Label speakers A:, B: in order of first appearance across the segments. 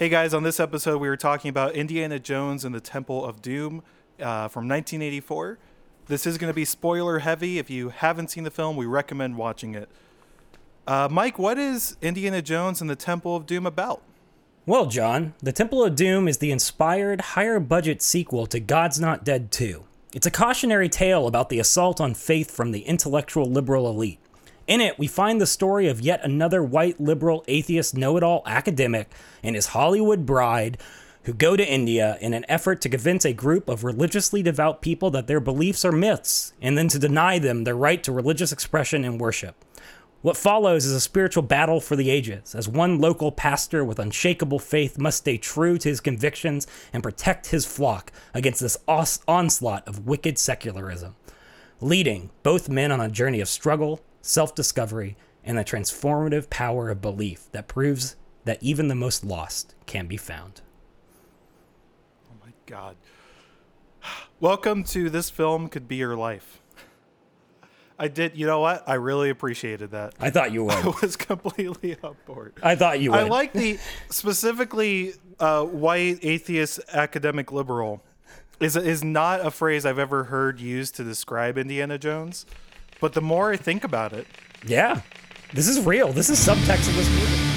A: Hey guys, on this episode, we were talking about Indiana Jones and the Temple of Doom uh, from 1984. This is going to be spoiler heavy. If you haven't seen the film, we recommend watching it. Uh, Mike, what is Indiana Jones and the Temple of Doom about?
B: Well, John, The Temple of Doom is the inspired, higher budget sequel to God's Not Dead 2. It's a cautionary tale about the assault on faith from the intellectual liberal elite. In it, we find the story of yet another white liberal atheist know it all academic and his Hollywood bride who go to India in an effort to convince a group of religiously devout people that their beliefs are myths and then to deny them their right to religious expression and worship. What follows is a spiritual battle for the ages, as one local pastor with unshakable faith must stay true to his convictions and protect his flock against this onslaught of wicked secularism, leading both men on a journey of struggle, self discovery, and the transformative power of belief that proves that even the most lost can be found.
A: Oh my God. Welcome to This Film Could Be Your Life. I did, you know what? I really appreciated that.
B: I thought you would.
A: I was completely on board.
B: I thought you would.
A: I like the specifically uh, white atheist academic liberal is is not a phrase I've ever heard used to describe Indiana Jones. But the more I think about it,
B: yeah, this is real. This is subtext of this movie.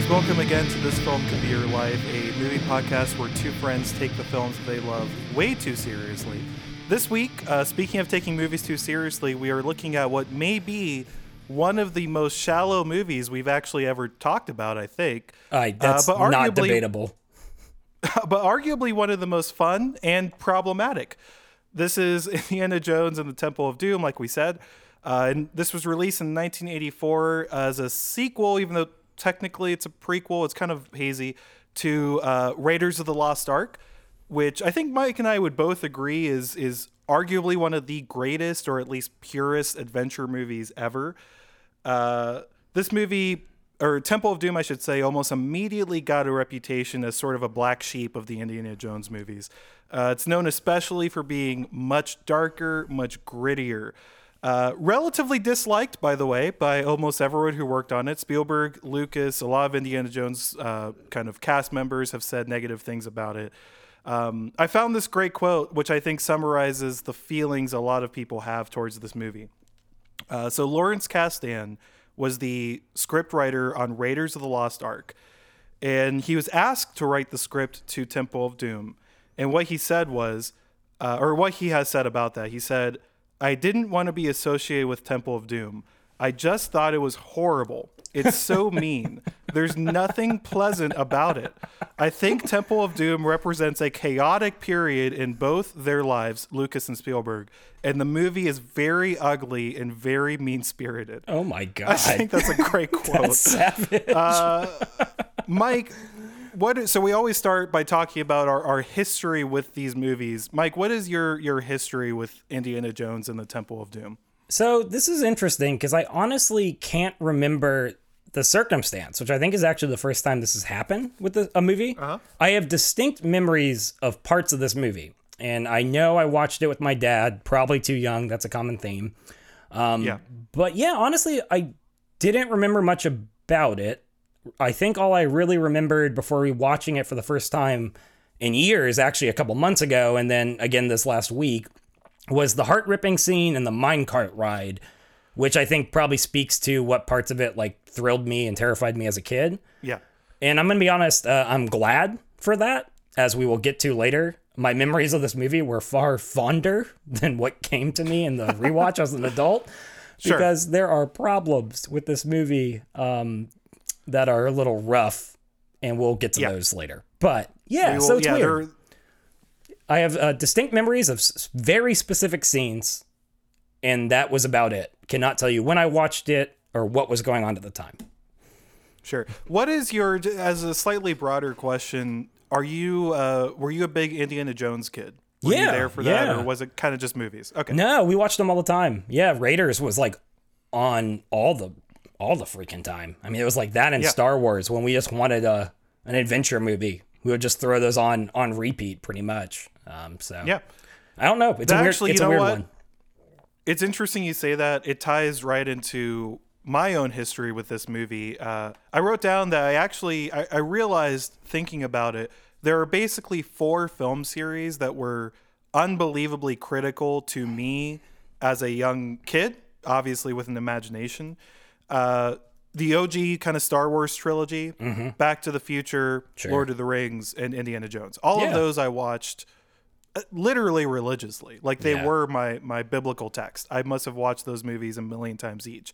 A: Guys, welcome again to This Film Could Be Your Life, a movie podcast where two friends take the films they love way too seriously. This week, uh, speaking of taking movies too seriously, we are looking at what may be one of the most shallow movies we've actually ever talked about, I think.
B: Uh, that's uh, but not debatable.
A: But arguably one of the most fun and problematic. This is Indiana Jones and the Temple of Doom, like we said. Uh, and this was released in 1984 as a sequel, even though technically it's a prequel. It's kind of hazy to uh, Raiders of the Lost Ark, which I think Mike and I would both agree is is arguably one of the greatest or at least purest adventure movies ever. Uh, this movie or Temple of Doom, I should say, almost immediately got a reputation as sort of a black sheep of the Indiana Jones movies. Uh, it's known especially for being much darker, much grittier. Uh, relatively disliked, by the way, by almost everyone who worked on it. Spielberg, Lucas, a lot of Indiana Jones uh, kind of cast members have said negative things about it. Um, I found this great quote, which I think summarizes the feelings a lot of people have towards this movie. Uh, so, Lawrence Kasdan was the script writer on Raiders of the Lost Ark, and he was asked to write the script to Temple of Doom. And what he said was, uh, or what he has said about that, he said, I didn't want to be associated with Temple of Doom. I just thought it was horrible. It's so mean. There's nothing pleasant about it. I think Temple of Doom represents a chaotic period in both their lives, Lucas and Spielberg, and the movie is very ugly and very mean spirited.
B: Oh my god!
A: I think that's a great quote.
B: savage. Uh,
A: Mike, what so we always start by talking about our, our history with these movies. Mike, what is your your history with Indiana Jones and the Temple of Doom?
B: So this is interesting because I honestly can't remember the circumstance, which I think is actually the first time this has happened with a, a movie. Uh-huh. I have distinct memories of parts of this movie, and I know I watched it with my dad, probably too young. That's a common theme. Um, yeah. But yeah, honestly, I didn't remember much about it. I think all I really remembered before rewatching it for the first time in years, actually a couple months ago, and then again this last week, was the heart ripping scene and the minecart ride, which I think probably speaks to what parts of it like thrilled me and terrified me as a kid.
A: Yeah.
B: And I'm gonna be honest, uh, I'm glad for that, as we will get to later. My memories of this movie were far fonder than what came to me in the rewatch as an adult. Sure. Because there are problems with this movie um, that are a little rough, and we'll get to yeah. those later. But yeah, will, so it's yeah, weird. I have uh, distinct memories of very specific scenes, and that was about it. Cannot tell you when I watched it or what was going on at the time.
A: Sure. What is your as a slightly broader question? Are you uh, were you a big Indiana Jones kid? Were
B: yeah,
A: you there for that, or was it kind of just movies? Okay.
B: No, we watched them all the time. Yeah, Raiders was like on all the all the freaking time. I mean, it was like that in
A: Yeah.
B: Star Wars when we just wanted a an adventure movie. We would just throw those on on repeat, pretty much. Um, so
A: Yeah.
B: I don't know. It's a weird.
A: Actually,
B: it's
A: you
B: a
A: know
B: weird
A: what?
B: one.
A: It's interesting you say that. It ties right into my own history with this movie. Uh, I wrote down that I actually I, I realized thinking about it, there are basically four film series that were unbelievably critical to me as a young kid, obviously with an imagination. Uh, the OG kind of Star Wars trilogy, Back to the Future, Lord of the Rings, and Indiana Jones. All
B: Yeah.
A: of those I watched uh, literally religiously. Like they
B: Yeah.
A: were my my biblical text. I must have watched those movies a million times each.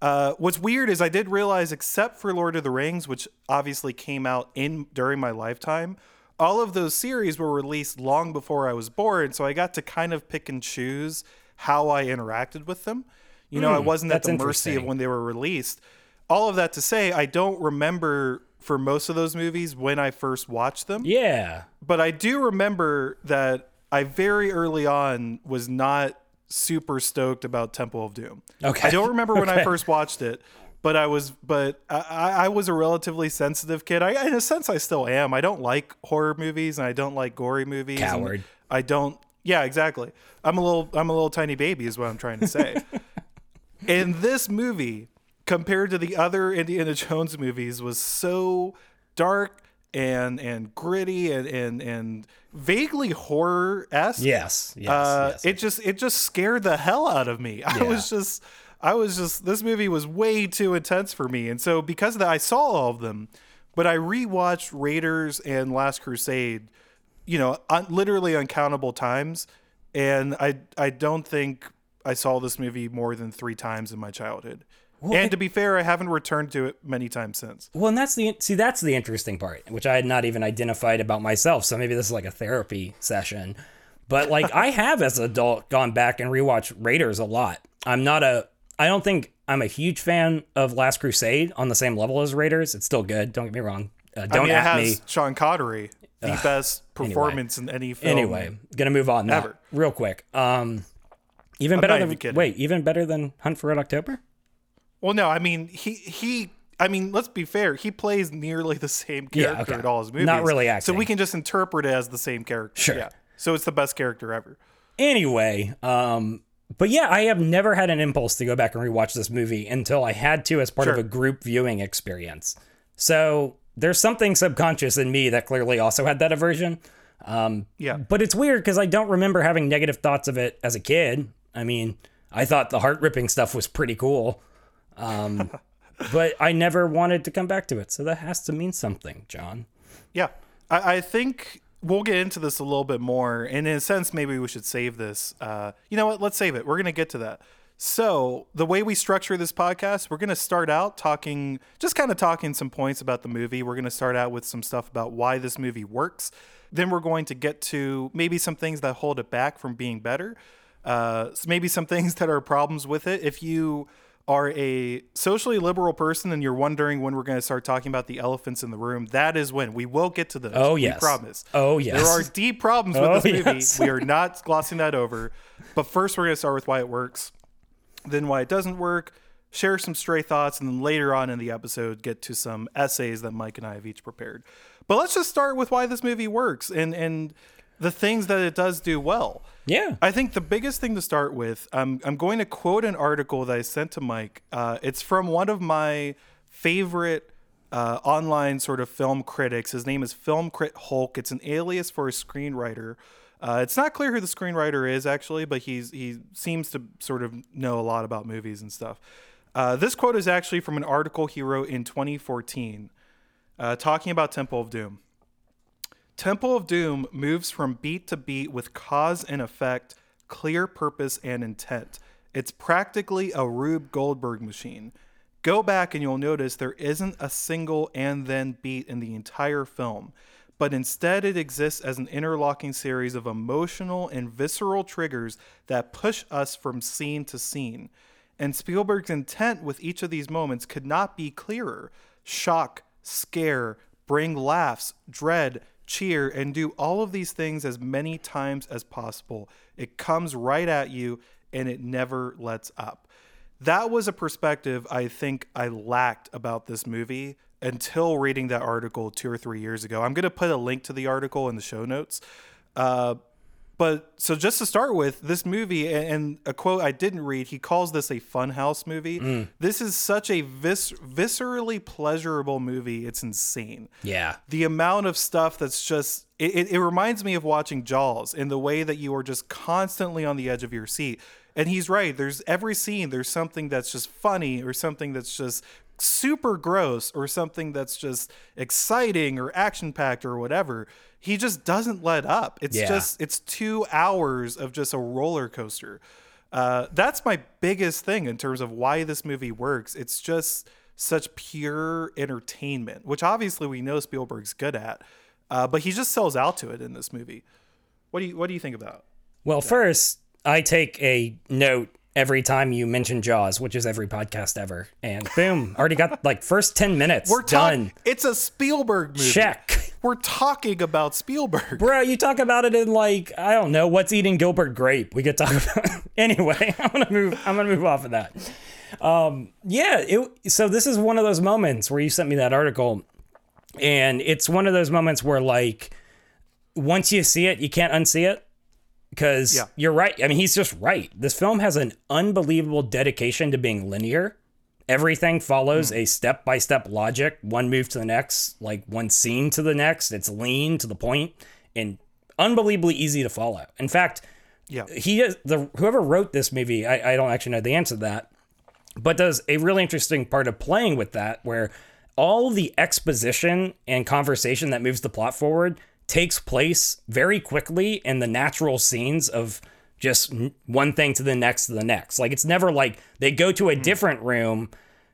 A: Uh, what's weird is I did realize, except for Lord of the Rings, which obviously came out in during my lifetime, all of those series were released long before I was born. So I got to kind of pick and choose how I interacted with them. You know, I wasn't at
B: Hmm,
A: the mercy of when they were released. All of that to say, I don't remember for most of those movies when I first watched them
B: Yeah.
A: but I do remember that I very early on was not super stoked about Temple of Doom.
B: Okay.
A: I don't remember when I first watched it, but I was, but I, I I was a relatively sensitive kid. I, in a sense, I still am. I don't like horror movies and I don't like gory movies.
B: Coward.
A: I don't. Yeah, exactly. I'm a little, I'm a little tiny baby, is what I'm trying to say. in this movie compared to the other Indiana Jones movies was so dark and and gritty and and, and vaguely horror esque.
B: Yes. Yes.
A: uh,
B: yes.
A: it just it just scared the hell out of me. I
B: Yeah.
A: was just I was just this movie was way too intense for me, and so because of that, I saw all of them, but I rewatched Raiders and Last Crusade, you know, un- literally uncountable times, and I I don't think I saw this movie more than three times in my childhood. and to be fair, I haven't returned to it many times since.
B: Well, and that's the see that's the interesting part, which I had not even identified about myself. So maybe this is like a therapy session. But like I have as an adult gone back and rewatched Raiders a lot. I'm not a I don't think I'm a huge fan of Last Crusade on the same level as Raiders. It's still good. Don't get me wrong. Uh, don't
A: I mean, it
B: at
A: has
B: me.
A: Sean Connery, the best performance in any film.
B: Anyway, gonna move on now,
A: Ever.
B: real quick. Um, even
A: I'm
B: better than
A: even
B: wait, even better than Hunt for Red October.
A: Well, no, I mean he he. I mean, let's be fair. He plays nearly the same
B: Yeah,
A: character
B: okay.
A: in all his movies.
B: Not really acting.
A: So we can just interpret it as the same character.
B: Sure.
A: Yeah. So it's the best character ever.
B: Anyway, um, but yeah, I have never had an impulse to go back and rewatch this movie until I had to as part of a group viewing experience. So there's something subconscious in me that clearly also had that aversion. Um,
A: Yeah.
B: but it's weird because I don't remember having negative thoughts of it as a kid. I mean, I thought the heart ripping stuff was pretty cool. Um, but I never wanted to come back to it. So that has to mean something, John.
A: Yeah. I, I think we'll get into this a little bit more. And in a sense, maybe we should save this. Uh, you know what? Let's save it. We're going to get to that. So, the way we structure this podcast, we're going to start out talking, just kind of talking some points about the movie. We're going to start out with some stuff about why this movie works. Then we're going to get to maybe some things that hold it back from being better. Uh, maybe some things that are problems with it. If you are a socially liberal person and you're wondering when we're going to start talking about the elephants in the room, that is when we will get to those.
B: Oh, yes, We
A: promise.
B: Oh, yes.
A: There are deep problems with
B: Oh,
A: this movie.
B: yes.
A: We are not glossing that over. But first, we're going to start with why it works, then why it doesn't work, share some stray thoughts, and then later on in the episode, get to some essays that Mike and I have each prepared. But let's just start with why this movie works and and the things that it does do well.
B: Yeah.
A: I think the biggest thing to start with, um, I'm going to quote an article that I sent to Mike. Uh, it's from one of my favorite uh, online sort of film critics. His name is Film Crit Hulk. It's an alias for a screenwriter. Uh, it's not clear who the screenwriter is actually, but he's he seems to sort of know a lot about movies and stuff. Uh, this quote is actually from an article he wrote in 2014, uh, talking about Temple of Doom. Temple of Doom moves from beat to beat with cause and effect, clear purpose, and intent. It's practically a Rube Goldberg machine. Go back and you'll notice there isn't a single and then beat in the entire film, but instead it exists as an interlocking series of emotional and visceral triggers that push us from scene to scene. And Spielberg's intent with each of these moments could not be clearer. Shock, scare, bring laughs, dread, cheer, and do all of these things as many times as possible. It comes right at you and it never lets up. that was a perspective I think I lacked about this movie until reading that article two or three years ago. I'm going to put a link to the article in the show notes. Uh, but so just to start with, this movie and a quote I didn't read, he calls this a funhouse movie.
B: Mm.
A: This is such a vis- viscerally pleasurable movie. It's insane.
B: Yeah.
A: The amount of stuff that's just it, it, it reminds me of watching Jaws in the way that you are just constantly on the edge of your seat. And he's right. There's every scene, there's something that's just funny or something that's just super gross or something that's just exciting or action packed or whatever. He just doesn't let up. It's
B: Yeah.
A: just it's two hours of just a roller coaster. Uh, that's my biggest thing in terms of why this movie works. It's just such pure entertainment, which obviously we know Spielberg's good at, uh, but he just sells out to it in this movie. What do you What do you think about?
B: Well, first, I take a note every time you mention Jaws, which is every podcast ever. And boom, already got like first 10 minutes
A: We're
B: done.
A: talking. It's a Spielberg movie.
B: Check.
A: We're talking about Spielberg.
B: Bro, you talk about it in like, I don't know, what's eating Gilbert Grape. We could talk about anyway, I'm gonna move I'm gonna move off of that. Um yeah, it, so this is one of those moments where you sent me that article, and it's one of those moments where like once you see it, you can't unsee it. Because
A: Yeah.
B: you're right. I mean, he's just right. This film has an unbelievable dedication to being linear. Everything follows hmm. a step by step logic, one move to the next, like one scene to the next. It's lean to the point and unbelievably easy to follow. In fact,
A: Yeah.
B: he is the whoever wrote this movie, I, I don't actually know the answer to that, but does a really interesting part of playing with that where all the exposition and conversation that moves the plot forward takes place very quickly in the natural scenes of just one thing to the next to the next. Like it's never like they go to a hmm. different room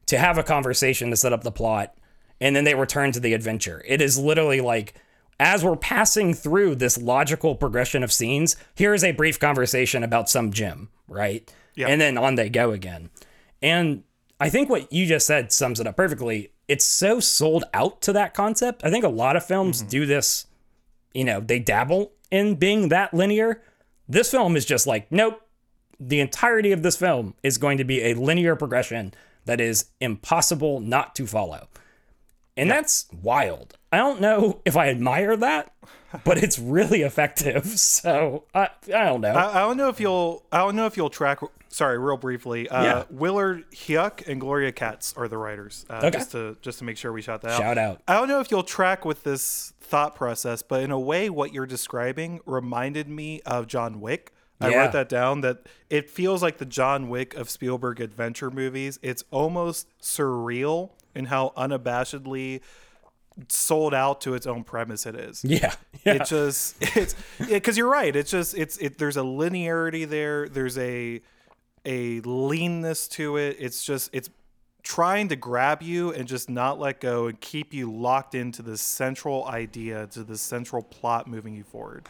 B: to have a conversation to set up the plot and then they return to the adventure. It is literally like as we're passing through this logical progression of scenes, here is a brief conversation about some gym, right?
A: Yeah.
B: And then on they go again. And I think what you just said sums it up perfectly. It's so sold out to that concept. I think a lot of films mm-hmm. do this, you know, they dabble in being that linear. This film is just like, nope. The entirety of this film is going to be a linear progression that is impossible not to follow. And that's wild. I don't know if I admire that, but it's really effective. So I, I don't know.
A: I, I don't know if you'll. I don't know if you'll track. Sorry, real briefly. Uh,
B: Yeah.
A: Willard Huyck and Gloria Katz are the writers. Uh,
B: Okay.
A: Just to just to make sure we shout that out.
B: Shout out.
A: I don't know if you'll track with this thought process, but in a way, what you're describing reminded me of John Wick. I
B: Yeah.
A: wrote that down. That it feels like the John Wick of Spielberg adventure movies. It's almost surreal in how unabashedly sold out to its own premise it is
B: Yeah. Yeah.
A: it just it's because you're right it's just it's it there's a linearity there there's a a leanness to it it's just it's trying to grab you and just not let go and keep you locked into this central idea to the central plot moving you forward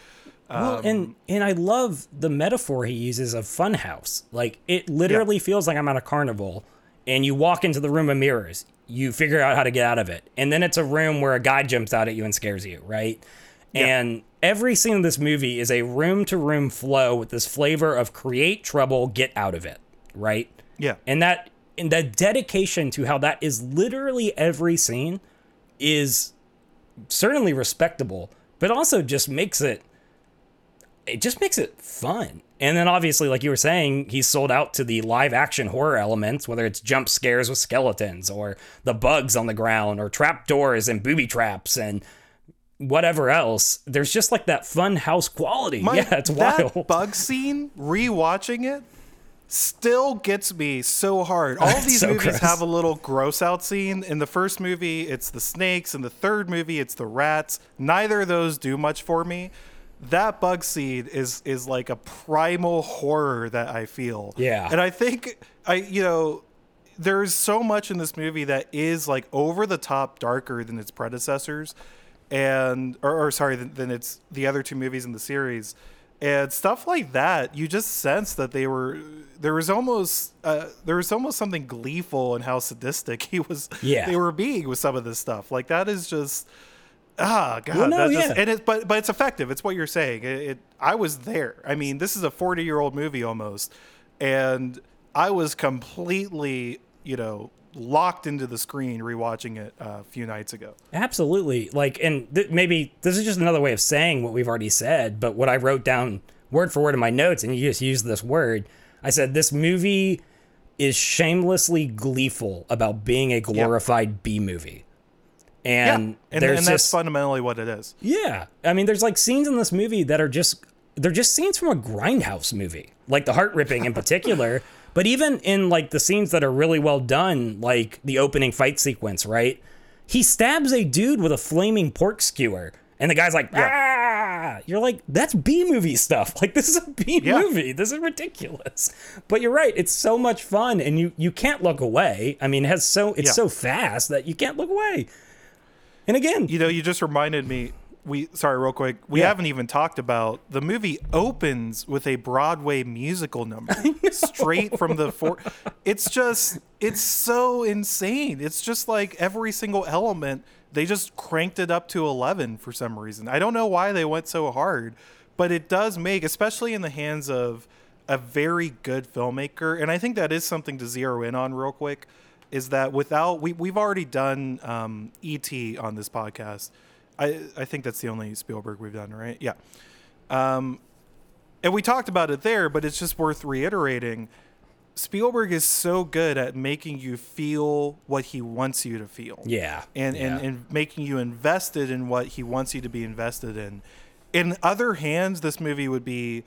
B: Well,
A: Um,
B: and and I love the metaphor he uses of funhouse. Like it literally feels like I'm at a carnival, and you walk into the room of mirrors. You figure out how to get out of it, and then it's a room where a guy jumps out at you and scares you, right? And every scene of this movie is a room to room flow with this flavor of create trouble, get out of it, right?
A: yeah.
B: And that and the dedication to how that is literally every scene is certainly respectable but also just makes it it just makes it fun. And then obviously like you were saying he's sold out to the live action horror elements whether it's jump scares with skeletons or the bugs on the ground or trap doors and booby traps and whatever else there's just like that fun house quality.
A: My-
B: yeah it's
A: that
B: wild.
A: bug scene rewatching it still gets me so hard. All these
B: So
A: movies
B: gross.
A: have a little gross out scene. In the first movie it's the snakes. In the third movie it's the rats. Neither of those do much for me. That bug scene is is like a primal horror that i feel.
B: Yeah.
A: and i think i you know there's so much in this movie that is like over the top darker than its predecessors and or, or sorry than, than its the other two movies in the series. And stuff like that you just sense that they were there was almost uh, there was almost something gleeful in how sadistic he was
B: Yeah.
A: they were being with some of this stuff. Like that is just ah god
B: Well, no,
A: that just,
B: yeah.
A: and it but but it's effective. It's what you're saying. It, it i was there. I mean this is a 40 year old movie almost. And I was completely, you know, locked into the screen rewatching it uh, a few nights ago.
B: Absolutely. Like, and th- maybe this is just another way of saying what we've already said, but what I wrote down word for word in my notes, and you just used this word. I said, this movie is shamelessly gleeful about being a glorified B movie. And,
A: yeah, and,
B: there's
A: and that's
B: just,
A: fundamentally what it is.
B: yeah. I mean, there's like scenes in this movie that are just, they're just scenes from a grindhouse movie, like the heart ripping in particular. But even in like the scenes that are really well done, like the opening fight sequence, right? He stabs a dude with a flaming pork skewer, and the guy's like, ah! You're like, that's B movie stuff. Like this is a B
A: Yeah.
B: movie. This is ridiculous. But you're right. It's so much fun, and you you can't look away. I mean, it has so it's
A: Yeah.
B: so fast that you can't look away. And again,
A: You know, you just reminded me. We sorry, real quick. We
B: Yeah.
A: haven't even talked about the movie opens with a Broadway musical number straight from the four. It's just it's so insane. It's just like every single element they just cranked it up to eleven for some reason. I don't know why they went so hard, but it does make, especially in the hands of a very good filmmaker, and I think that is something to zero in on real quick. Is that without we we've already done um, E.T. on this podcast. I I think that's the only Spielberg we've done, right? Yeah. Um, and we talked about it there, but it's just worth reiterating. Spielberg is so good at making you feel what he wants you to feel.
B: yeah,
A: And,
B: yeah.
A: and and making you invested in what he wants you to be invested in. In other hands, this movie would be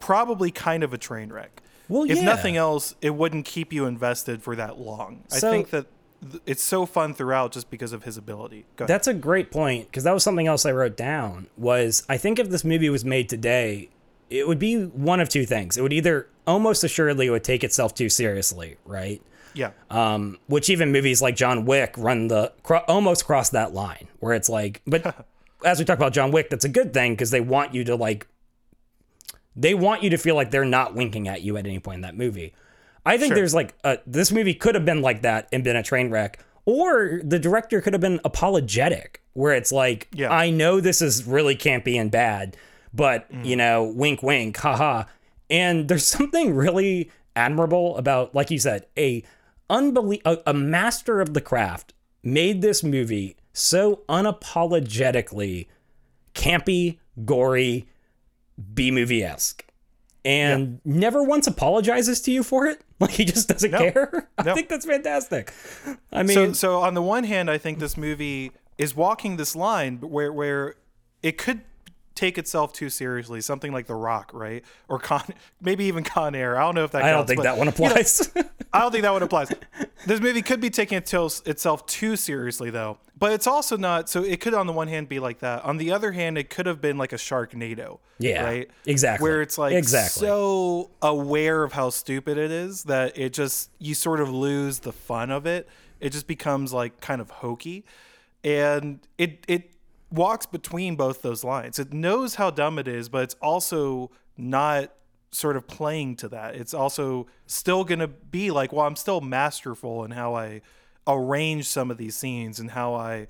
A: probably kind of a train wreck.
B: Well,
A: if
B: yeah.
A: nothing else, it wouldn't keep you invested for that long.
B: So-
A: I think that th- it's so fun throughout just because of his ability.
B: That's a great point because that was something else I wrote down. Was I think if this movie was made today, it would be one of two things. It would either almost assuredly it would take itself too seriously, right?
A: yeah.
B: Um, which even movies like John Wick run the cro- almost cross that line where it's like, but as we talk about John Wick, that's a good thing because they want you to like, they want you to feel like they're not winking at you at any point in that movie. I think
A: Sure.
B: there's like a, this movie could have been like that and been a train wreck, or the director could have been apologetic, where it's like,
A: Yeah.
B: I know this is really campy and bad, but mm. you know, wink, wink, haha. And there's something really admirable about, like you said, a unbelie- a, a master of the craft made this movie so unapologetically campy, gory, B movie esque. And never once apologizes to you for it. Like he just doesn't care. I
A: No.
B: think that's fantastic. I mean,
A: so so on the one hand, I think this movie is walking this line, where where it could take itself too seriously, something like The Rock, right? Or Con, maybe even Con Air. I don't know if that.
B: I don't think
A: but,
B: that one
A: you know,
B: applies.
A: I don't think that one applies. This movie could be taking itself too seriously, though. But it's also not. So it could, on the one hand, be like that. On the other hand, it could have been like a Sharknado.
B: Yeah,
A: Right.
B: exactly.
A: Where it's like
B: Exactly.
A: so aware of how stupid it is that it just you sort of lose the fun of it. It just becomes like kind of hokey, and it it walks between both those lines. It knows how dumb it is, but it's also not sort of playing to that. It's also still going to be like, well, I'm still masterful in how I arrange some of these scenes and how I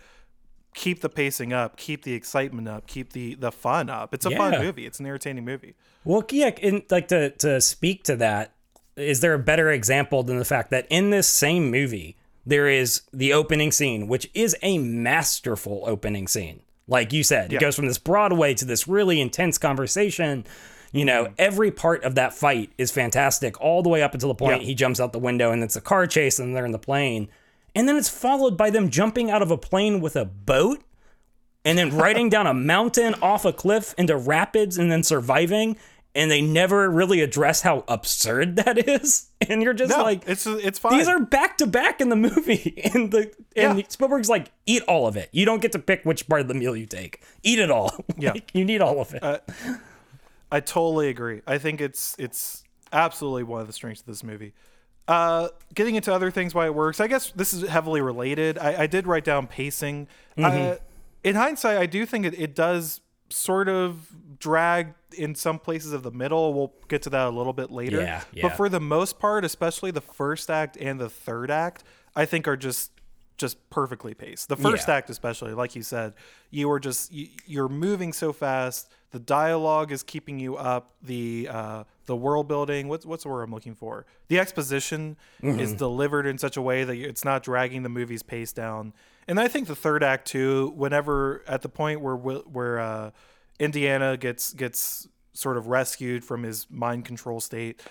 A: keep the pacing up, keep the excitement up, keep the the fun up. It's a fun movie. It's an entertaining movie.
B: Well, yeah, in, like to to speak to that, is there a better example than the fact that in this same movie there is the opening scene, which is a masterful opening scene. Like you said,
A: Yeah.
B: it goes from this Broadway to this really intense conversation. You know,
A: Mm-hmm.
B: every part of that fight is fantastic, all the way up until the point
A: Yeah.
B: he jumps out the window and it's a car chase and they're in the plane. And then it's followed by them jumping out of a plane with a boat and then riding down a mountain off a cliff into rapids and then surviving and they never really address how absurd that is and you're just
A: No,
B: like
A: it's it's fine.
B: these are back to back in the movie and the and
A: Yeah.
B: Spielberg's like eat all of it you don't get to pick which part of the meal you take eat it all
A: Yeah.
B: Like, you need all of it
A: I totally agree. I think it's it's absolutely one of the strengths of this movie. Uh, getting into other things why it works, I guess this is heavily related. I, I did write down pacing.
B: Mm-hmm.
A: Uh, in hindsight, I do think it, it does sort of drag in some places of the middle. We'll get to that a little bit later.
B: Yeah, yeah.
A: But for the most part, especially the first act and the third act, I think are just just perfectly paced. The first
B: Yeah.
A: act, especially, like you said, you were just you, you're moving so fast. The dialogue is keeping you up. The uh, the world building. What's what's the word I'm looking for? The exposition is delivered in such a way that it's not dragging the movie's pace down. And I think the third act too. Whenever at the point where where uh, Indiana gets gets sort of rescued from his mind control state.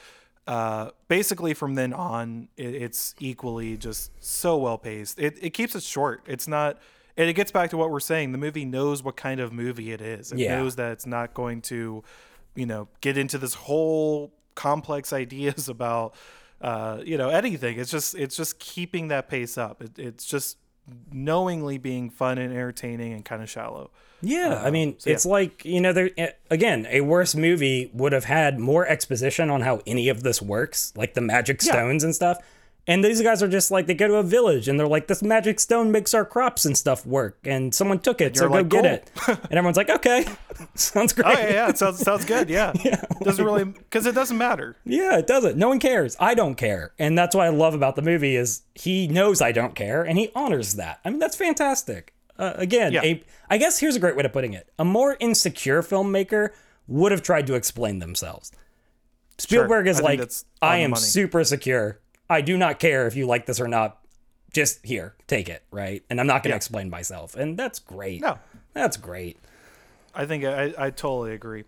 A: Uh, basically, from then on, it, it's equally just so well paced. It, it keeps it short. It's not, and it gets back to what we're saying. The movie knows what kind of movie it is. It
B: Yeah.
A: knows that it's not going to, you know, get into this whole complex ideas about, uh, you know, anything. It's just it's just keeping that pace up. It, it's just knowingly being fun and entertaining and kind of shallow.
B: Yeah, I mean,
A: so yeah.
B: it's like you know, there eh, again, a worse movie would have had more exposition on how any of this works, like the magic
A: Yeah.
B: stones and stuff. And these guys are just like they go to a village and they're like, "This magic stone makes our crops and stuff work," and someone took it, so
A: you're
B: go
A: like,
B: get
A: "Cool."
B: it. And everyone's like, "Okay, sounds great."
A: Oh yeah, yeah. It sounds sounds good. Yeah. Doesn't really because it doesn't matter.
B: Yeah, it doesn't. No one cares. I don't care. And that's what I love about the movie is he knows I don't care and he honors that. I mean, that's fantastic. Uh, again,
A: Yeah.
B: a, I guess here's a great way to putting it. A more insecure filmmaker would have tried to explain themselves. Spielberg
A: I
B: is
A: think
B: like, I am
A: money."
B: super secure. I do not care if you like this or not. Just here, take it, right? And I'm not going to
A: Yeah.
B: explain myself. And that's great.
A: No.
B: That's great.
A: I think I, I totally agree.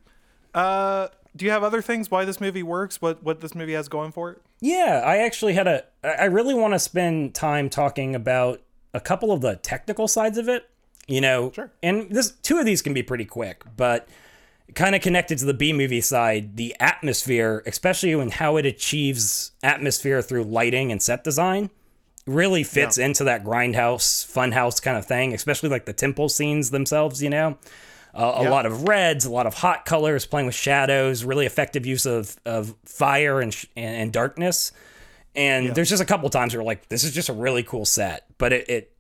A: Uh, do you have other things why this movie works? What what this movie has going for it?
B: Yeah, I actually had a I really want to spend time talking about a couple of the technical sides of it. You know,
A: Sure.
B: and this two of these can be pretty quick, but kind of connected to the B movie side, the atmosphere, especially in how it achieves atmosphere through lighting and set design, really fits into that grindhouse, funhouse kind of thing, especially like the temple scenes themselves. You know, uh, a
A: Yeah.
B: lot of reds, a lot of hot colors, playing with shadows, really effective use of of fire and sh- and, and darkness. And there's just a couple times where like this is just a really cool set, but it, it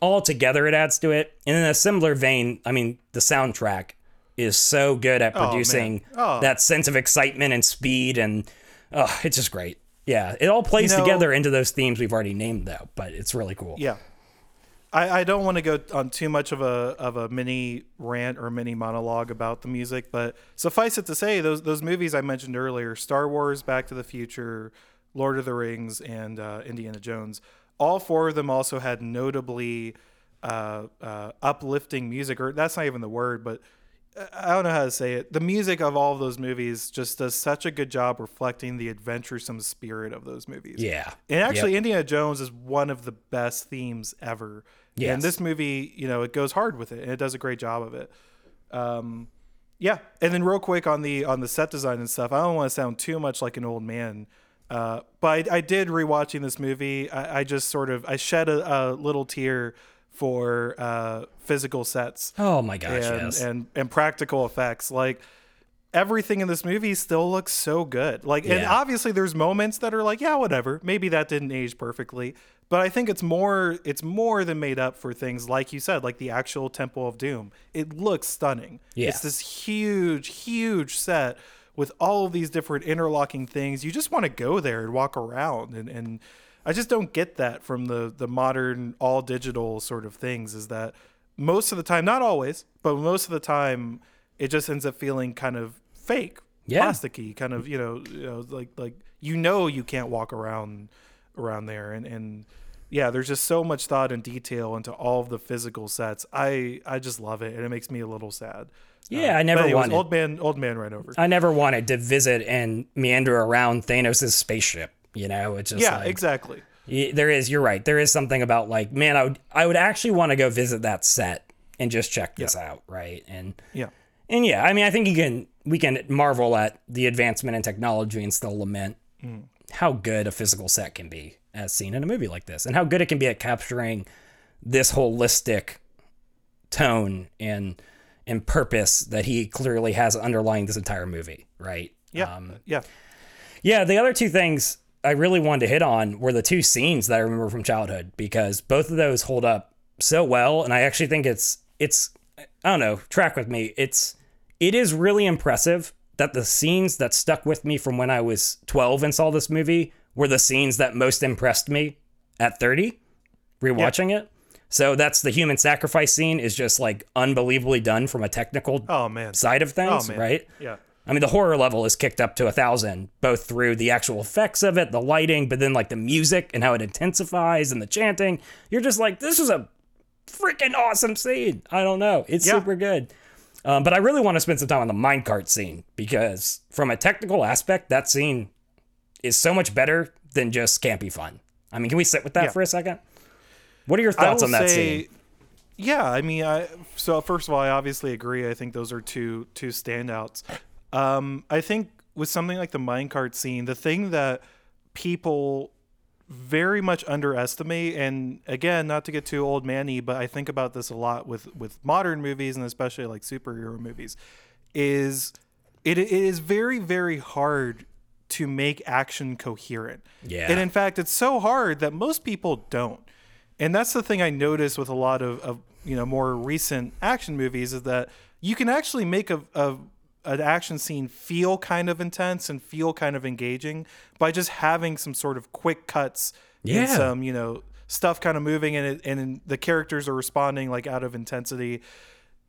B: all together it adds to it. And in a similar vein, I mean, the soundtrack is so good at
A: man.
B: producing
A: Oh.
B: that sense of excitement and speed, and oh, it's just great. Yeah, it all plays
A: You know-
B: together into those themes we've already named, though. But it's really cool.
A: Yeah. I, I don't want to go on too much of a of a mini rant or mini monologue about the music, but suffice it to say, those those movies I mentioned earlier, Star Wars, Back to the Future, Lord of the Rings, and uh, Indiana Jones, all four of them also had notably uh, uh, uplifting music, or that's not even the word, but I don't know how to say it. The music of all of those movies just does such a good job reflecting the adventuresome spirit of those movies.
B: Yeah.
A: And actually, Indiana Jones is one of the best themes ever.
B: Yes.
A: And this movie, you know, it goes hard with it, and it does a great job of it. Um, yeah. And then real quick on the on the set design and stuff, I don't want to sound too much like an old man, uh, but I, I did rewatching this movie. I, I just sort of I shed a, a little tear for uh, physical sets
B: Oh my gosh,
A: and,
B: yes.
A: and and practical effects. Like everything in this movie still looks so good. Like and obviously there's moments that are like, yeah, whatever. Maybe that didn't age perfectly. But I think it's more it's more than made up for things like you said, like the actual Temple of Doom. It looks stunning.
B: Yeah.
A: It's this huge, huge set with all of these different interlocking things. You just want to go there and walk around and, and I just don't get that from the the modern all digital sort of things is that most of the time, not always, but most of the time it just ends up feeling kind of fake,
B: Yeah.
A: plasticky, kind of, you know, you know, like like you know you can't walk around around there and and yeah, there's just so much thought and detail into all of the physical sets. I I just love it and it makes me a little sad.
B: yeah, um,
A: I
B: never wanted.
A: old man old man ran over.
B: I never wanted to visit and meander around Thanos' spaceship. You know, it's just
A: yeah,
B: like,
A: exactly.
B: Y- There is. You're right. There is something about like, man, I would, I would actually want to go visit that set and just check this out, right? And
A: Yeah.
B: and yeah, I mean, I think you can, we can marvel at the advancement in technology and still lament
A: Mm.
B: how good a physical set can be as seen in a movie like this, and how good it can be at capturing this holistic tone and and purpose that he clearly has underlying this entire movie, right?
A: Yeah.
B: Um,
A: yeah.
B: yeah, the other two things I really wanted to hit on were the two scenes that I remember from childhood because both of those hold up so well, and I actually think it's it's I don't know, track with me. It's it is really impressive that the scenes that stuck with me from when I was 12 and saw this movie were the scenes that most impressed me at 30. rewatching it. So that's the human sacrifice scene is just like unbelievably done from a technical
A: Oh man.
B: side of things,
A: Oh,
B: right?
A: Yeah.
B: I mean, the horror level is kicked up to a thousand, both through the actual effects of it, the lighting, but then like the music and how it intensifies and the chanting. You're just like, this is a freaking awesome scene. I don't know. It's
A: Yeah.
B: super good. Um, but I really want to spend some time on the minecart scene because, from a technical aspect, that scene is so much better than just campy fun. I mean, can we sit with that
A: Yeah.
B: for a second? What are your thoughts on that
A: say-
B: scene?
A: Yeah, I mean, I so first of all, I obviously agree. I think those are two two standouts. Um, I think with something like the minecart scene, the thing that people very much underestimate, and again, not to get too old manny, but I think about this a lot with with modern movies and especially like superhero movies, is it, it is very very hard to make action coherent.
B: Yeah.
A: And in fact, it's so hard that most people don't. And that's the thing I notice with a lot of, of you know more recent action movies is that you can actually make a, a an action scene feel kind of intense and feel kind of engaging by just having some sort of quick cuts
B: Yeah.
A: and some you know stuff kind of moving and it, and the characters are responding like out of intensity.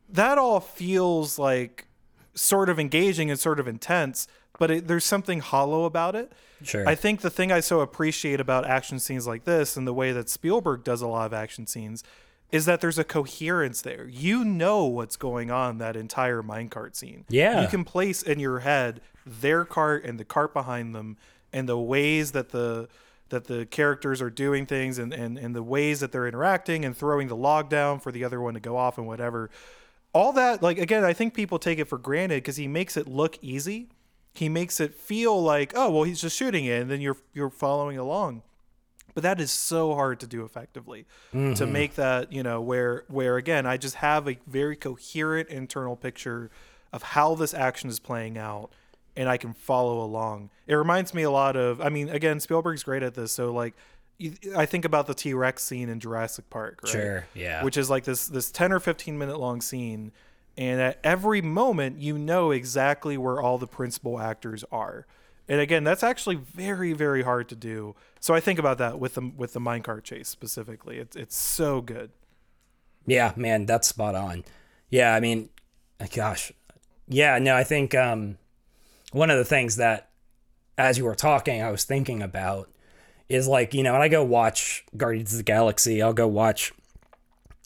A: That all feels like sort of engaging and sort of intense, but it, there's something hollow about it.
B: Sure.
A: I think the thing I so appreciate about action scenes like this and the way that Spielberg does a lot of action scenes is that there's a coherence there. You know what's going on that entire minecart scene.
B: Yeah.
A: You can place in your head their cart and the cart behind them and the ways that the that the characters are doing things and, and, and the ways that they're interacting and throwing the log down for the other one to go off and whatever. All that like again, I think people take it for granted because he makes it look easy he makes it feel like oh well he's just shooting it and then you're you're following along but that is so hard to do effectively to mm-hmm. make that you know where where again i just have a very coherent internal picture of how this action is playing out and i can follow along it reminds me a lot of i mean again spielberg's great at this so like i think about the t-rex scene in jurassic park right?
B: Sure, yeah.
A: which is like this this 10 or 15 minute long scene and at every moment you know exactly where all the principal actors are and again that's actually very very hard to do so i think about that with the with the minecart chase specifically it's it's so good
B: Yeah, man, that's spot on. Yeah, I mean, gosh. Yeah, no, I think um, one of the things that, as you were talking, I was thinking about is like, you know, when I go watch Guardians of the Galaxy, I'll go watch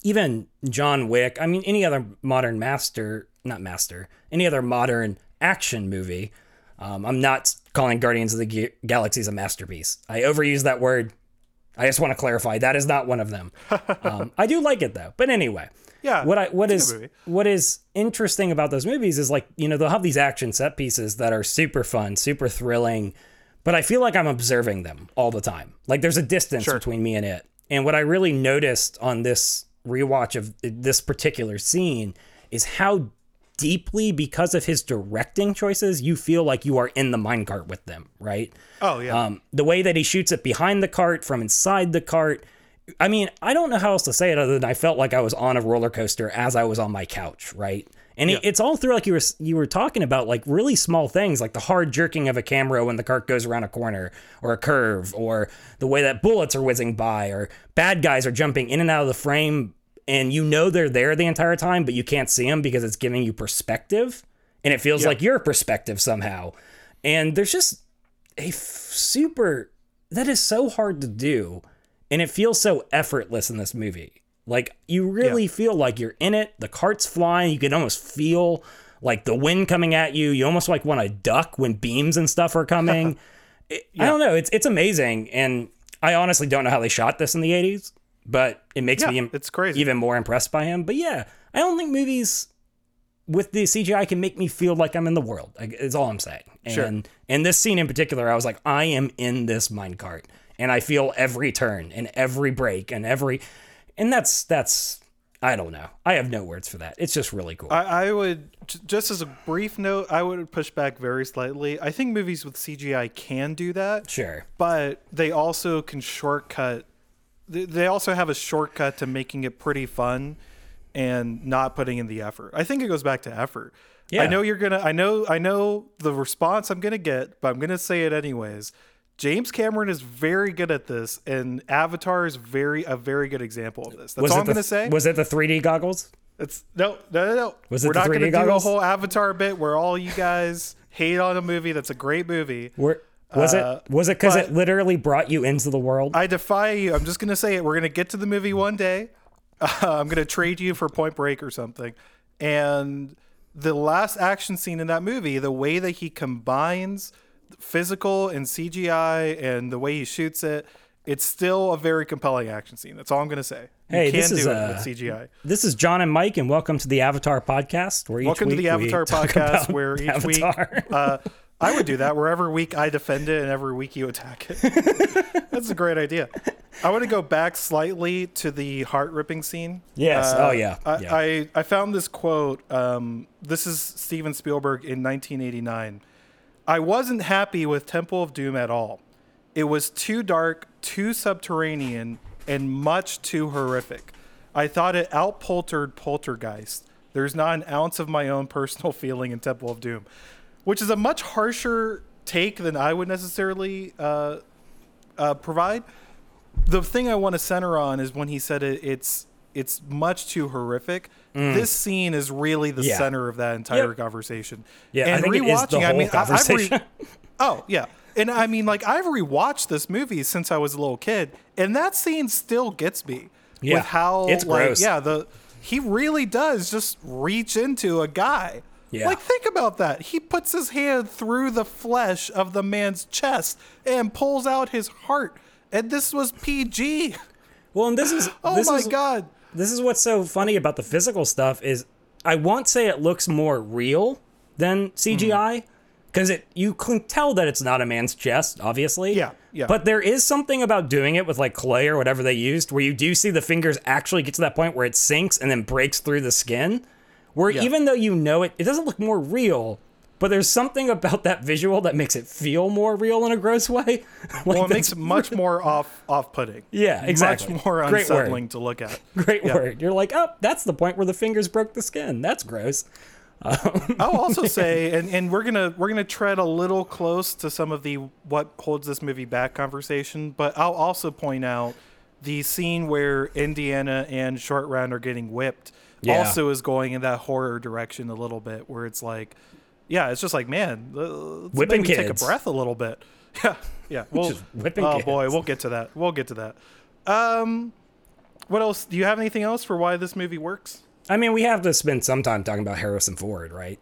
B: even John Wick. I mean, any other modern master, not master, any other modern action movie. Um, I'm not calling Guardians of the Ga- Galaxy a masterpiece. I overuse that word. I just want to clarify that is not one of them. Um, I do like it though. But anyway,
A: Yeah,
B: what I what is what is interesting about those movies is like you know they'll have these action set pieces that are super fun, super thrilling, but I feel like I'm observing them all the time. Like there's a distance between me and it. And what I really noticed on this rewatch of this particular scene is how deeply because of his directing choices you feel like you are in the minecart with them, right?
A: oh yeah
B: Um, the way that he shoots it behind the cart from inside the cart. I mean, I don't know how else to say it other than I felt like I was on a roller coaster as I was on my couch, right? And it, it's all through like you were you were talking about like really small things like the hard jerking of a camera when the cart goes around a corner or a curve or the way that bullets are whizzing by or bad guys are jumping in and out of the frame and you know they're there the entire time but you can't see them because it's giving you perspective and it feels like your perspective somehow. And there's just a f- super that is so hard to do and it feels so effortless in this movie. Like you really feel like you're in it the cart's flying you can almost feel like the wind coming at you you almost like want to duck when beams and stuff are coming. It- i don't know it's it's amazing and i honestly don't know how they shot this in the 80s but it makes
A: Yeah,
B: me
A: it's crazy.
B: even more impressed by him but yeah i don't think movies with the CGI can make me feel like I'm in the world. Like, Is all I'm saying.
A: Sure.
B: And in this scene in particular, I was like, I am in this minecart, and I feel every turn and every break and every, and that's that's I don't know. I have no words for that. It's just really cool.
A: I, I would just as a brief note i would push back very slightly i think movies with cgi can do that
B: sure.
A: but they also can shortcut they- they also have a shortcut to making it pretty fun and not putting in the effort i think it goes back to effort
B: Yeah.
A: i know you're gonna i know i know the response i'm gonna get but i'm gonna say it anyways James Cameron is very good at this, and Avatar is very a very good example of this. That's
B: Was
A: all I'm
B: the-
A: to say.
B: Was it the 3D goggles?
A: It's no, no, no, no.
B: Was it
A: We're
B: the
A: not
B: 3D
A: gonna do a whole Avatar bit where all you guys hate on a movie that's a great movie.
B: Were, was
A: Uh,
B: it was it because it literally brought you into the world?
A: I defy you. I'm just gonna say it. We're gonna get to the movie one day. Uh, I'm gonna trade you for Point Break or something. And the last action scene in that movie, the way that he combines physical and CGI and the way he shoots it, it's still a very compelling action scene. That's all I'm gonna say. You
B: Hey,
A: can
B: this
A: do
B: is,
A: it
B: uh,
A: with CGI.
B: This is John and Mike, and welcome to the Avatar podcast. Where each
A: Welcome to the Avatar podcast, where each
B: Avatar.
A: week uh, I would do that. Where every week I defend it, and every week you attack it. That's a great idea. I want to go back slightly to the heart ripping scene.
B: Yes.
A: Uh,
B: Oh, yeah.
A: I,
B: Yeah.
A: I I found this quote. Um, this is Steven Spielberg in 1989. I wasn't happy with Temple of Doom at all. It was too dark, too subterranean, and much too horrific. I thought it outpoltered Poltergeist. There's not an ounce of my own personal feeling in Temple of Doom, which is a much harsher take than I would necessarily uh, uh, provide. The thing I want to center on is when he said it, it's it's much too horrific. This scene is really the
B: Mm. Yeah.
A: center of that entire
B: Yep.
A: conversation.
B: Yeah, I
A: and
B: think it is the
A: rewatching, I mean, I- I've re-
B: conversation.
A: Oh yeah, and I mean, like I've rewatched this movie since I was a little kid, and that scene still gets me
B: Yeah,
A: with how
B: it's
A: like
B: gross.
A: yeah the he really does just reach into a guy.
B: Yeah.
A: Like think about that. He puts his hand through the flesh of the man's chest and pulls out his heart. And this was PG.
B: well, and this is
A: Oh
B: this
A: my
B: is,
A: god.
B: this is what's so funny about the physical stuff is I won't say it looks more real than CGI because mm. it you can tell that it's not a man's chest, obviously.
A: Yeah, yeah.
B: But there is something about doing it with like clay or whatever they used, where you do see the fingers actually get to that point where it sinks and then breaks through the skin. Where
A: Yeah.
B: even though you know it, it doesn't look more real. But there's something about that visual that makes it feel more real in a gross way. like
A: Well, it makes it much more off off putting.
B: Yeah, exactly.
A: Much more
B: Great word.
A: unsettling to look at.
B: great
A: Yeah.
B: word. You're like, oh, that's the point where the fingers broke the skin. That's gross.
A: Um, I'll also say, and, and we're gonna we're gonna tread a little close to some of the what holds this movie back conversation, but I'll also point out the scene where Indiana and Short Round are getting whipped.
B: Yeah.
A: Also, is going in that horror direction a little bit, where it's like, yeah, it's just like, man, uh, let's
B: Whipping
A: maybe take a breath a little bit. Yeah, yeah. We'll,
B: whipping
A: oh
B: kids.
A: boy, we'll get to that. We'll get to that. Um, what else? Do you have anything else for why this movie works?
B: I mean, we have to spend some time talking about Harrison Ford, right?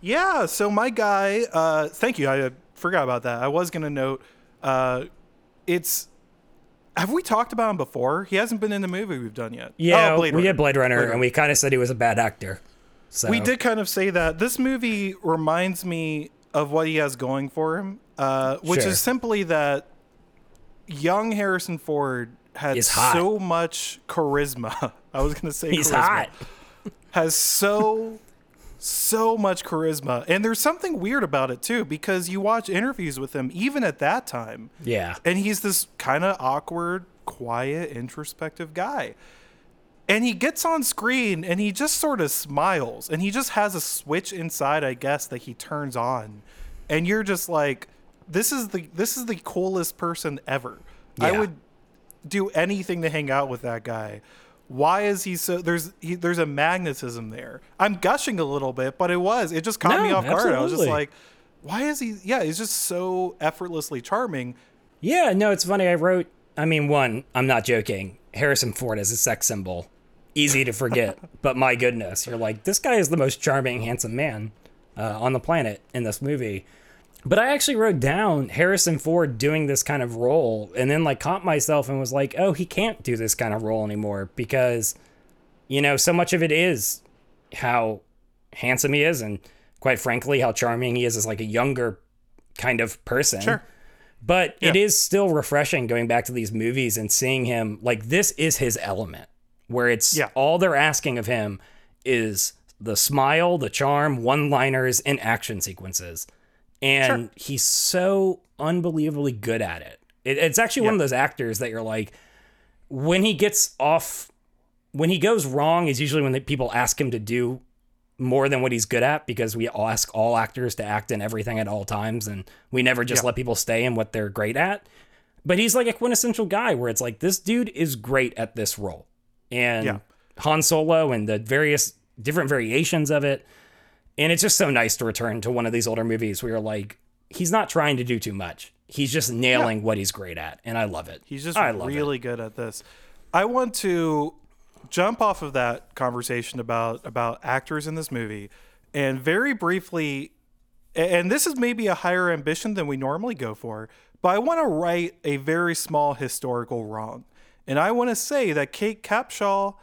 A: Yeah, so my guy, uh, thank you. I uh, forgot about that. I was going to note uh, it's. Have we talked about him before? He hasn't been in the movie we've done yet.
B: Yeah,
A: Oh, Blade
B: we
A: Runner.
B: did Blade Runner,
A: Blade
B: and we kind of said he was a bad actor. So
A: We did kind of say that. This movie reminds me of what he has going for him, uh, which
B: Sure.
A: is simply that young Harrison Ford had so much charisma. I was going to say
B: He's
A: charisma.
B: hot.
A: has so so much charisma. And there's something weird about it too because you watch interviews with him even at that time.
B: Yeah.
A: and he's this kind of awkward quiet introspective guy. And he gets on screen and he just sort of smiles. And he just has a switch inside i guess that he turns on. And you're just like this is the this is the coolest person ever. I would do anything to hang out with that guy why is he so there's he, there's a magnetism there i'm gushing a little bit but it was it just caught
B: No,
A: me off guard i was just like why is he yeah he's just so effortlessly charming
B: Yeah, no, it's funny. I wrote, I mean, one, I'm not joking. Harrison Ford as a sex symbol. Easy to forget, but my goodness, you're like, this guy is the most charming, handsome man uh, on the planet in this movie. But I actually wrote down Harrison Ford doing this kind of role and then like caught myself and was like, oh, he can't do this kind of role anymore because, you know, so much of it is how handsome he is and quite frankly, how charming he is as like a younger kind of person.
A: Sure.
B: But it
A: Yeah.
B: is still refreshing going back to these movies and seeing him like this is his element, where it's
A: Yeah.
B: all they're asking of him is the smile, the charm, one liners, and action sequences. And he's so unbelievably good at it. it it's actually one of those actors that you're like, when he gets off, when he goes wrong, is usually when the people ask him to do more than what he's good at because we all ask all actors to act in everything at all times and we never just
A: Yeah.
B: let people stay in what they're great at. But he's like a quintessential guy where it's like this dude is great at this role. And
A: Yeah.
B: Han Solo and the various different variations of it. And it's just so nice to return to one of these older movies where you're like, he's not trying to do too much. He's just nailing what he's great at. And I love it.
A: He's just
B: love it.
A: really good at this. I want to jump off of that conversation about about actors in this movie and very briefly and this is maybe a higher ambition than we normally go for, but I want to right a very small historical wrong. And I want to say that Kate Capshaw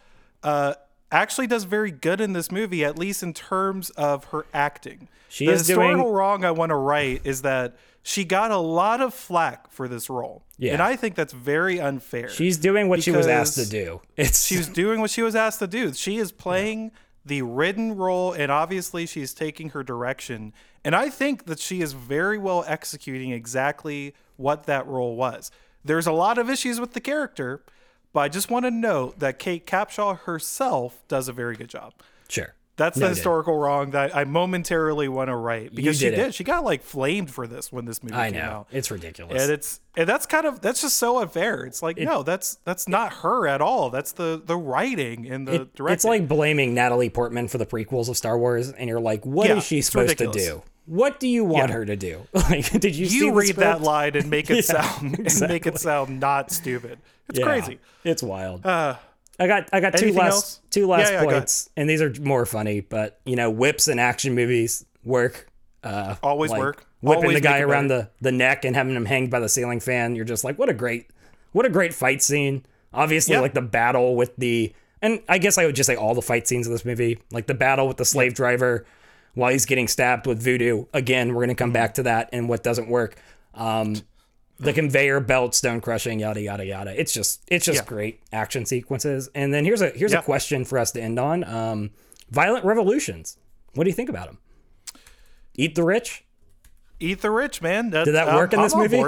A: uh, actually does very good in this movie, at least in terms of her acting.
B: She
A: the
B: is doing-
A: historical wrong I want to write is that she got a lot of flack for this role.
B: Yeah.
A: And I think that's very unfair.
B: She's doing what she was asked to do. It's
A: she was doing what she was asked to do. She is playing the written role, and obviously she's taking her direction. And I think that she is very well executing exactly what that role was. There's a lot of issues with the character, but I just want to note that Kate Capshaw herself does a very good job.
B: sure.
A: That's the
B: Noted.
A: historical wrong that I momentarily want to right because she
B: did it.
A: She got like flamed for this when this movie
B: I
A: came
B: know.
A: out.
B: It's ridiculous.
A: And it's and that's kind of that's just so unfair. It's like no, that's that's not her at all. That's the the writing and the
B: It-
A: directing.
B: it's like blaming Natalie Portman for the prequels of Star Wars, and you're like, what is
A: Yeah,
B: she supposed
A: ridiculous.
B: to do? What do you want her to do? Like, did you,
A: you read that line and make it
B: Yeah,
A: sound and make it sound not stupid. It's
B: Yeah,
A: crazy.
B: It's wild. I got I got two last
A: else?
B: two last
A: Yeah, yeah,
B: points, and these are more funny. But you know, whips in action movies work. Uh,
A: Always
B: like
A: work.
B: Whipping
A: Always
B: the guy around
A: better.
B: the the neck and having him hanged by the ceiling fan. You're just like, what a great, what a great fight scene. Obviously,
A: Yeah.
B: like the battle with the, and I guess I would just say all the fight scenes of this movie, like the battle with the slave driver while he's getting stabbed with voodoo. Again, we're gonna come back to that and what doesn't work. Um, the conveyor belt, stone crushing, yada yada yada. It's just it's just
A: Yeah.
B: great action sequences. And then here's a here's
A: Yeah.
B: a question for us to end on. Um, violent revolutions. What do you think about them? Eat the rich.
A: Eat the rich, man. That,
B: Did that work in this movie?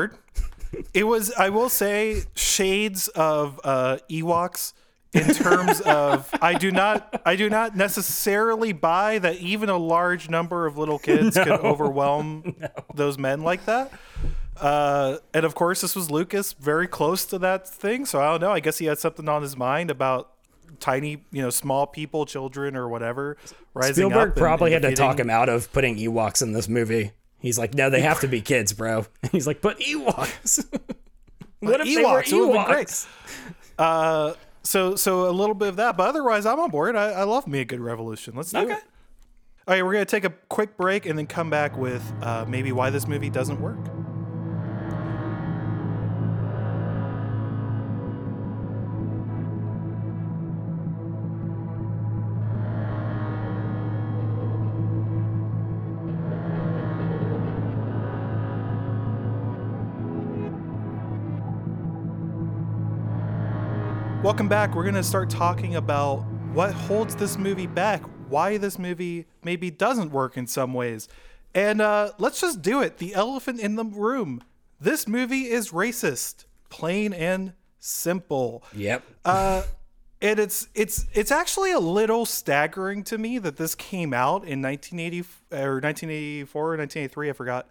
A: It was, I will say, shades of uh, Ewoks in terms of I do not I do not necessarily buy that even a large number of little kids could overwhelm those men like that. Uh, and of course, this was Lucas, very close to that thing. So I don't know. I guess he had something on his mind about tiny, you know, small people, children, or whatever rising
B: Spielberg
A: up. and-
B: probably
A: and
B: had to talk him out of putting Ewoks in this movie. He's like, no, they have to be kids, bro. He's like, but Ewoks. what if they were
A: Ewoks, it been great.
B: Ewoks?
A: Uh, so so a little bit of that, but otherwise, I'm on board. I, I love me a good revolution. Let's do
B: Okay.
A: it. All right, we're gonna take a quick break and then come back with uh, maybe why this movie doesn't work. Welcome back. We're going to start talking about what holds this movie back, why this movie maybe doesn't work in some ways. And uh, let's just do it. The elephant in the room. This movie is racist, plain and simple.
B: Yep.
A: Uh, and it's it's it's actually a little staggering to me that this came out in 1980 or 1984 or 1983. I forgot.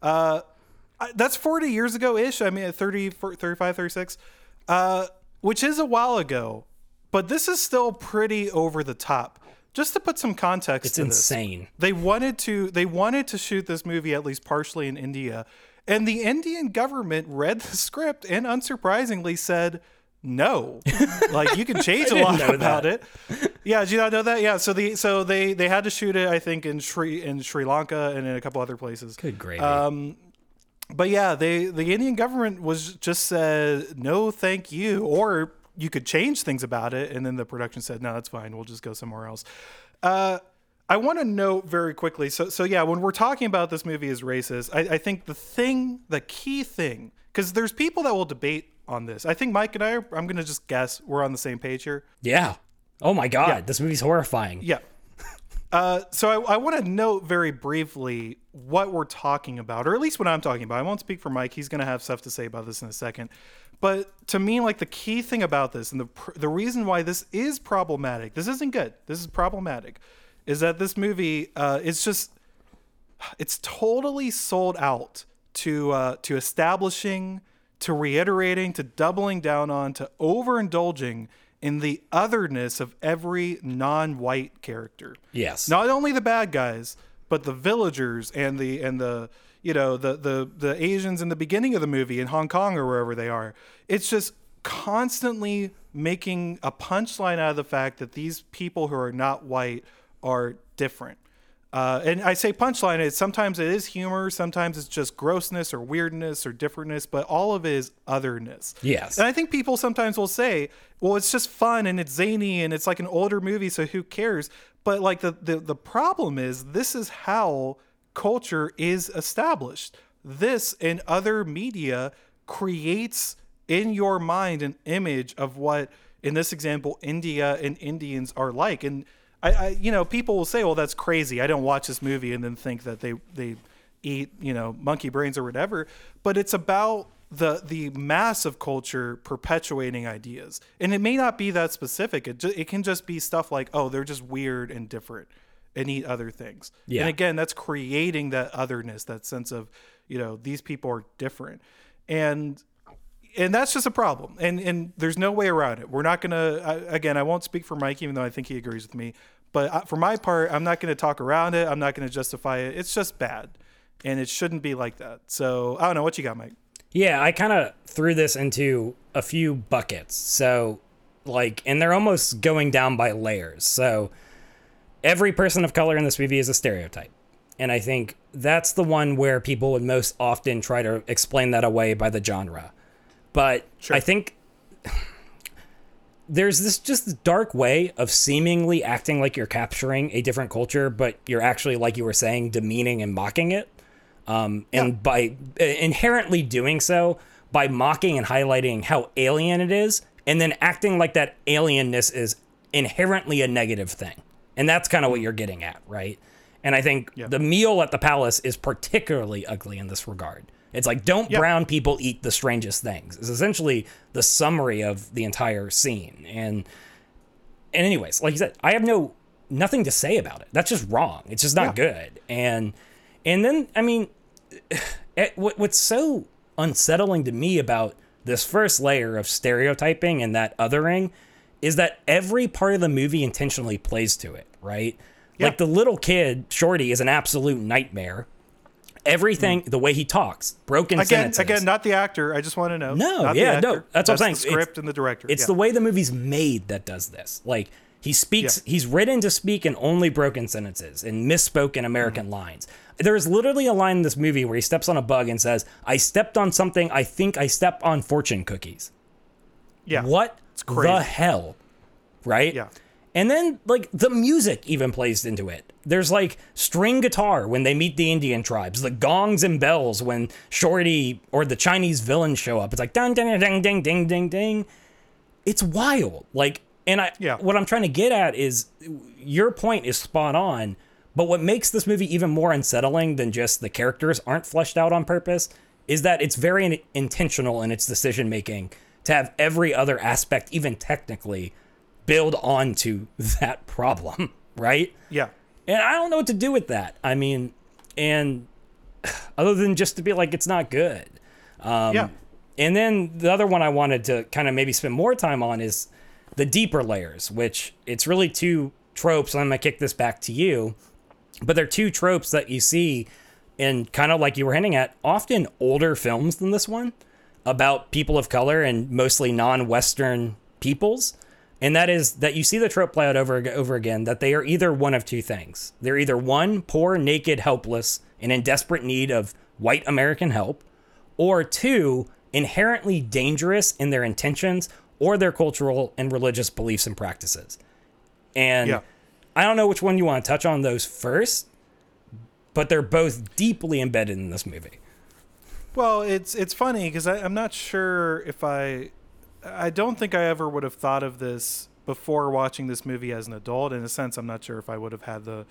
A: Uh, that's 40 years ago ish. I mean, 30, 35, 36, uh, which is a while ago. But this is still pretty over the top. Just to put some context
B: it's
A: to this,
B: insane.
A: they wanted to they wanted to shoot this movie at least partially in India, and the Indian government read the script and unsurprisingly said no. like you can change a lot about
B: that.
A: it. Yeah, did you not know that? Yeah, so the so they they had to shoot it I think in Sri in Sri Lanka and in a couple other places.
B: Good gravy.
A: Um, but yeah, they the Indian government was just said no, thank you, or you could change things about it, and then the production said no, that's fine, we'll just go somewhere else. Uh, I want to note very quickly. So so yeah, when we're talking about this movie as racist, I, I think the thing, the key thing, because there's people that will debate on this. I think Mike and I, are, I'm gonna just guess we're on the same page here.
B: yeah. Oh my god, this movie's horrifying.
A: Yeah. Uh, so I, I want to note very briefly what we're talking about, or at least what I'm talking about. I won't speak for Mike; he's going to have stuff to say about this in a second. But to me, like the key thing about this, and the the reason why this is problematic, this isn't good. This is problematic, is that this movie uh, is just it's totally sold out to uh, to establishing, to reiterating, to doubling down on, to overindulging in the otherness of every non-white character.
B: Yes.
A: Not only the bad guys, but the villagers and the and the you know the the the Asians in the beginning of the movie in Hong Kong or wherever they are. It's just constantly making a punchline out of the fact that these people who are not white are different. Uh, and I say punchline. It sometimes it is humor, sometimes it's just grossness or weirdness or differentness, but all of it is otherness.
B: Yes.
A: And I think people sometimes will say, "Well, it's just fun and it's zany and it's like an older movie, so who cares?" But like the the, the problem is, this is how culture is established. This and other media creates in your mind an image of what, in this example, India and Indians are like, and I, I, you know, people will say, "Well, that's crazy. I don't watch this movie and then think that they they eat, you know, monkey brains or whatever." But it's about the the mass of culture perpetuating ideas, and it may not be that specific. It ju- it can just be stuff like, "Oh, they're just weird and different." And eat other things.
B: Yeah.
A: And again, that's creating that otherness, that sense of, you know, these people are different. And and that's just a problem and and there's no way around it we're not gonna I, again i won't speak for mike even though i think he agrees with me but I, for my part i'm not gonna talk around it i'm not gonna justify it it's just bad and it shouldn't be like that so i don't know what you got mike
B: Yeah, I kind of threw this into a few buckets. So, like, and they're almost going down by layers. So, every person of color in this movie is a stereotype. And I think that's the one where people would most often try to explain that away by the genre. But
A: Sure.
B: I think there's this just dark way of seemingly acting like you're capturing a different culture, but you're actually, like you were saying, demeaning and mocking it. Um, and
A: Yeah.
B: by uh, inherently doing so, by mocking and highlighting how alien it is, and then acting like that alienness is inherently a negative thing. And that's kind of what you're getting at, right? And I think
A: Yeah.
B: the meal at the palace is particularly ugly in this regard. It's like, don't
A: Yeah.
B: brown people eat the strangest things? It's essentially the summary of the entire scene. And and anyways, like you said, I have no nothing to say about it. That's just wrong. It's just not good. And and then I mean, it, what, what's so unsettling to me about this first layer of stereotyping and that othering is that every part of the movie intentionally plays to it, right?
A: Yeah.
B: Like the little kid, Shorty, is an absolute nightmare. Everything, the way he talks, broken
A: again
B: sentences.
A: again not the actor i just want to know
B: No,
A: Not the
B: yeah, no,
A: actor.
B: that's what I'm saying.
A: the script and the director
B: It's
A: Yeah.
B: the way the movie's made that does this. Like he speaks,
A: Yeah.
B: he's written to speak in only broken sentences and misspoken American
A: Mm-hmm.
B: lines. There's literally a line in this movie where he steps on a bug and says, "I stepped on something. I think I stepped on fortune cookies."
A: yeah
B: What
A: crazy.
B: the hell? Right?
A: yeah
B: And then like the music even plays into it. There's like string guitar when they meet the Indian tribes, the gongs and bells when Shorty or the Chinese villains show up. It's like ding ding ding ding ding ding ding. It's wild. Like and I
A: Yeah.
B: what I'm trying to get at is your point is spot on, but what makes this movie even more unsettling than just the characters aren't fleshed out on purpose is that it's very in- intentional in its decision making to have every other aspect even technically build onto that problem, right?
A: yeah
B: And I don't know what to do with that. I mean, and other than just to be like, it's not good. Um,
A: yeah
B: And then the other one I wanted to kind of maybe spend more time on is the deeper layers, which it's really two tropes. I'm going to kick this back to you, but they're two tropes that you see in kind of like you were hinting at, often older films than this one about people of color and mostly non-Western peoples. And that is that you see the trope play out over over again that they are either one of two things. They're either one, poor, naked, helpless, and in desperate need of white American help, or two, inherently dangerous in their intentions or their cultural and religious beliefs and practices. And
A: Yeah.
B: I don't know which one you want to touch on those first, but they're both deeply embedded in this movie.
A: Well, it's it's funny because I'm not sure if I, I don't think I ever would have thought of this before watching this movie as an adult. In a sense, I'm not sure if I would have had the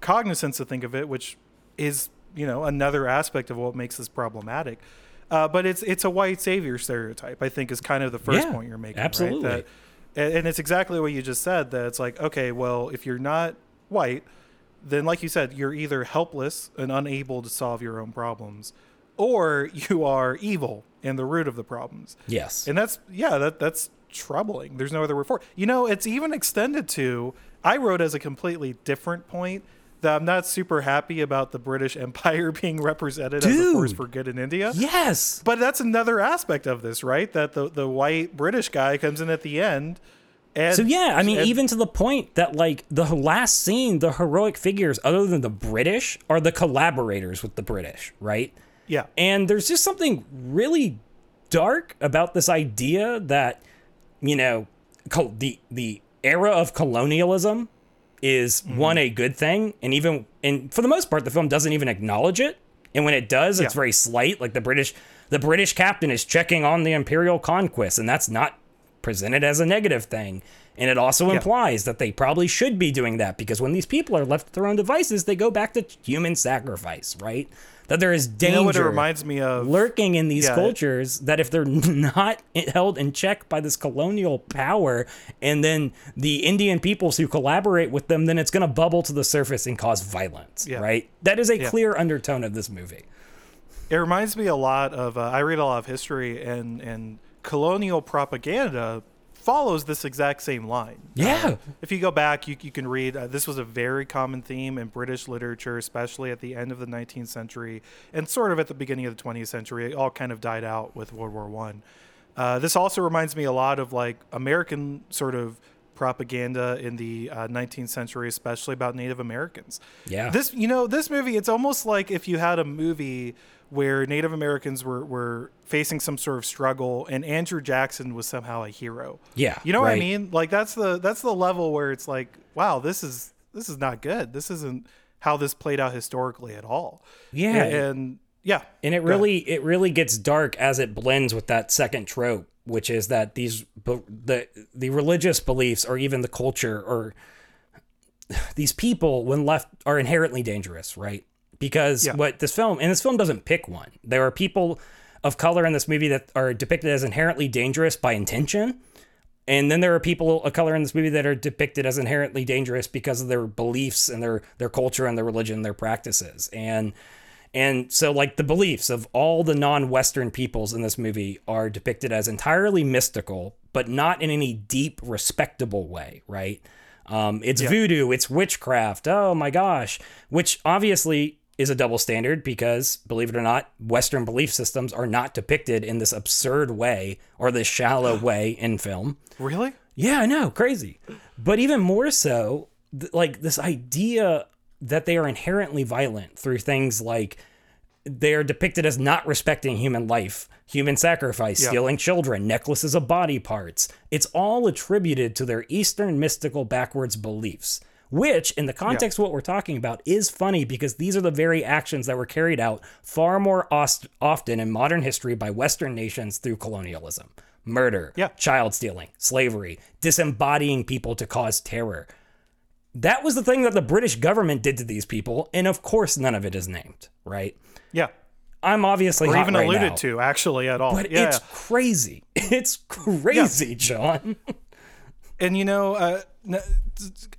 A: cognizance to think of it, which is you know another aspect of what makes this problematic. Uh, but it's it's a white savior stereotype. I think is kind of the first
B: Yeah,
A: point you're making.
B: absolutely.
A: Right? That, and and it's exactly what you just said. That it's like okay, well, if you're not white, then like you said, you're either helpless and unable to solve your own problems, or you are evil and the root of the problems.
B: Yes.
A: And that's yeah, that that's troubling. There's no other word for it. You know, it's even extended to I wrote as a completely different point that I'm not super happy about the British Empire being represented as a force for good in India.
B: yes.
A: But that's another aspect of this, right? That the the white British guy comes in at the end and
B: So yeah, I mean,
A: and-
B: even to the point that like the last scene, the heroic figures, other than the British, are the collaborators with the British, right?
A: Yeah.
B: And there's just something really dark about this idea that, you know, col- the the era of colonialism is
A: Mm-hmm.
B: one a good thing, and even and for the most part, the film doesn't even acknowledge it. And when it does, it's
A: Yeah.
B: very slight. Like the British, the British captain is checking on the imperial conquest, and that's not presented as a negative thing. And it also implies that they probably should be doing that because when these people are left to their own devices, they go back to human sacrifice, right? That there is
A: You
B: danger
A: know what it reminds me of?
B: lurking in these
A: Yeah, it-
B: cultures that if they're not held in check by this colonial power and then the Indian peoples who collaborate with them, then it's going to bubble to the surface and cause violence,
A: Yeah.
B: right? That is a clear undertone of this movie.
A: It reminds me a lot of. Uh, I read a lot of history, and and colonial propaganda follows this exact same line.
B: Yeah.
A: Uh, if you go back, you, you can read. Uh, this was a very common theme in British literature, especially at the end of the 19th century and sort of at the beginning of the 20th century. It all kind of died out with World War One. Uh, this also reminds me a lot of like American sort of propaganda in the uh, 19th century, especially about Native Americans.
B: Yeah.
A: This, you know, this movie, it's almost like if you had a movie where Native Americans were, were facing some sort of struggle and Andrew Jackson was somehow a hero.
B: Yeah,
A: You know what I mean? Like that's the that's the level where it's like, wow, this is this is not good. This isn't how this played out historically at all.
B: Yeah.
A: And, and yeah.
B: and it
A: Go ahead.
B: really it really gets dark as it blends with that second trope which is that these the the religious beliefs or even the culture or these people when left are inherently dangerous right because
A: Yeah.
B: what this film and this film doesn't pick one. There are people of color in this movie that are depicted as inherently dangerous by intention and then there are people of color in this movie that are depicted as inherently dangerous because of their beliefs and their their culture and their religion and their practices. And and so like the beliefs of all the non-western peoples in this movie are depicted as entirely mystical but not in any deep respectable way right? Um, it's voodoo it's witchcraft oh my gosh which obviously is a double standard because believe it or not western belief systems are not depicted in this absurd way or this shallow way in film
A: Really?
B: yeah, I know, crazy. But even more so, th- like this idea that they are inherently violent through things like they are depicted as not respecting human life, human sacrifice,
A: Yeah.
B: stealing children, necklaces of body parts. It's all attributed to their Eastern mystical backwards beliefs. Which, in the context of what we're talking about, is funny because these are the very actions that were carried out far more ost- often in modern history by Western nations through colonialism murder,
A: Yeah.
B: child stealing, slavery, disembodying people to cause terror. That was the thing that the British government did to these people, and of course, none of it is named, right?
A: Yeah.
B: I'm obviously
A: Or even
B: right
A: alluded
B: now,
A: to actually at all.
B: but
A: yeah.
B: it's crazy. It's crazy, John.
A: and you know uh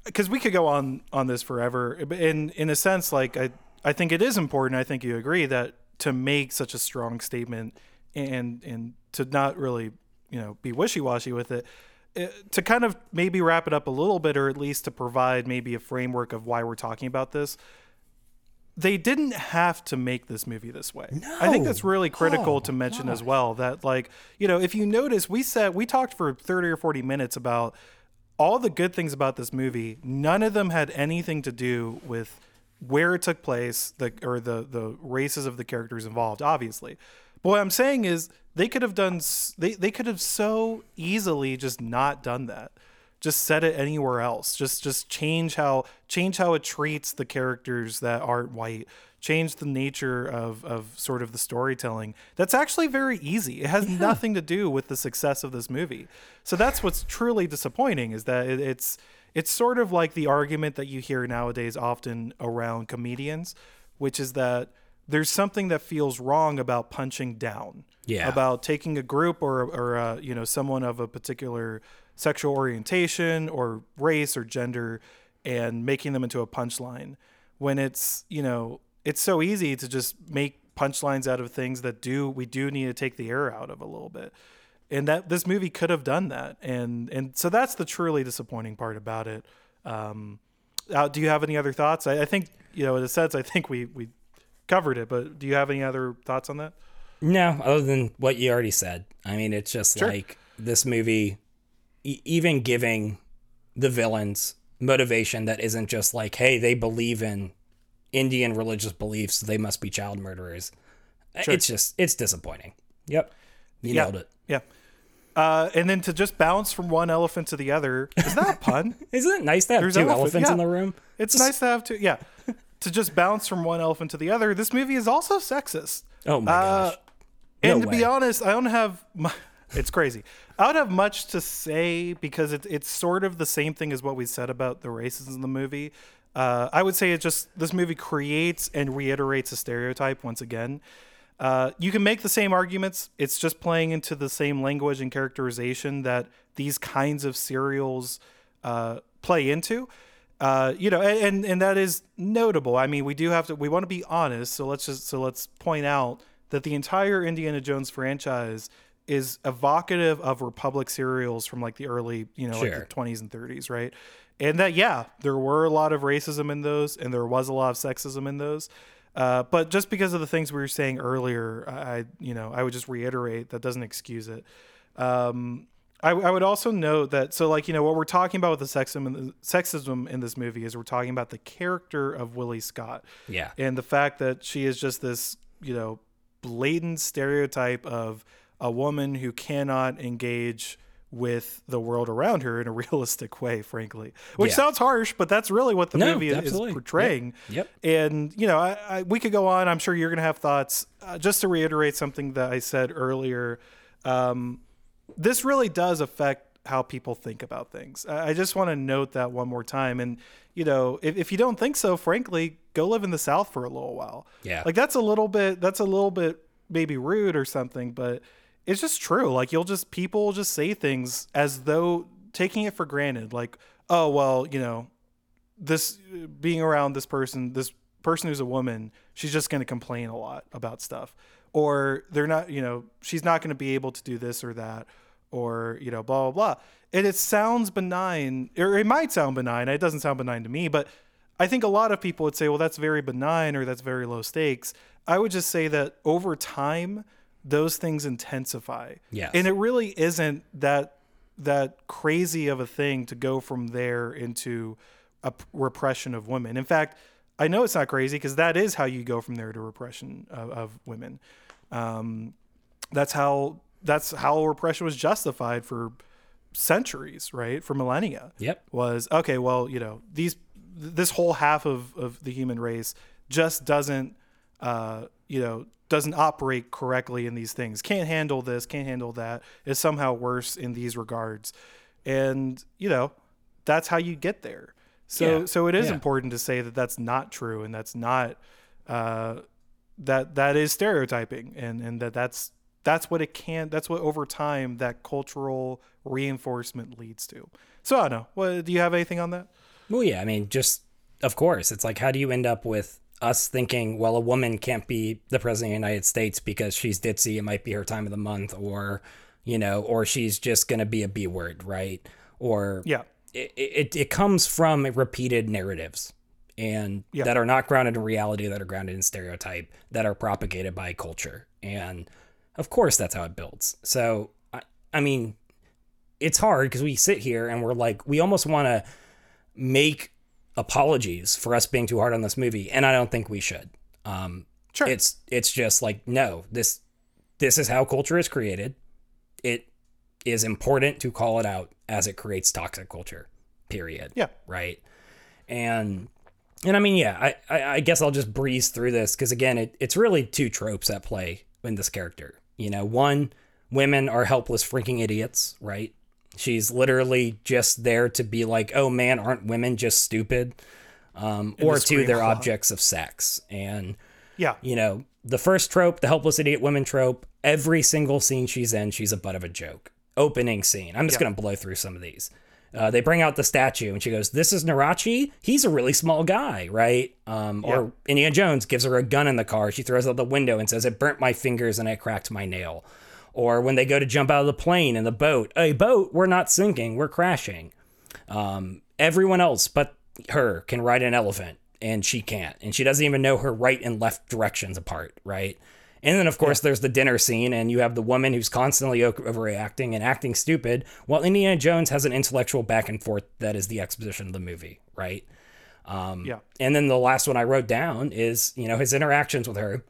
A: because we could go on on this forever in in a sense like i i think it is important i think you agree that to make such a strong statement and and to not really you know be wishy-washy with it uh, to kind of maybe wrap it up a little bit or at least to provide maybe a framework of why we're talking about this they didn't have to make this movie this way. No. I think that's really critical oh to mention as well. That like you know, if you notice, we said we talked for thirty or forty minutes about all the good things about this movie. None of them had anything to do with where it took place, the or the the races of the characters involved. Obviously, but what I'm saying is they could have done. They they could have so easily just not done that just set it anywhere else. Just just change how change how it treats the characters that aren't white. Change the nature of of sort of the storytelling. That's actually very easy. It has nothing to do with the success of this movie. So that's what's truly disappointing is that it, it's it's sort of like the argument that you hear nowadays often around comedians which is that there's something that feels wrong about punching down
B: Yeah.
A: about taking a group or or uh, you know someone of a particular sexual orientation or race or gender and making them into a punchline when it's you know it's so easy to just make punchlines out of things that do we do need to take the air out of a little bit. And that this movie could have done that. And and so that's the truly disappointing part about it. Um uh, do you have any other thoughts? I, I think you know in a sense i think we we covered it but do you have any other thoughts on that?
B: No, other than what you already said. I mean, it's just
A: Sure.
B: like this movie, e- even giving the villains motivation that isn't just like, hey, they believe in Indian religious beliefs, so they must be child murderers. It's just, it's disappointing. Yep. You
A: yeah
B: nailed it.
A: yeah uh, and then to just bounce from one elephant to the other is that a pun
B: Isn't it nice to have
A: There's
B: two
A: elephant-
B: elephants in the room?
A: It's nice to have two. Yeah, to just bounce from one elephant to the other. This movie is also sexist.
B: Oh my
A: Uh,
B: gosh.
A: and
B: No
A: to be honest, I don't have. mu- It's crazy. I don't have much to say because it's it's sort of the same thing as what we said about the racism in the movie. Uh, I would say it just this movie creates and reiterates a stereotype once again. Uh, you can make the same arguments. It's just playing into the same language and characterization that these kinds of serials uh, play into. Uh, you know, and, and and that is notable. I mean, we do have to. We want to be honest. So let's just so let's point out that the entire Indiana Jones franchise is evocative of Republic serials from like the early, you know, like the 20s and 30s, right? And that yeah, there were a lot of racism in those, and there was a lot of sexism in those. Uh, but just because of the things we were saying earlier, I, I you know I would just reiterate that doesn't excuse it. Um, I, I would also note that so like you know what we're talking about with the sexism in the, sexism in this movie is we're talking about the character of Willie Scott
B: Yeah.
A: and the fact that she is just this you know blatant stereotype of a woman who cannot engage with the world around her in a realistic way frankly which
B: Yeah.
A: sounds harsh but that's really what the
B: No,
A: movie is- is
B: absolutely.
A: portraying
B: Yep.
A: and you know I, I, we could go on i'm sure you're going to have thoughts uh, just to reiterate something that i said earlier um, this really does affect how people think about things. I I just want to note that one more time. And, you know, if, if you don't think so, frankly, go live in the South for a little while.
B: Yeah.
A: Like that's a little bit, that's a little bit maybe rude or something, but it's just true. Like you'll just, people just say things as though taking it for granted. Like, oh, well, you know, this being around this person, this person who's a woman, she's just going to complain a lot about stuff. Or they're not, you know, she's not going to be able to do this or that, or, you know, blah, blah, blah. And it sounds benign, or it might sound benign. It doesn't sound benign to me, but I think a lot of people would say, well, that's very benign or that's very low stakes. I would just say that over time, those things intensify.
B: Yes.
A: And it really isn't that that crazy of a thing to go from there into a p- repression of women. In fact, I know it's not crazy because that is how you go from there to repression of, of women. Um, that's how that's how repression was justified for centuries, right? For millennia
B: Yep.
A: was okay well you know these this whole half of, of the human race just doesn't uh, you know doesn't operate correctly in these things. Can't handle this can't handle that. Is somehow worse in these regards. And you know that's how you get there. So
B: Yeah.
A: so it is
B: Yeah.
A: important to say that that's not true and that's not uh, that that is stereotyping and and that that's that's what it can that's what over time that cultural reinforcement leads to. So i don't know. What do you have anything on that?
B: Well, yeah, I mean, just of course, it's like how do you end up with us thinking, well, a woman can't be the president of the United States because she's ditzy, it might be her time of the month, or you know, or she's just gonna be a B word, right? Or
A: yeah
B: it, it, it comes from repeated narratives and
A: Yeah.
B: that are not grounded in reality that are grounded in stereotype that are propagated by culture and of course that's how it builds so i, I mean it's hard because we sit here and we're like we almost want to make apologies for us being too hard on this movie and i don't think we should. Um
A: Sure.
B: it's it's just like no this this is how culture is created. It is important to call it out as it creates toxic culture period.
A: Yeah.
B: right? And and i mean yeah i i, I guess i'll just breeze through this because again it, it's really two tropes at play in this character. You know one women are helpless freaking idiots right she's literally just there to be like oh man aren't women just stupid um, or
A: to
B: two they're objects of sex and
A: yeah
B: you know, the first trope, the helpless idiot women trope, every single scene she's in, she's a butt of a joke. Opening scene. I'm just
A: Yeah.
B: going to blow through some of these. Uh, they bring out the statue, and she goes, "This is Nurhachi. He's a really small guy, right?" Um,
A: Yeah.
B: Or Indiana Jones gives her a gun in the car. She throws out the window and says, "It burnt my fingers and I cracked my nail." Or when they go to jump out of the plane in the boat, a boat, we're not sinking, we're crashing. Um, everyone else but her can ride an elephant, and she can't, and she doesn't even know her right and left directions apart, right? And then, of course, there's the dinner scene, and you have the woman who's constantly overreacting and acting stupid, while Indiana Jones has an intellectual back and forth that is the exposition of the movie, right? Um,
A: Yeah.
B: And then the last one I wrote down is, you know, his interactions with her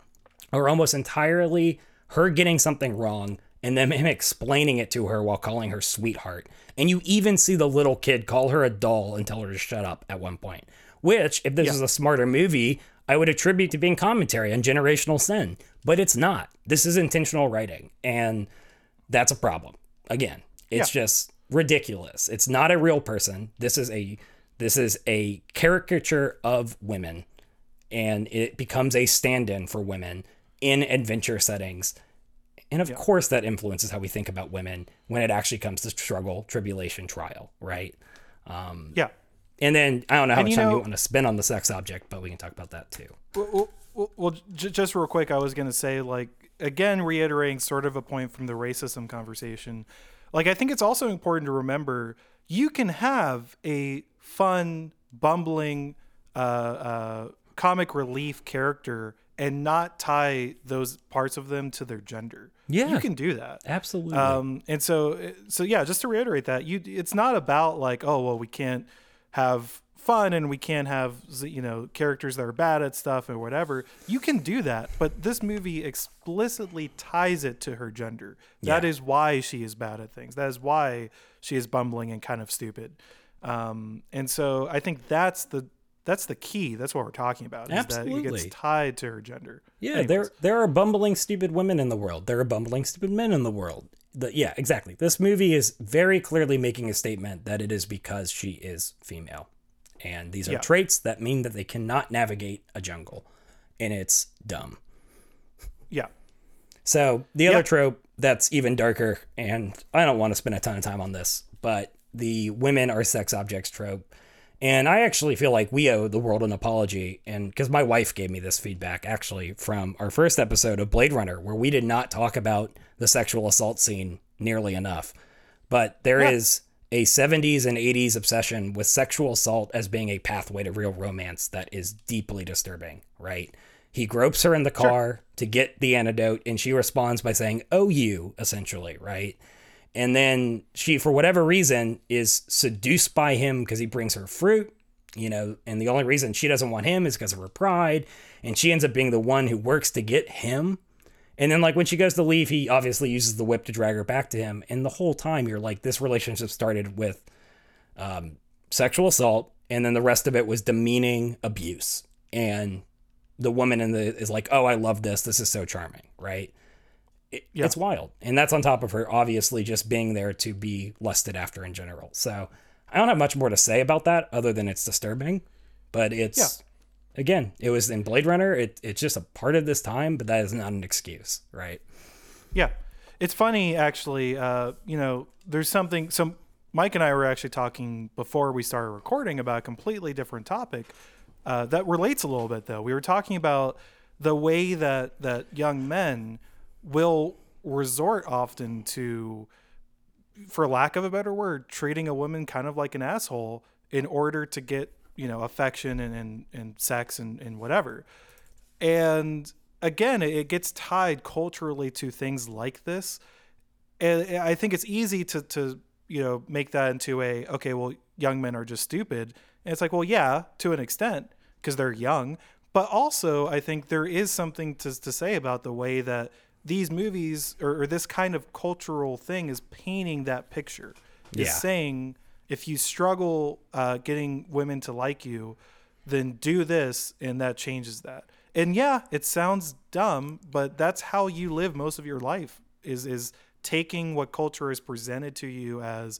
B: are almost entirely her getting something wrong and then him explaining it to her while calling her sweetheart. And you even see the little kid call her a doll and tell her to shut up at one point. Which, if this
A: Yeah.
B: is a smarter movie, I would attribute to being commentary on generational sin. But it's not. This is intentional writing. And that's a problem. Again, it's just ridiculous. It's not a real person. This is a this is a caricature of women and it becomes a stand-in for women in adventure settings. And of course that influences how we think about women when it actually comes to struggle, tribulation, trial, right?
A: Yeah.
B: And then I don't know how
A: And
B: much
A: you
B: time you want to spend on the sex object, but we can talk about that too.
A: Well, well, well j- just real quick, I was gonna say, like, again, reiterating sort of a point from the racism conversation. Like, I think it's also important to remember you can have a fun, bumbling, uh, uh, comic relief character and not tie those parts of them to their gender.
B: Yeah.
A: you can do that.
B: Absolutely.
A: Um, and so, so yeah, just to reiterate that, you, it's not about like, oh, well, we can't have fun and we can't have, you know, characters that are bad at stuff or whatever. You can do that, but this movie explicitly ties it to her gender. That
B: Yeah.
A: is why she is bad at things. That is why she is bumbling and kind of stupid. Um, and so I think that's the that's the key. That's what we're talking about. That it gets tied to her gender.
B: Yeah,
A: Anyways.
B: there there are bumbling stupid women in the world. There are bumbling stupid men in the world. The, yeah, exactly. This movie is very clearly making a statement that it is because she is female. And these are
A: Yeah.
B: traits that mean that they cannot navigate a jungle. And it's dumb.
A: yeah.
B: So the other
A: Yep.
B: trope that's even darker, and I don't want to spend a ton of time on this, but the women are sex objects trope. And I actually feel like we owe the world an apology. And because my wife gave me this feedback actually from our first episode of Blade Runner, where we did not talk about the sexual assault scene nearly enough. But there is
A: Yeah.
B: a 70s and 80s obsession with sexual assault as being a pathway to real romance that is deeply disturbing, right? He gropes her in the car to get the antidote, and she responds by saying, Oh, you, essentially, right? And then she, for whatever reason, is seduced by him because he brings her fruit, you know, and the only reason she doesn't want him is because of her pride. And she ends up being the one who works to get him. And then, like, when she goes to leave, he obviously uses the whip to drag her back to him. And the whole time, you're like, this relationship started with um, sexual assault, and then the rest of it was demeaning abuse. And the woman in the is like, oh, I love this. This is so charming, right? It,
A: Yeah.
B: It's wild. And that's on top of her obviously just being there to be lusted after in general. So I don't have much more to say about that other than it's disturbing. But it's, yeah. again, it was in Blade Runner. It, it's just a part of this time, but that is not an excuse, right?
A: Yeah. It's funny, actually. Uh, you know, there's something. So, Mike and I were actually talking before we started recording about a completely different topic uh, that relates a little bit, though. We were talking about the way that, that young men will resort often to, for lack of a better word, treating a woman kind of like an asshole in order to get, you know, affection and, and, and sex and, and whatever. And again, it- gets tied culturally to things like this. And I think it's easy to, to you know make that into a okay, well, young men are just stupid. And it's like, well, yeah, to an extent because they're young. But also, I think there is something to, to say about the way that these movies or, or this kind of cultural thing is painting that picture. Is
B: Yeah.
A: saying if you struggle uh, getting women to like you, then do this and that changes that. And yeah, it sounds dumb, but that's how you live most of your life is is taking what culture is presented to you as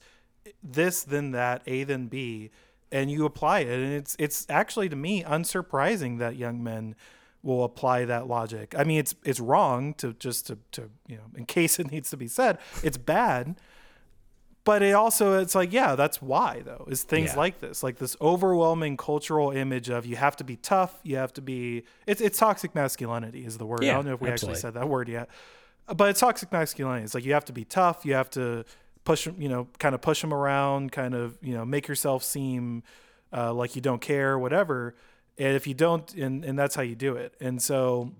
A: this then that A then B and you apply it and it's it's actually to me unsurprising that young men will apply that logic. I mean it's it's wrong to just to to you know in case it needs to be said, it's bad but it also it's like yeah that's why though is things
B: Yeah.
A: like this like this overwhelming cultural image of you have to be tough you have to be it's, it's toxic masculinity is the word i don't know if we
B: absolutely.
A: actually said that word yet but it's toxic masculinity it's like you have to be tough you have to push you know kind of push them around kind of you know make yourself seem uh, like you don't care whatever and if you don't and, and that's how you do it and so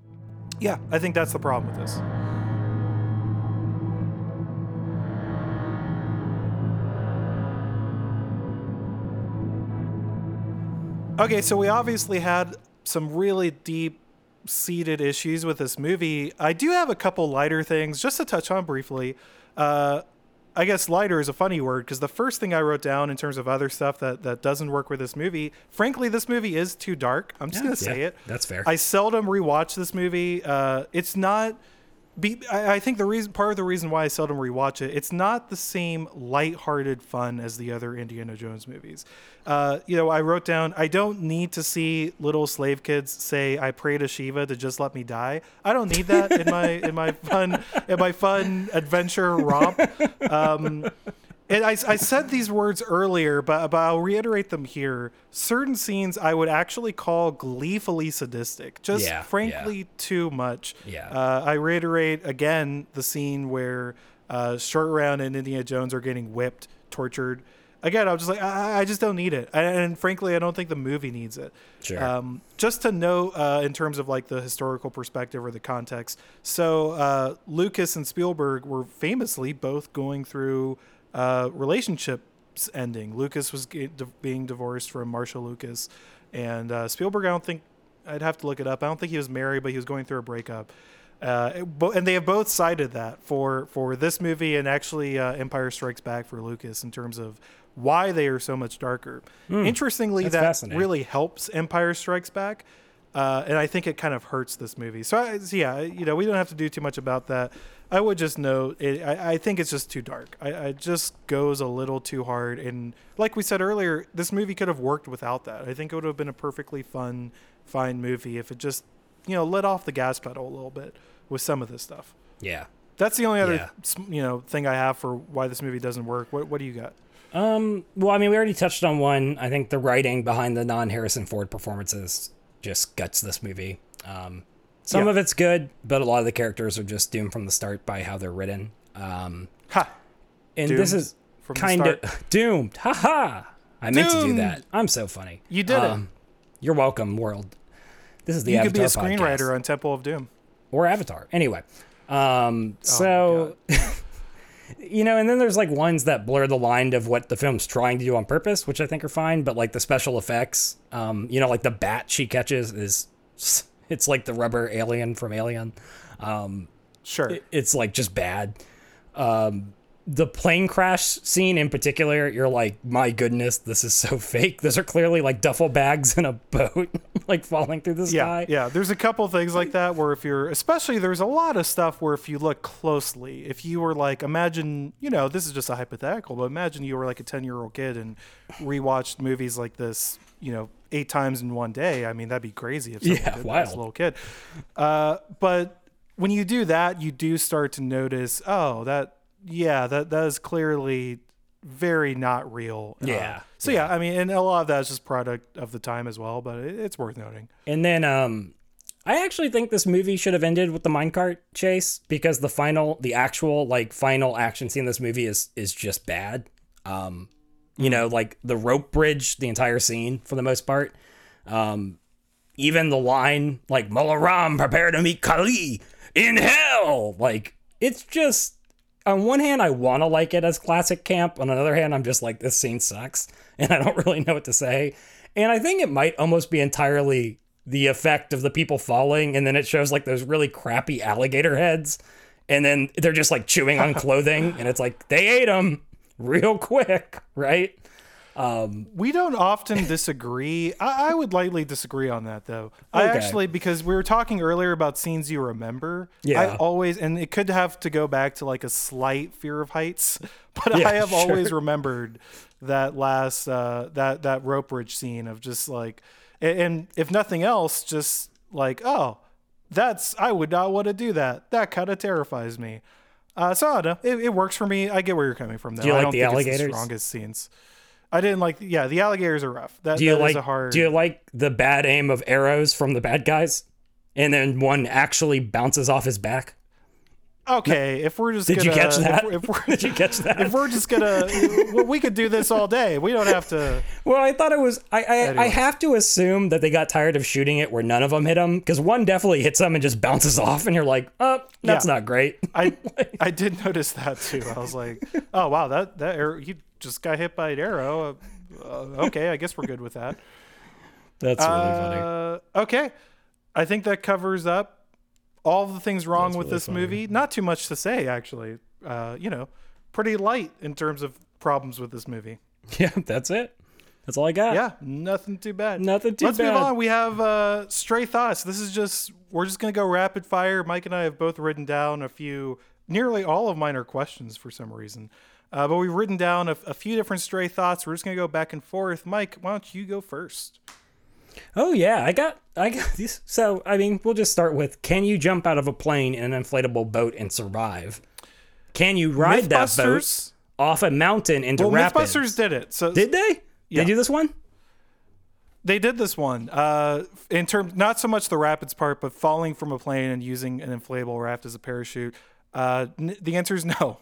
A: yeah i think that's the problem with this Okay, so we obviously had some really deep seated issues with this movie. I do have a couple lighter things just to touch on briefly. Uh, I guess lighter is a funny word because the first thing I wrote down in terms of other stuff that, that doesn't work with this movie, frankly, this movie is too dark. I'm just going to say
B: Yeah,
A: it.
B: that's fair.
A: I seldom rewatch this movie. Uh, it's not. Be, I, I think the reason, part of the reason why I seldom rewatch it, it's not the same lighthearted fun as the other Indiana Jones movies. Uh, you know, I wrote down, I don't need to see little slave kids say, "I pray to Shiva to just let me die." I don't need that in my in my fun in my fun adventure romp. Um, I, I said these words earlier, but, but I'll reiterate them here. Certain scenes I would actually call gleefully sadistic, just
B: Yeah,
A: frankly too much.
B: Yeah.
A: Uh, I reiterate again the scene where uh, Short Round and Indiana Jones are getting whipped, tortured. Again, I was just like, I, I just don't need it, and, and frankly, I don't think the movie needs it.
B: Sure.
A: Um, just to note, uh, in terms of like the historical perspective or the context, so uh, Lucas and Spielberg were famously both going through uh, relationships ending. Lucas was being divorced from Marsha Lucas, and uh, Spielberg. I don't think I'd have to look it up. I don't think he was married, but he was going through a breakup. Uh, and they have both cited that for for this movie and actually uh, Empire Strikes Back for Lucas in terms of why they are so much darker. Interestingly,
B: Hmm. That's
A: that really helps Empire Strikes Back. Uh, and I think it kind of hurts this movie. So, I, so yeah, you know, we don't have to do too much about that. I would just note, it, I, I think it's just too dark. I, I it just goes a little too hard. And like we said earlier, this movie could have worked without that. I think it would have been a perfectly fun, fine movie if it just, you know, let off the gas pedal a little bit with some of this stuff.
B: yeah.
A: That's the only other,
B: Yeah.
A: you know, thing I have for why this movie doesn't work. What, what do you got?
B: Um, well, I mean, we already touched on one. I think the writing behind the non Harrison Ford performances just guts this movie. Um, some
A: Yeah.
B: of it's good, but a lot of the characters are just doomed from the start by how they're written. Um,
A: Ha!
B: and this is kind of doomed. Ha ha! I meant to do that. I'm so funny.
A: You did it.
B: You're welcome, world. This is the
A: You could be a screenwriter
B: podcast.
A: on Temple of Doom.
B: or Avatar. Anyway,
A: Oh
B: um, so you know, and then there's like ones that blur the line of what the film's trying to do on purpose, which I think are fine. But like the special effects, um, you know, like the bat she catches is it's like the rubber alien from Alien. Um,
A: Sure.
B: it's like just bad. Um, the plane crash scene in particular, you're like, my goodness, this is so fake. Those are clearly like duffel bags in a boat, like falling through the sky.
A: yeah, yeah. There's a couple things like that where if you're, especially there's a lot of stuff where if you look closely, if you were like, imagine, you know, this is just a hypothetical, but imagine you were like a 10 year old kid and rewatched movies like this, you know, eight times in one day. I mean, that'd be crazy if someone
B: Yeah,
A: did that as a little kid. Uh, but when you do that, you do start to notice, oh, that, yeah, that that is clearly very not real. Uh,
B: Yeah,
A: so yeah. I mean, and a lot of that is just product of the time as well, but it, it's worth noting.
B: And then um I actually think this movie should have ended with the minecart chase because the final the actual like final action scene in this movie is is just bad. Um you know, like the rope bridge, the entire scene for the most part. Um even the line like Mola Ram, prepare to meet Kali in hell. Like it's just on one hand I want to like it as classic camp, on another hand I'm just like this scene sucks and I don't really know what to say. And I think it might almost be entirely the effect of the people falling and then it shows like those really crappy alligator heads and then they're just like chewing on clothing and it's like they ate them real quick, right?
A: We don't often disagree. I, I would lightly disagree on that, though. I actually, because we were talking earlier about scenes you remember.
B: Yeah.
A: I always, and it could have to go back to like a slight fear of heights, but
B: Yeah,
A: I have always remembered that last uh, that that rope bridge scene of just like, and if nothing else, just like, oh, that's I would not want to do that. That kind of terrifies me. Uh, so I don't know. It, it works for me. I get where you're coming from. Though.
B: Do you
A: I
B: like
A: don't
B: the
A: think
B: alligators?
A: It's the strongest scenes. I didn't like. Yeah, the alligators are rough. That,
B: Do you
A: that is
B: like
A: a hard.
B: do you like the bad aim of arrows from the bad guys? And then one actually bounces off his back.
A: Okay, if we're just
B: Did
A: gonna,
B: you catch that?
A: If, if we're,
B: Did you catch that?
A: if we're just gonna, we could do this all day. We don't have to.
B: Well, I thought it was. I I, I have to assume that they got tired of shooting it where none of them hit them because one definitely hits him and just bounces off, and you're like, oh, that's
A: Yeah.
B: not great.
A: I I did notice that too. I was like, oh wow, that that arrow, he just got hit by an arrow. Uh, uh, okay, I guess we're good with that.
B: That's really funny.
A: Uh, okay, I think that covers up all the things wrong
B: That's
A: with
B: really
A: this
B: funny.
A: movie. Not too much to say, actually. Uh, you know, pretty light in terms of problems with this movie.
B: Yeah, that's it. That's all I got.
A: Yeah, nothing too bad.
B: Nothing too bad.
A: Let's move on. We have uh, stray thoughts. This is just we're just gonna go rapid fire. Mike and I have both written down a few. Nearly all of mine are questions for some reason, uh, but we've written down a, a few different stray thoughts. We're just gonna go back and forth. Mike, why don't you go first?
B: Oh yeah, I got I got these. So I mean, we'll just start with: Can you jump out of a plane in an inflatable boat and survive? Can you ride that boat off a mountain into
A: Well,
B: rapids?
A: Mythbusters did it. So
B: Did they?
A: Yeah.
B: They do this one?
A: They did this one. Uh, in terms, not so much the rapids part, but falling from a plane and using an inflatable raft as a parachute. Uh, n- the answer is no.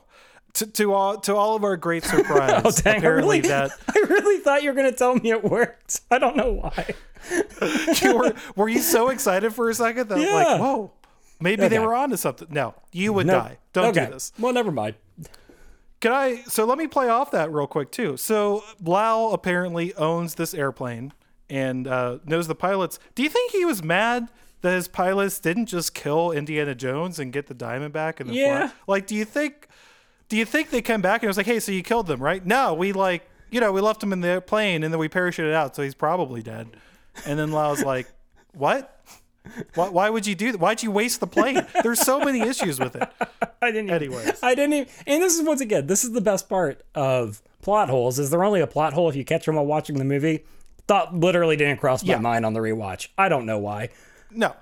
A: To, to all to all of our great surprise,
B: Oh dang! I
A: apparently
B: really,
A: that
B: I really thought you were gonna tell me it worked. I don't know why.
A: you were were you so excited for a second that
B: Yeah.
A: like whoa maybe they
B: Okay.
A: were onto something. No, you would die. Don't
B: okay.
A: do this.
B: Well, never mind.
A: Can I? So let me play off that real quick too. So Lao apparently owns this airplane and uh, knows the pilots. Do you think he was mad that his pilots didn't just kill Indiana Jones and get the diamond back and the
B: Yeah.
A: fly? Like, do you think? Do you think they come back and it was like, hey, so you killed them, right? No, we like, you know, we left him in the plane and then we parachuted out, so he's probably dead. And then Lao's like, what? Why, why would you do that? Why'd you waste the plane? There's so many issues with it.
B: I didn't. Even,
A: Anyways.
B: I didn't. Even, and this is once again, this is the best part of plot holes. Is they're only a plot hole if you catch them while watching the movie. Thought literally didn't cross my
A: Yeah.
B: mind on the rewatch. I don't know why.
A: No.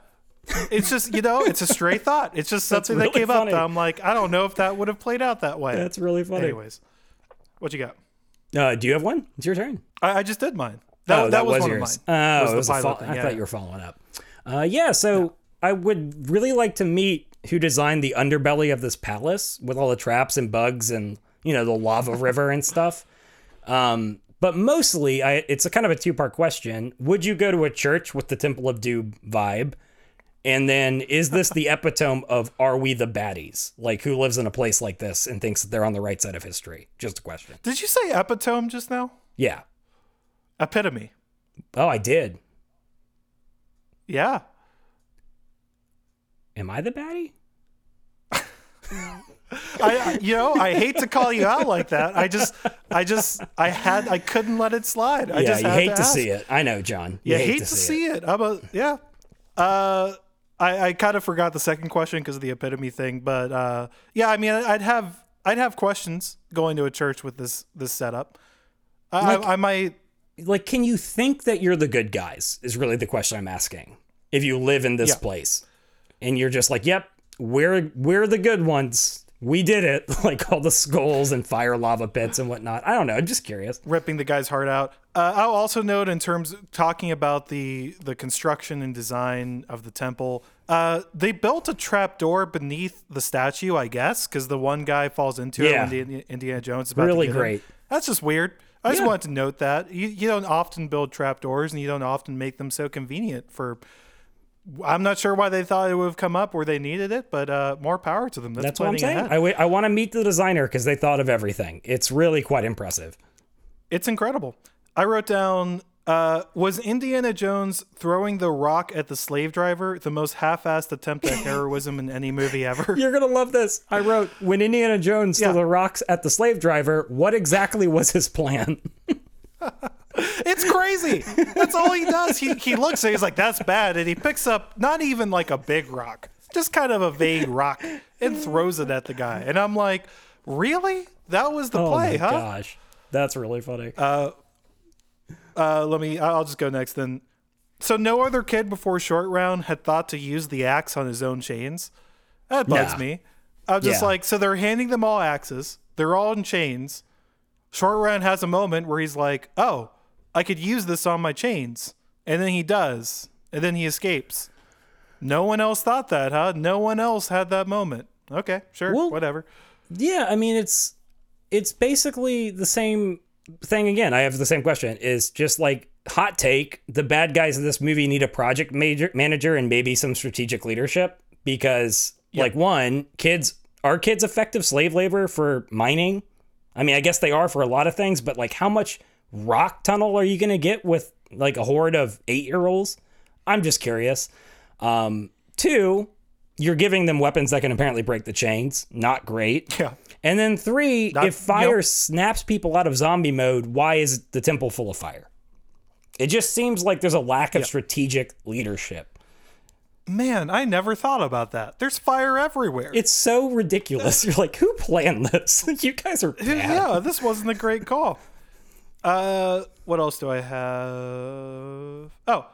A: It's just, you know, it's a stray thought. It's just something
B: really
A: that came
B: funny.
A: up that I'm like, I don't know if that would have played out that way.
B: That's really funny.
A: Anyways, what you got?
B: Uh, do you have one? It's your turn.
A: I, I just did mine. That,
B: oh,
A: that, was, one
B: yours.
A: of mine.
B: Oh,
A: Was
B: it was a
A: pilot
B: fol-
A: thing,
B: I
A: yeah,
B: thought you were following up. Uh, yeah, so I would really like to meet who designed the underbelly of this palace with all the traps and bugs and you know the lava river and stuff. Um, but mostly, I, it's a kind of a two part question. Would you go to a church with the Temple of Doom vibe? And then, is this the epitome of are we the baddies? Like, who lives in a place like this and thinks that they're on the right side of history? Just a question.
A: Did you say epitome just now?
B: Yeah.
A: Epitome.
B: Oh, I did.
A: Yeah.
B: Am I the baddie?
A: I, you know, I hate to call you out like that. I just, I just, I had, I couldn't let it slide. I
B: yeah,
A: just
B: you hate
A: to,
B: to see it. I know, John.
A: You hate, to, see it. I'm a, yeah. Uh, I, I kind of forgot the second question because of the epitome thing, but uh, yeah, I mean, I'd have, I'd have questions going to a church with this, this setup. I,
B: Like-
A: I, I might,
B: Like, can you think that you're the good guys? Is really the question I'm asking. If you live in this
A: Yeah.
B: place, and you're just like, "Yep, we're we're the good ones. We did it." Like all the skulls and fire lava pits and whatnot. I don't know. I'm just curious.
A: ripping the guy's heart out. Uh, I'll also note in terms of talking about the the construction and design of the temple. Uh, they built a trap door beneath the statue, I guess, because the one guy falls into
B: Yeah.
A: it when Indi- Indiana Jones is about
B: Really
A: to get him.
B: great.
A: That's just weird. I just
B: Yeah.
A: wanted to note that you, you don't often build trap doors, and you don't often make them so convenient for. I'm not sure why they thought it would have come up where they needed it, but uh, more power to them. That's,
B: That's what I'm saying.
A: ahead.
B: I, w- I want to meet the designer because they thought of everything. It's really quite impressive.
A: It's incredible. I wrote down uh, was Indiana Jones throwing the rock at the slave driver the most half-assed attempt at heroism in any movie ever?
B: You're gonna love this. I wrote when Indiana Jones threw the rocks at the slave driver. What exactly was his plan?
A: It's crazy. That's all he does. He he looks and he's like, "That's bad," and he picks up not even like a big rock, just kind of a vague rock, and throws it at the guy. And I'm like, "Really? That was the
B: Oh
A: play,
B: my
A: huh?"
B: gosh, that's really funny.
A: Uh, Uh, let me. I'll just go next then. So no other kid before short round had thought to use the axe on his own chains. That bugs
B: Nah.
A: me. I'm just
B: Yeah.
A: like, so they're handing them all axes. They're all in chains. Short Round has a moment where he's like, "Oh, I could use this on my chains," and then he does, and then he escapes. No one else thought that, huh? No one else had that moment. Okay, sure,
B: Well-
A: whatever.
B: Yeah, I mean it's it's basically the same thing again. I have the same question. Is just like hot take, the bad guys in this movie need a project major, manager and maybe some strategic leadership because like one, kids are kids effective slave labor for mining? I mean, I guess they are for a lot of things, but like how much rock tunnel are you going to get with like a horde of 8-year-olds? I'm just curious. Um two, you're giving them weapons that can apparently break the chains. Not great.
A: Yeah.
B: And then three,
A: Not-
B: if fire
A: yep.
B: snaps people out of zombie mode, why is the temple full of fire? It just seems like there's a lack of strategic leadership.
A: Man, I never thought about that. There's fire everywhere.
B: It's so ridiculous. You're like, who planned this? you guys are bad.
A: yeah, this wasn't a great call. Uh, what else do I have? Oh,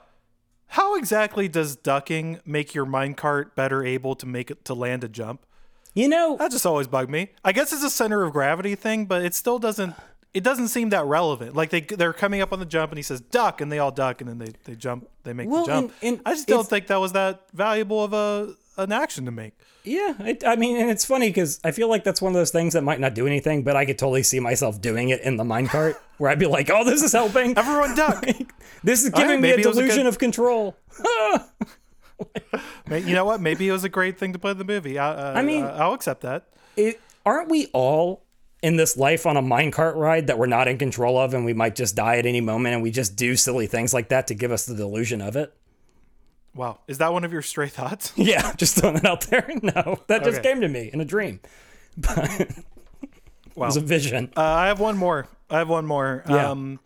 A: how exactly does ducking make your minecart better able to make it to land a jump?
B: You know,
A: That just always bugged me. I guess it's a center of gravity thing, but it still doesn't. It doesn't seem that relevant. Like they they're coming up on the jump, and he says duck, and they all duck, and then they, they jump. They make
B: Well,
A: the jump.
B: and- and
A: I just don't think that was that valuable of a an action to make.
B: yeah, it, I mean, and it's funny because I feel like that's one of those things that might not do anything, but I could totally see myself doing it in the minecart where I'd be like, oh, this is helping.
A: Everyone duck.
B: This is
A: right,
B: giving me a
A: maybe a
B: delusion
A: good-
B: of control.
A: You know what? Maybe it was a great thing to put in the movie. I, uh,
B: I mean-
A: uh, I'll accept that.
B: it, aren't we all in this life on a minecart ride that we're not in control of and we might just die at any moment and we just do silly things like that to give us the delusion of it?
A: Wow, is that one of your stray thoughts?
B: Yeah, just throwing that out there. No, that just
A: Okay.
B: came to me in a dream. But it
A: Wow.
B: was a vision.
A: Uh, I have one more. I have one more.
B: Yeah.
A: Um,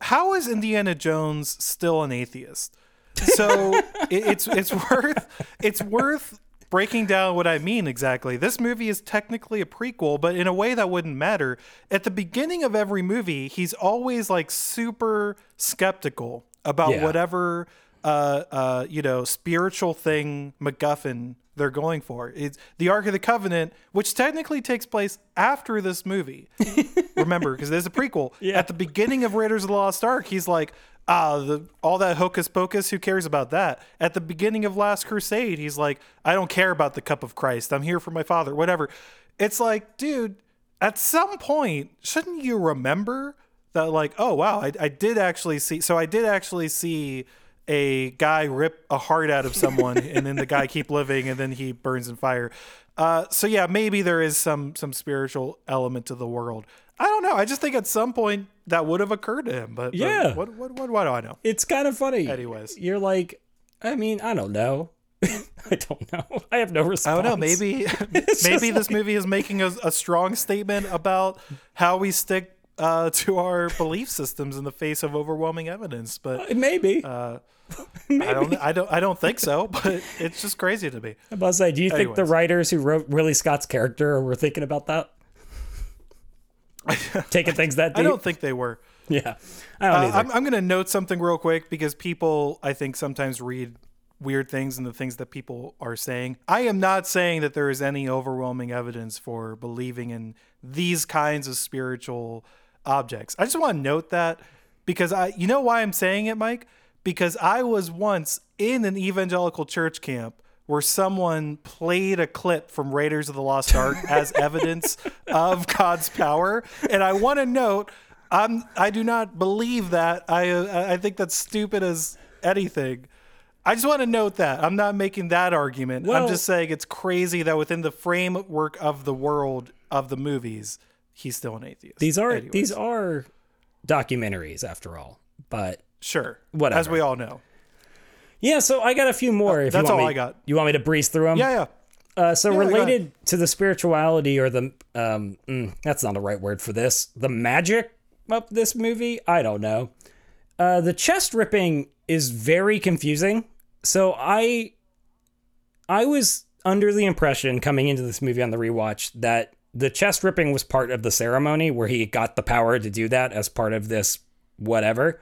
A: how is Indiana Jones still an atheist? So it, it's it's worth it's worth breaking down what I mean exactly. This movie is technically a prequel, but in a way that wouldn't matter. At the beginning of every movie, he's always like super skeptical about
B: Yeah.
A: whatever uh, uh, you know spiritual thing MacGuffin they're going for. It's the Ark of the Covenant, which technically takes place after this movie. Remember, because there's a prequel.
B: Yeah.
A: At the beginning of Raiders of the Lost Ark, he's like, ah, the, all that hocus pocus, who cares about that? At the beginning of Last Crusade, he's like, I don't care about the cup of Christ. I'm here for my father, whatever. It's like, dude, at some point, shouldn't you remember that, like, oh, wow, I, I did actually see, so I did actually see a guy rip a heart out of someone and then the guy keep living and then he burns in fire. Uh, so yeah, maybe there is some some spiritual element to the world. I don't know. I just think at some point that would have occurred to him. But, but
B: Yeah.
A: what, what what what do I know?
B: It's kind of funny.
A: Anyways.
B: you're like, I mean, I don't know. I don't know. I have no response.
A: I don't know. Maybe maybe this movie is making a, a strong statement about how we stick uh, to our belief systems in the face of overwhelming evidence. But
B: maybe.
A: uh, I don't I don't I don't think so. But it's just crazy to me.
B: I must say, do you think the writers who wrote Willie Scott's character were thinking about that? Taking things that deep?
A: I don't think they were.
B: Yeah, I don't
A: Uh,
B: either.
A: I'm, I'm going to note something real quick because people, I think, sometimes read weird things and the things that people are saying. I am not saying that there is any overwhelming evidence for believing in these kinds of spiritual objects. I just want to note that because I, you know why I'm saying it, Mike? Because I was once in an evangelical church camp where someone played a clip from Raiders of the Lost Ark as evidence of God's power, and I want to note I'm I do not believe that. I I think that's stupid as anything. I just want to note that I'm not making that argument.
B: Well-
A: I'm just saying it's crazy that within the framework of the world of the movies, he's still an atheist.
B: these are
A: Anyways,
B: these are documentaries after all, but
A: sure,
B: Whatever.
A: as we all know.
B: yeah. So I got a few more. if
A: that's
B: you want
A: all
B: me,
A: I got.
B: You want me to breeze through them?
A: Yeah, yeah.
B: Uh, so
A: Yeah,
B: related to the spirituality or the um, mm, that's not the right word for this. The magic of this movie, I don't know. Uh, the chest ripping is very confusing. So I, I was under the impression coming into this movie on the rewatch that the chest ripping was part of the ceremony where he got the power to do that as part of this whatever.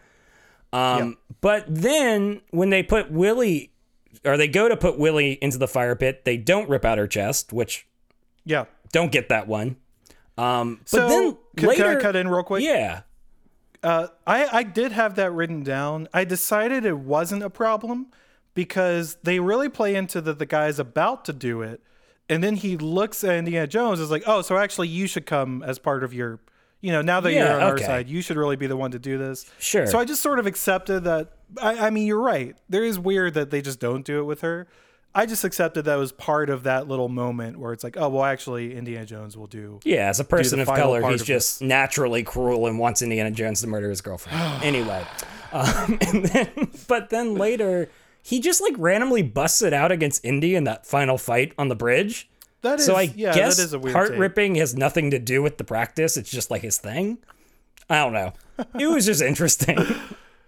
B: Um, but then when they put Willie or they go to put Willie into the fire pit, they don't rip out her chest, which
A: Yeah.
B: Don't get that one. Um, but
A: So,
B: then
A: c-
B: later,
A: can I cut in real quick?
B: yeah,
A: Uh, I, I did have that written down. I decided it wasn't a problem because they really play into that the guy's about to do it. And then he looks at Indiana Jones is like, oh, so actually you should come as part of your, you know, now that
B: Yeah,
A: you're on our side, you should really be the one to do this.
B: Sure.
A: So I just sort of accepted that. I, I mean, you're right. There is weird that they just don't do it with her. I just accepted that was part of that little moment where it's like, oh, well, actually, Indiana Jones will do.
B: yeah. As a person of color, he's
A: of
B: just naturally cruel and wants Indiana Jones to murder his girlfriend. anyway, um, and then, but then later, he just like randomly busts it out against Indy in that final fight on the bridge.
A: That is,
B: So I
A: yeah,
B: guess
A: that is a weird
B: heart ripping has nothing to do with the practice. It's just like his thing. I don't know. It was just interesting.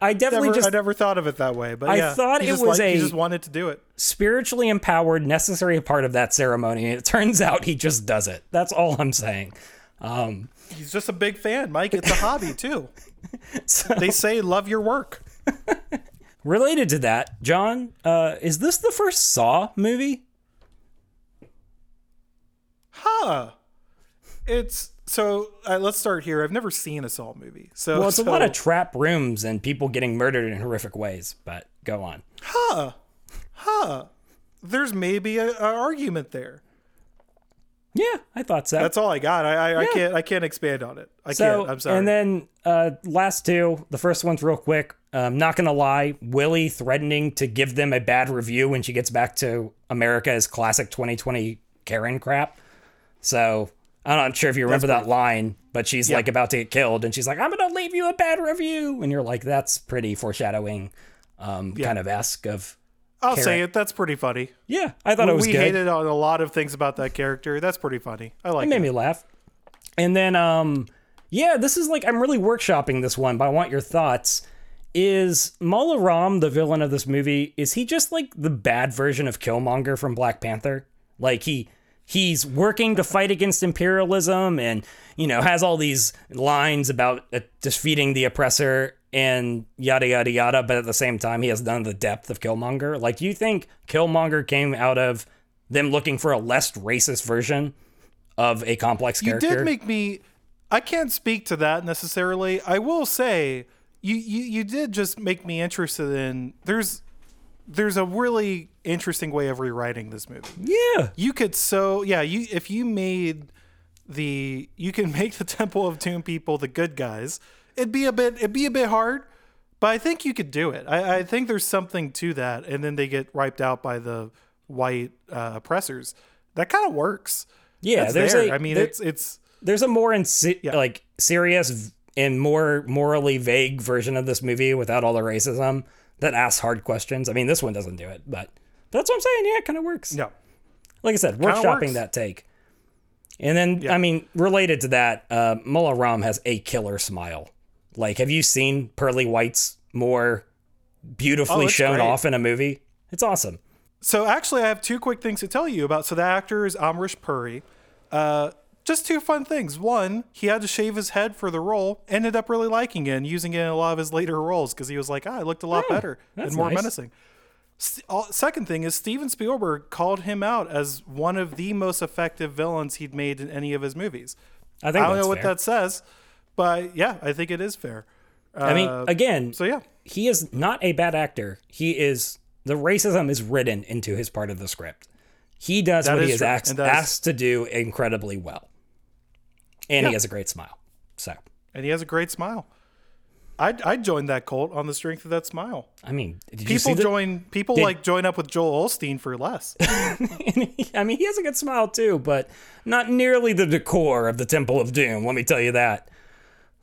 B: I definitely
A: Never,
B: just
A: I never thought of it that way, but
B: I
A: yeah,
B: thought it was
A: liked- he
B: a-
A: just wanted to do it.
B: spiritually empowered, necessary part of that ceremony. And it turns out he just does it. That's all I'm saying. Um,
A: He's just a big fan, Mike. It's a hobby too.
B: so,
A: They say love your work.
B: related to that, John, uh, is this the first Saw movie?
A: Huh? It's so. Uh, let's start here. I've never seen a Saw movie, so
B: Well, it's a lot of trap rooms and people getting murdered in horrific ways. But go on.
A: huh, huh. There's maybe a, a argument there.
B: Yeah, I thought so.
A: That's all I got. I I, I can't I can't expand on it. I
B: So,
A: can't. I'm sorry.
B: and then uh, last two, the first one's real quick. Um, not gonna lie, Willie threatening to give them a bad review when she gets back to America is classic 2020 Karen crap. So I'm not sure if you remember that line, but she's like about to get killed, and she's like, "I'm gonna leave you a bad review," and you're like, "That's pretty foreshadowing, um, kind of esque of."
A: I'll say it. That's pretty funny.
B: Yeah, I thought it was
A: we
B: good.
A: hated on a lot of things about that character. That's pretty funny. I like
B: It made
A: it.
B: me laugh. And then, um, yeah, this is like I'm really workshopping this one, but I want your thoughts. Is Mola Ram the villain of this movie? Is he just like the bad version of Killmonger from Black Panther? Like he he's working to fight against imperialism and you know has all these lines about uh, defeating the oppressor and yada yada yada, but at the same time he has none of the depth of Killmonger. Like, do you think Killmonger came out of them looking for a less racist version of a complex character?
A: You did make me. I can't speak to that necessarily. I will say you, you you did just make me interested in. There's there's a really interesting way of rewriting this movie.
B: yeah.
A: You could so yeah you if you made the you can make the Temple of Doom people the good guys. It'd be a bit it'd be a bit hard, but I think you could do it. I, I think there's something to that, and then they get wiped out by the white uh, oppressors. That kind of works.
B: Yeah,
A: That's
B: there's
A: there.
B: a
A: I mean,
B: there-
A: it's it's
B: there's a more insi- like serious and more morally vague version of this movie without all the racism that asks hard questions. I mean, this one doesn't do it, but that's what I'm saying. Yeah, it kind of works.
A: no.
B: Like I said, workshopping that take. And then, I mean, related to that, uh, Mola Ram has a killer smile. Like, have you seen Pearly White's more beautifully
A: Oh,
B: shown
A: great.
B: off in a movie? It's awesome.
A: So actually, I have two quick things to tell you about. So the actor is Amrish Puri. Uh, just two fun things. One, he had to shave his head for the role. Ended up really liking it and using it in a lot of his later roles because he was like, ah, I looked a lot better and more
B: nice.
A: menacing. Second thing is Steven Spielberg called him out as one of the most effective villains he'd made in any of his movies.
B: I think
A: I don't
B: that's
A: know what
B: fair.
A: that says, but yeah, I think it is fair.
B: I mean,
A: Uh,
B: again,
A: so yeah,
B: he is not a bad actor. He is the racism is written into his part of the script. He does
A: That
B: what he
A: is
B: is asked, asked to do incredibly well, and he has a great smile. So,
A: and he has a great smile. I'd, I'd join that cult on the strength of that smile.
B: I mean, did you see
A: people
B: the,
A: join people
B: did-
A: like join up with Joel Osteen for less.
B: I mean, he has a good smile too, but not nearly the decor of the Temple of Doom. Let me tell you that.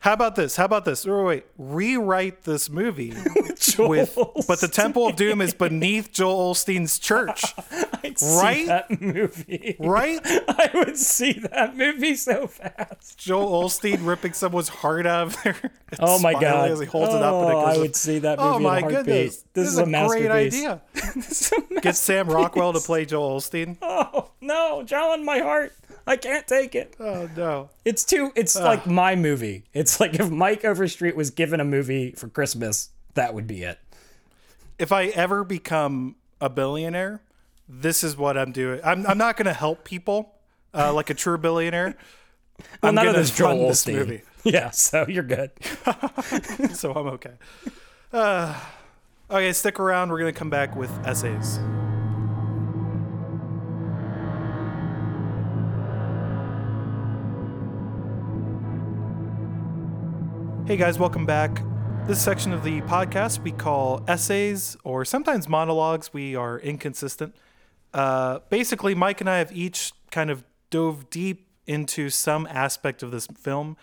A: How about this? How about this? Wait, wait, rewrite this movie
B: Joel
A: with but the Temple of Doom is beneath Joel Osteen's church,
B: I'd see
A: Right?
B: that movie.
A: right?
B: I would see that movie so fast.
A: Joel Osteen ripping someone's heart out of there.
B: Oh my god!
A: As he holds it up and it
B: Oh,
A: goes
B: I would see that oh movie
A: Oh
B: in
A: my goodness!
B: This, is, a,
A: great
B: masterpiece.
A: idea.
B: This is a
A: Get Sam Rockwell to play Joel Osteen.
B: Oh no, John, my heart. I can't take it.
A: Oh no!
B: It's too it's like my movie. It's like if Mike Overstreet was given a movie for Christmas, that would be it.
A: If I ever become a billionaire, this is what I'm doing. I'm I'm not going to help people. uh, like a true billionaire.
B: Well,
A: I'm
B: none of this Joel
A: this movie.
B: Yeah, so you're good.
A: so I'm okay. Uh, okay, stick around. We're gonna come back with essays. Hey guys, welcome back. This section of the podcast we call essays or sometimes monologues. We are inconsistent. Uh, basically, Mike and I have each kind of dove deep into some aspect of this film.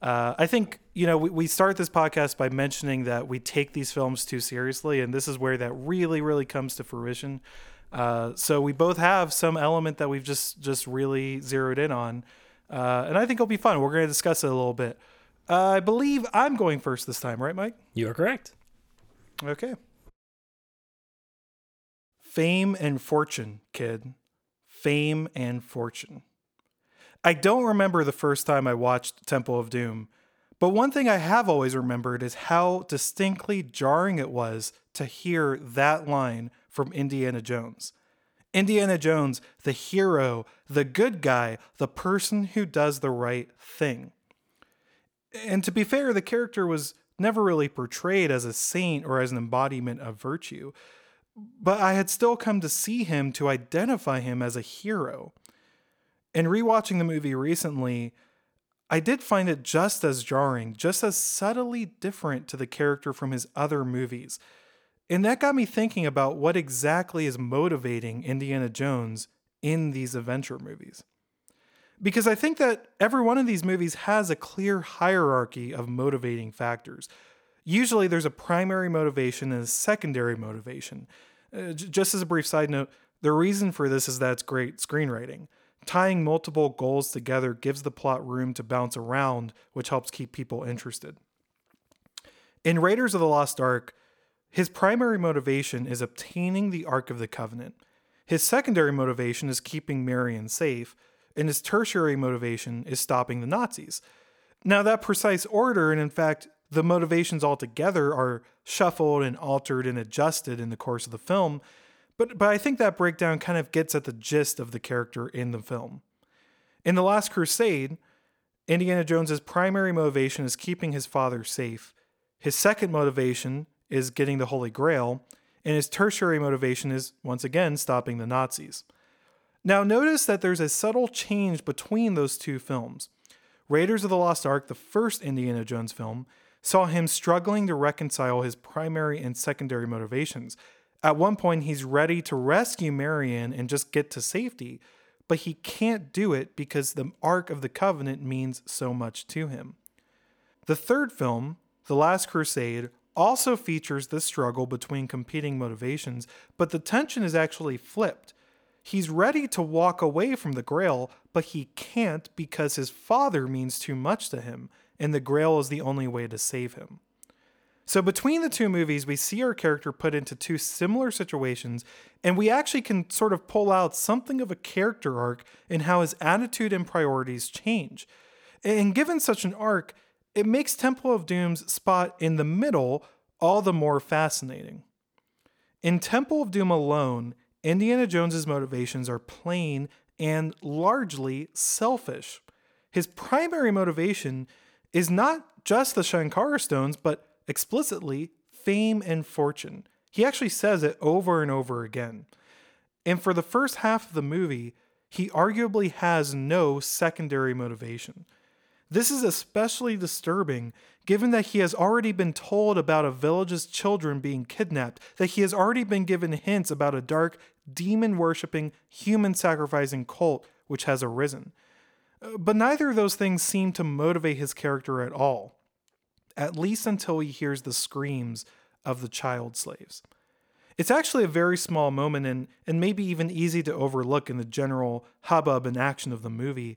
A: Uh, I think, you know, we, we start this podcast by mentioning that we take these films too seriously, and this is where that really, really comes to fruition. Uh, so we both have some element that we've just just really zeroed in on, uh, and I think it'll be fun. We're going to discuss it a little bit. Uh, I believe I'm going first this time, right, Mike?
B: You are correct.
A: Okay. Fame and fortune, kid. Fame and fortune. I don't remember the first time I watched Temple of Doom, but one thing I have always remembered is how distinctly jarring it was to hear that line from Indiana Jones. Indiana Jones, the hero, the good guy, the person who does the right thing. And to be fair, the character was never really portrayed as a saint or as an embodiment of virtue, but I had still come to see him to identify him as a hero. In rewatching the movie recently, I did find it just as jarring, just as subtly different to the character from his other movies. And that got me thinking about what exactly is motivating Indiana Jones in these adventure movies. Because I think that every one of these movies has a clear hierarchy of motivating factors. Usually there's a primary motivation and a secondary motivation. Uh, j- just as a brief side note, the reason for this is that it's great screenwriting. Tying multiple goals together gives the plot room to bounce around, which helps keep people interested. In Raiders of the Lost Ark, his primary motivation is obtaining the Ark of the Covenant. His secondary motivation is keeping Marion safe, and his tertiary motivation is stopping the Nazis. Now, that precise order, and in fact, the motivations altogether, are shuffled and altered and adjusted in the course of the film, but, but I think that breakdown kind of gets at the gist of the character in the film. In The Last Crusade, Indiana Jones's primary motivation is keeping his father safe. His second motivation is getting the Holy Grail, and his tertiary motivation is once again stopping the Nazis. Now, notice that there's a subtle change between those two films. Raiders of the Lost Ark, the first Indiana Jones film, saw him struggling to reconcile his primary and secondary motivations. At one point, he's ready to rescue Marion and just get to safety, but he can't do it because the Ark of the Covenant means so much to him. The third film, The Last Crusade, also features this struggle between competing motivations, but the tension is actually flipped. He's ready to walk away from the Grail, but he can't because his father means too much to him, and the Grail is the only way to save him. So, between the two movies, we see our character put into two similar situations, and we actually can sort of pull out something of a character arc in how his attitude and priorities change. And given such an arc, it makes Temple of Doom's spot in the middle all the more fascinating. In Temple of Doom alone, Indiana Jones's motivations are plain and largely selfish. His primary motivation is not just the Shankara stones, but explicitly fame and fortune. He actually says it over and over again. And for the first half of the movie, he arguably has no secondary motivation. This is especially disturbing given that he has already been told about a village's children being kidnapped, that he has already been given hints about a dark, demon worshipping, human sacrificing cult which has arisen. Uh, But neither of those things seem to motivate his character at all, at least until he hears the screams of the child slaves. It's actually a very small moment and, and maybe even easy to overlook in the general hubbub and action of the movie.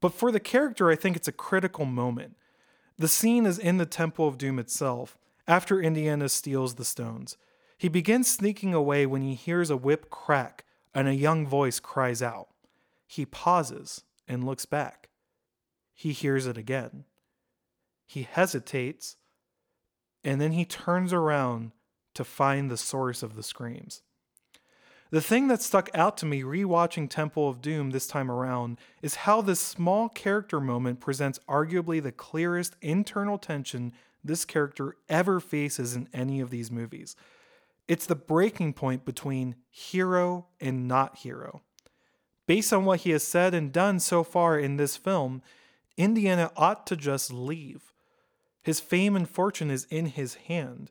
A: But for the character, I think it's a critical moment. The scene is in the Temple of Doom itself, after Indiana steals the stones. He begins sneaking away when he hears a whip crack and a young voice cries out. He pauses and looks back. He hears it again. He hesitates, and then he turns around to find the source of the screams. The thing that stuck out to me rewatching Temple of Doom this time around is how this small character moment presents arguably the clearest internal tension this character ever faces in any of these movies. It's the breaking point between hero and not hero. Based on what he has said and done so far in this film, Indiana ought to just leave. His fame and fortune is in his hand.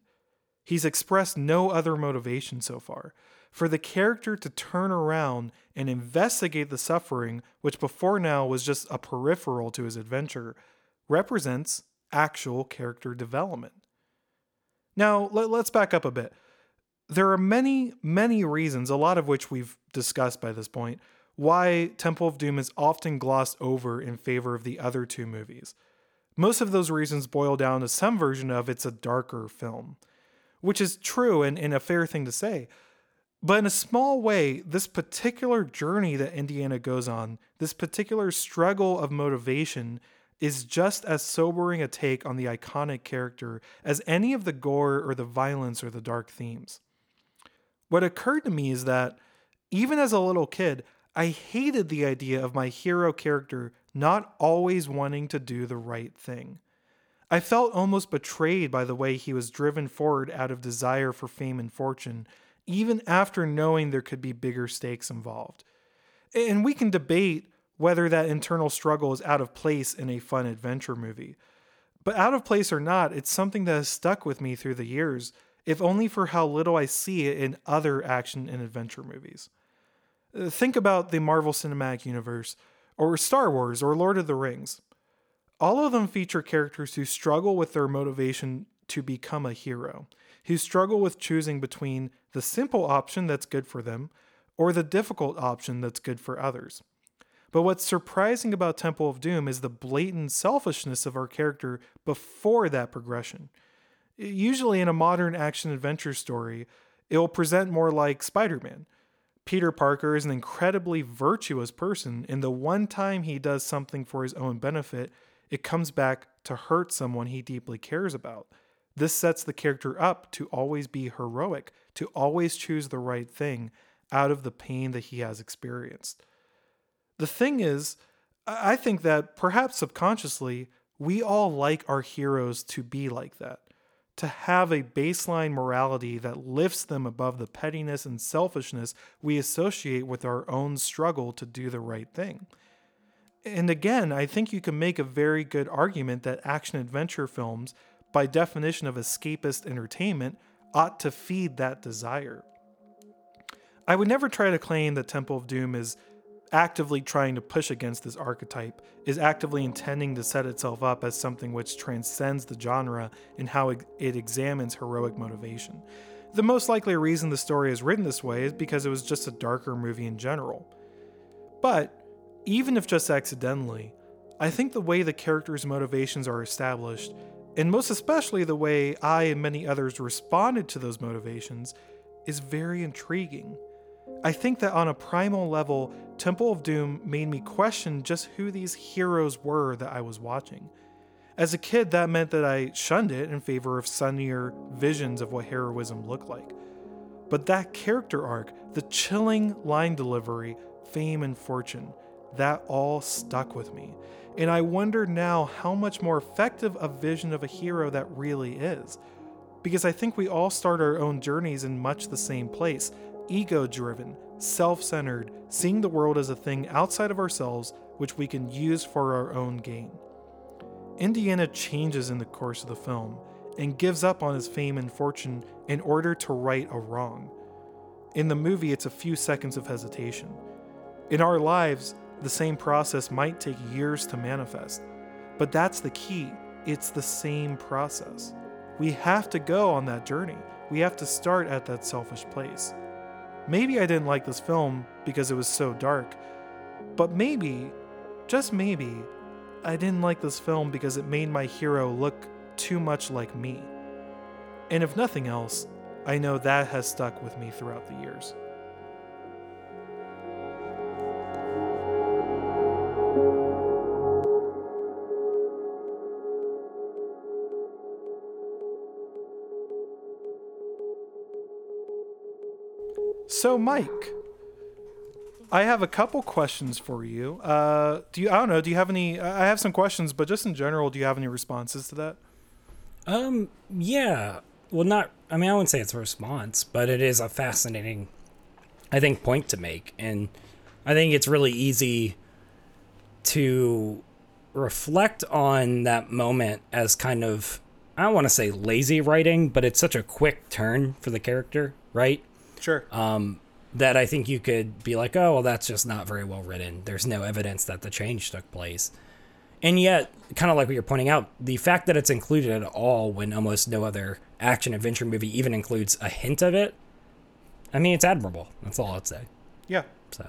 A: He's expressed no other motivation so far for the character to turn around and investigate the suffering, which before now was just a peripheral to his adventure, represents actual character development. Now, let, us back up a bit. There are many, many reasons, a lot of which we've discussed by this point, why Temple of Doom is often glossed over in favor of the other two movies. Most of those reasons boil down to some version of it's a darker film, which is true and, and a fair thing to say. But in a small way, this particular journey that Indiana goes on, this particular struggle of motivation, is just as sobering a take on the iconic character as any of the gore or the violence or the dark themes. What occurred to me is that, even as a little kid, I hated the idea of my hero character not always wanting to do the right thing. I felt almost betrayed by the way he was driven forward out of desire for fame and fortune even after knowing there could be bigger stakes involved. And we can debate whether that internal struggle is out of place in a fun adventure movie. But out of place or not, it's something that has stuck with me through the years, if only for how little I see it in other action and adventure movies. Uh, think about the Marvel Cinematic Universe, or Star Wars, or Lord of the Rings. All of them feature characters who struggle with their motivation to become a hero who struggle with choosing between the simple option that's good for them or the difficult option that's good for others. But what's surprising about Temple of Doom is the blatant selfishness of our character before that progression. Usually, in a modern action adventure story, it will present more like Spider Man. Peter Parker is an incredibly virtuous person, and the one time he does something for his own benefit, it comes back to hurt someone he deeply cares about. This sets the character up to always be heroic, to always choose the right thing out of the pain that he has experienced. The thing is, I think that perhaps subconsciously, we all like our heroes to be like that, to have a baseline morality that lifts them above the pettiness and selfishness we associate with our own struggle to do the right thing. And again, I think you can make a very good argument that action adventure films by definition of escapist entertainment, ought to feed that desire. I would never try to claim that Temple of Doom is actively trying to push against this archetype, is actively intending to set itself up as something which transcends the genre in how it, examines heroic motivation. The most likely reason the story is written this way is because it was just a darker movie in general. But, even if just accidentally, I think the way the characters' motivations are established and most especially the way I and many others responded to those motivations, is very intriguing. I think that on a primal level, Temple of Doom made me question just who these heroes were that I was watching. As a kid, that meant that I shunned it in favor of sunnier visions of what heroism looked like. But that character arc, the chilling line delivery, fame and fortune, that all stuck with me. And I wonder now how much more effective a vision of a hero that really is. Because I think we all start our own journeys in much the same place ego driven, self centered, seeing the world as a thing outside of ourselves which we can use for our own gain. Indiana changes in the course of the film and gives up on his fame and fortune in order to right a wrong. In the movie, it's a few seconds of hesitation. In our lives, the same process might take years to manifest. But that's the key it's the same process. We have to go on that journey. We have to start at that selfish place. Maybe I didn't like this film because it was so dark, but maybe, just maybe, I didn't like this film because it made my hero look too much like me. And if nothing else, I know that has stuck with me throughout the years. So, Mike, I have a couple questions for you. Uh, do you? I don't know. Do you have any? I have some questions, but just in general, do you have any responses to that?
B: Um, yeah. Well, not. I mean, I wouldn't say it's a response, but it is a fascinating, I think, point to make, and I think it's really easy to reflect on that moment as kind of I don't want to say lazy writing, but it's such a quick turn for the character, right?
A: Sure.
B: Um, that I think you could be like, oh, well, that's just not very well written. There's no evidence that the change took place. And yet, kind of like what you're pointing out, the fact that it's included at all when almost no other action adventure movie even includes a hint of it, I mean, it's admirable. That's all I'd say.
A: yeah.
B: So,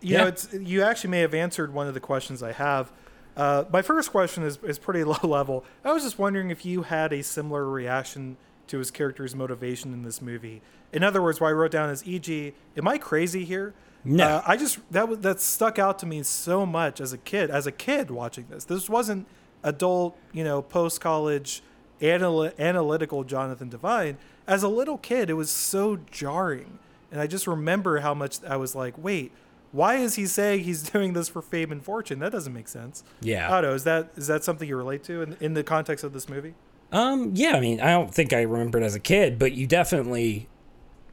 A: You
B: Yeah.
A: know, it's you actually may have answered one of the questions I have. Uh, my first question is is pretty low level. I was just wondering if you had a similar reaction to his character's motivation in this movie. In other words, what I wrote down is, e.g., am I crazy here?
B: No.
A: Uh, I just that was that stuck out to me so much as a kid. As a kid watching this, this wasn't adult, you know, post college, anal- analytical Jonathan Devine. As a little kid, it was so jarring, and I just remember how much I was like, wait. Why is he saying he's doing this for fame and fortune? That doesn't make sense.
B: Yeah.
A: I don't know. Is that is that something you relate to in, in the context of this movie?
B: Um, yeah, I mean, I don't think I remember it as a kid, but you definitely,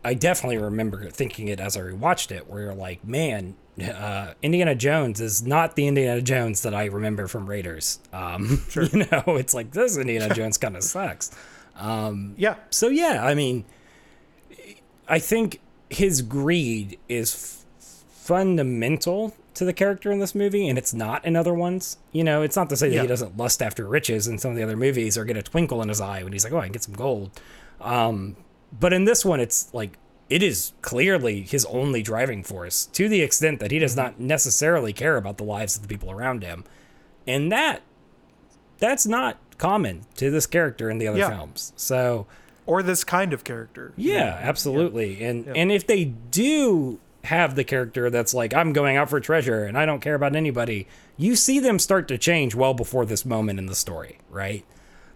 B: I definitely remember thinking it as I rewatched it, where you're like, man, uh, Indiana Jones is not the Indiana Jones that I remember from Raiders. Um,
A: Sure.
B: you know, it's like this Indiana Jones kind of sucks. Um,
A: Yeah.
B: so yeah, I mean, I think his greed is f- fundamental to the character in this movie, and it's not in other ones. You know, it's not to say that
A: Yeah.
B: he doesn't lust after riches in some of the other movies or get a twinkle in his eye when he's like, "Oh, I can get some gold." Um, but in this one, it's like it is clearly his only driving force to the extent that he does not necessarily care about the lives of the people around him, and that that's not common to this character in the other
A: Yeah.
B: films. So
A: Or this kind of character.
B: yeah, absolutely. And and if they do have the character that's like I'm going out for treasure and I don't care about anybody, you see them start to change well before this moment in the story, right?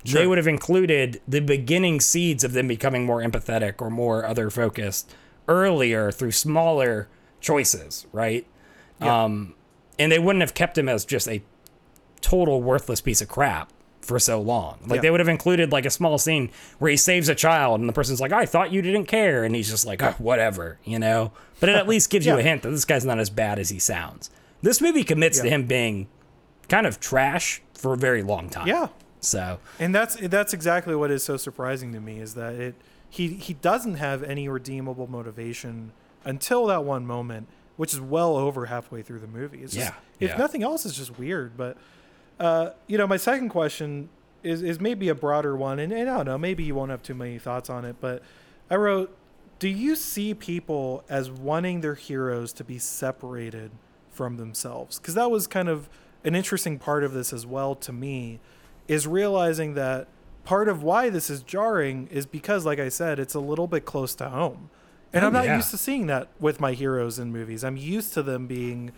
A: Sure.
B: They would have included the beginning seeds of them becoming more empathetic or more other focused earlier through smaller choices, right?
A: Yeah.
B: Um and they wouldn't have kept him as just a total worthless piece of crap for so long. Like
A: Yeah.
B: they would have included like a small scene where he saves a child and the person's like, "I thought you didn't care," and he's just like, oh, "Whatever," you know. But it at least gives you a hint that this guy's not as bad as he sounds. This movie commits to him being kind of trash for a very long time.
A: Yeah.
B: So
A: And that's that's exactly what is so surprising to me is that it he he doesn't have any redeemable motivation until that one moment, which is well over halfway through the movie. It's just,
B: Yeah,
A: if nothing else, it's just weird. But uh, you know, my second question is is maybe a broader one, and, and I don't know, maybe you won't have too many thoughts on it, but I wrote, do you see people as wanting their heroes to be separated from themselves? Because that was kind of an interesting part of this as well to me, is realizing that part of why this is jarring is because, like I said, it's a little bit close to home. And
B: Oh,
A: I'm not
B: yeah.
A: used to seeing that with my heroes in movies. I'm used to them being,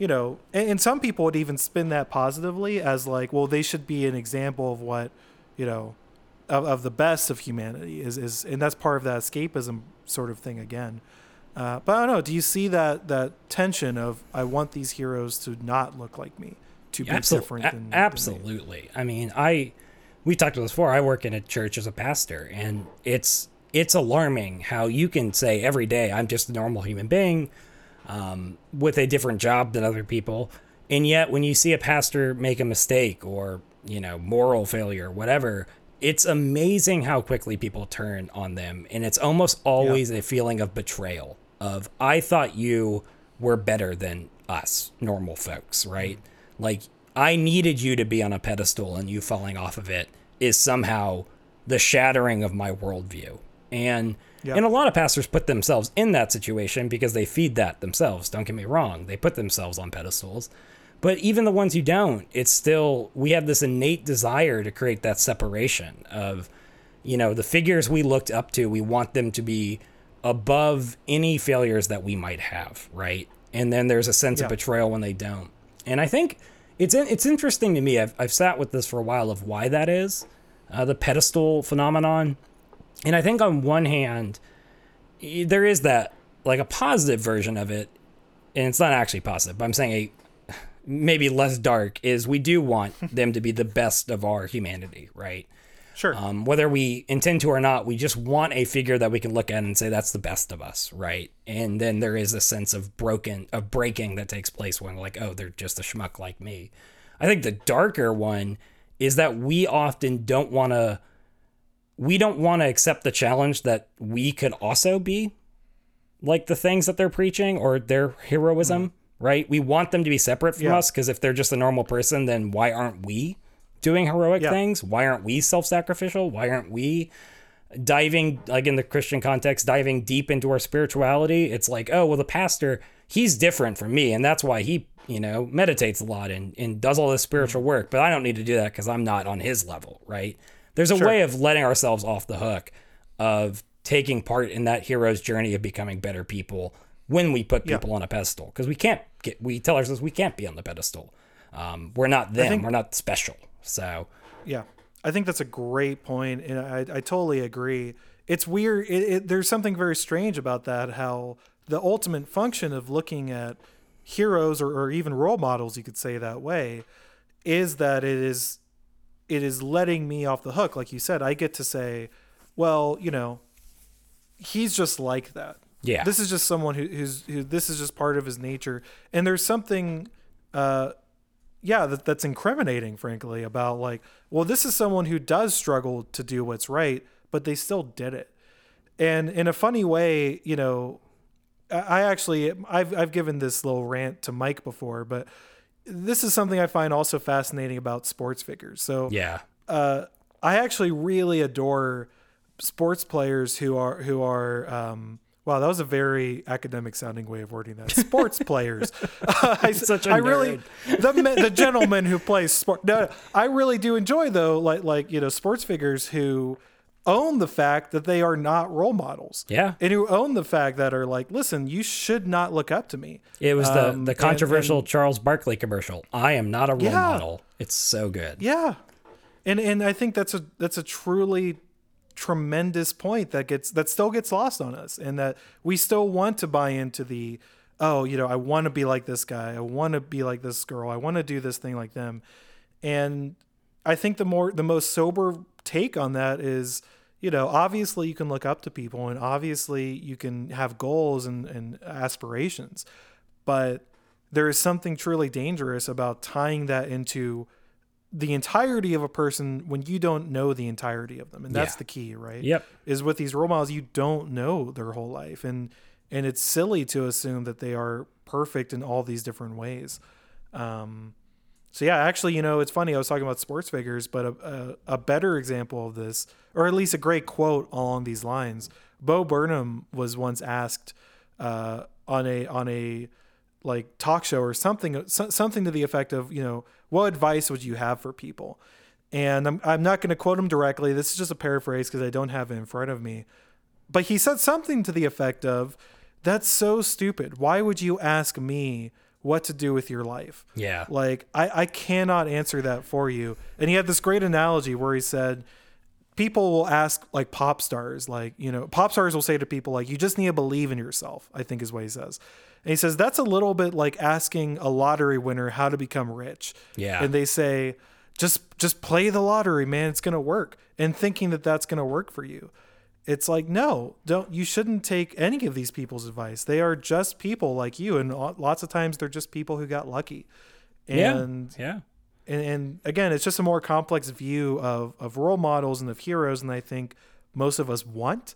A: you know, and, and some people would even spin that positively as like, well, they should be an example of what, you know, of, of the best of humanity is is, and that's part of that escapism sort of thing again. Uh, but I don't know. Do you see that that tension of I want these heroes to not look like me, to be
B: Absol-
A: different?
B: a-
A: Than, than me?
B: absolutely. I mean, I we talked about this before. I work in a church as a pastor, and it's it's alarming how you can say every day I'm just a normal human being um, with a different job than other people, and yet when you see a pastor make a mistake or you know moral failure, whatever. It's amazing how quickly people turn on them, and it's almost always a feeling of betrayal. Of I thought you were better than us normal folks, right? Like I needed you to be on a pedestal and you falling off of it is somehow the shattering of my worldview. And
A: Yeah.
B: and a lot of pastors put themselves in that situation because they feed that themselves. Don't get me wrong. They put themselves on pedestals. But even the ones who don't, it's still we have this innate desire to create that separation of you know, the figures we looked up to, we want them to be above any failures that we might have, right? And then there's a sense
A: Yeah.
B: of betrayal when they don't. And I think it's in, it's interesting to me. I've I've sat with this for a while of why that is, uh, the pedestal phenomenon. And I think on one hand, there is that like a positive version of it, and it's not actually positive, but I'm saying a maybe less dark is we do want them to be the best of our humanity, right?
A: Sure.
B: Um, whether we intend to or not, we just want a figure that we can look at and say that's the best of us, right? And then there is a sense of broken of breaking that takes place when like, oh, they're just a schmuck like me. I think the darker one is that we often don't want to we don't want to accept the challenge that we could also be like the things that they're preaching or their heroism, mm-hmm. right? We want them to be separate from
A: Yeah.
B: us because if they're just a normal person, then why aren't we doing heroic
A: Yeah.
B: things? Why aren't we self-sacrificial? Why aren't we diving like in the Christian context, diving deep into our spirituality? It's like, oh, well, the pastor, he's different from me, and that's why he, you know, meditates a lot and, and does all this spiritual mm-hmm. work, but I don't need to do that because I'm not on his level, right? There's a
A: Sure.
B: way of letting ourselves off the hook of taking part in that hero's journey of becoming better people when we put
A: Yeah.
B: people on a pedestal because we can't get we tell ourselves we can't be on the pedestal um, we're not them
A: think-
B: we're not special so
A: Yeah, I think that's a great point, and I, I totally agree. It's weird. It, it, there's something very strange about that. How the ultimate function of looking at heroes or, or even role models, you could say that way, is that it is it is letting me off the hook. Like you said, I get to say, well, you know, he's just like that.
B: Yeah.
A: This is just someone who, who's who. This is just part of his nature, and there's something. Uh, yeah, that, that's incriminating, frankly, about like, well, this is someone who does struggle to do what's right, but they still did it. And in a funny way, you know, I I actually, I've, I've given this little rant to Mike before, but this is something I find also fascinating about sports figures. So
B: yeah
A: uh, I actually really adore sports players who are who are. Um, wow, that was a very academic sounding way of wording that. Sports players. I,
B: Such a
A: I really the the gentleman who plays sport. No, I really do enjoy though, like like you know, sports figures who own the fact that they are not role models.
B: Yeah.
A: and who own the fact that are like, listen, you should not look up to me.
B: it was the
A: Um,
B: the
A: and-
B: controversial
A: and-
B: charles barkley commercial i am not a role
A: Yeah.
B: model it's so good
A: Yeah. And and I think that's a that's a truly tremendous point that gets that still gets lost on us and that we still want to buy into the oh, you know, I want to be like this guy. I want to be like this girl. I want to do this thing like them. And I think the more the most sober take on that is, you know, obviously you can look up to people and obviously you can have goals and, and aspirations. But there is something truly dangerous about tying that into the entirety of a person when you don't know the entirety of them. And that's
B: Yeah.
A: the key, right?
B: Yep.
A: Is with these role models you don't know their whole life. And and it's silly to assume that they are perfect in all these different ways. Um so yeah, actually, you know, it's funny. I was talking about sports figures, but a, a, a better example of this, or at least a great quote along these lines. Bo Burnham was once asked uh, on a on a like talk show or something so- something to the effect of, you know, what advice would you have for people? And I'm I'm not going to quote him directly. This is just a paraphrase because I don't have it in front of me. But he said something to the effect of, "That's so stupid. Why would you ask me what to do with your life?"
B: Yeah.
A: Like I, I cannot answer that for you. And he had this great analogy where he said, people will ask like pop stars, like, you know, pop stars will say to people like, you just need to believe in yourself, I think is what he says. And he says, that's a little bit like asking a lottery winner how to become rich.
B: Yeah.
A: And they say, just, just play the lottery, man. It's going to work. And thinking that that's going to work for you. It's like, no, don't, you shouldn't take any of these people's advice. They are just people like you. And lots of times they're just people who got lucky. And
B: yeah.
A: and, and again, it's just a more complex view of, of role models and of heroes and I think most of us want.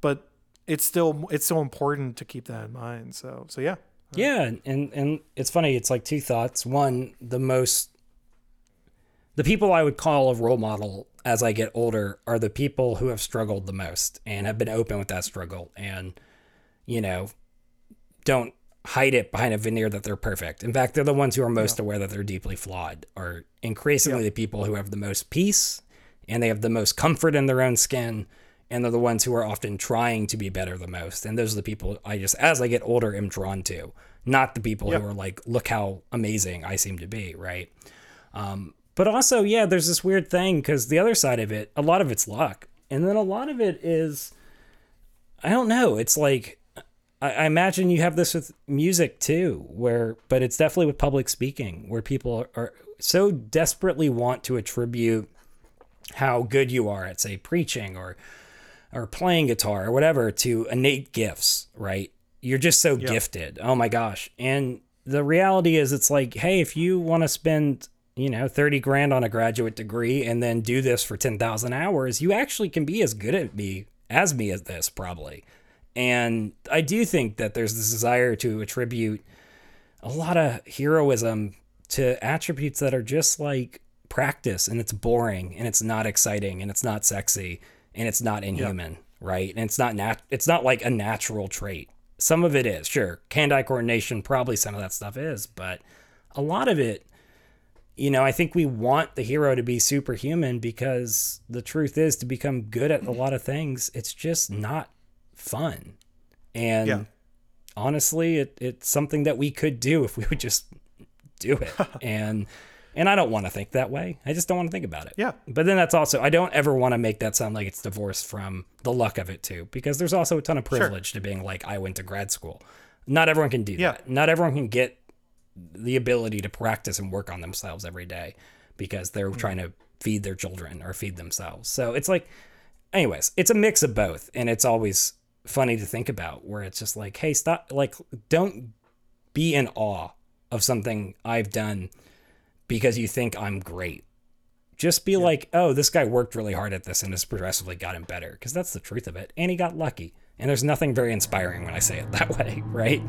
A: But it's still it's so important to keep that in mind. So so yeah.
B: Yeah, and and it's funny. It's like two thoughts. One, the most the people I would call a role model as I get older are the people who have struggled the most and have been open with that struggle and you know don't hide it behind a veneer that they're perfect. In fact, they're the ones who are most aware that they're deeply flawed. Are increasingly the people who have the most peace and they have the most comfort in their own skin and they're the ones who are often trying to be better the most. And those are the people I just, as I get older, am drawn to, not the people
A: Yep.
B: who are like, look how amazing I seem to be, right? Um, but also, yeah, there's this weird thing because the other side of it, a lot of it's luck. And then a lot of it is, I don't know, it's like I, I imagine you have this with music too, where but it's definitely with public speaking, where people are, are so desperately want to attribute how good you are at say preaching or or playing guitar or whatever to innate gifts, right? You're just so gifted. Oh my gosh. And the reality is it's like, hey, if you want to spend, you know, 30 grand on a graduate degree and then do this for 10,000 hours, you actually can be as good at me as me as this probably. And I do think that there's this desire to attribute a lot of heroism to attributes that are just like practice and it's boring and it's not exciting and it's not sexy and it's not inhuman, yeah. right? And it's not nat- it's not like a natural trait. Some of it is, sure. Hand-eye coordination, probably some of that stuff is, but a lot of it, you know, I think we want the hero to be superhuman because the truth is to become good at a lot of things, it's just not fun. And yeah. honestly, it, it's something that we could do if we would just do it. and and I don't want to think that way. I just don't want to think about it.
A: Yeah.
B: But then that's also I don't ever want to make that sound like it's divorced from the luck of it too, because there's also a ton of privilege sure. to being like I went to grad school. Not everyone can do yeah. that. Not everyone can get the ability to practice and work on themselves every day because they're mm-hmm. trying to feed their children or feed themselves. So it's like anyways, it's a mix of both and it's always funny to think about where it's just like, hey, stop like don't be in awe of something I've done because you think I'm great. Just be yeah. like, oh, this guy worked really hard at this and has progressively gotten better, because that's the truth of it. And he got lucky. And there's nothing very inspiring when I say it that way, right?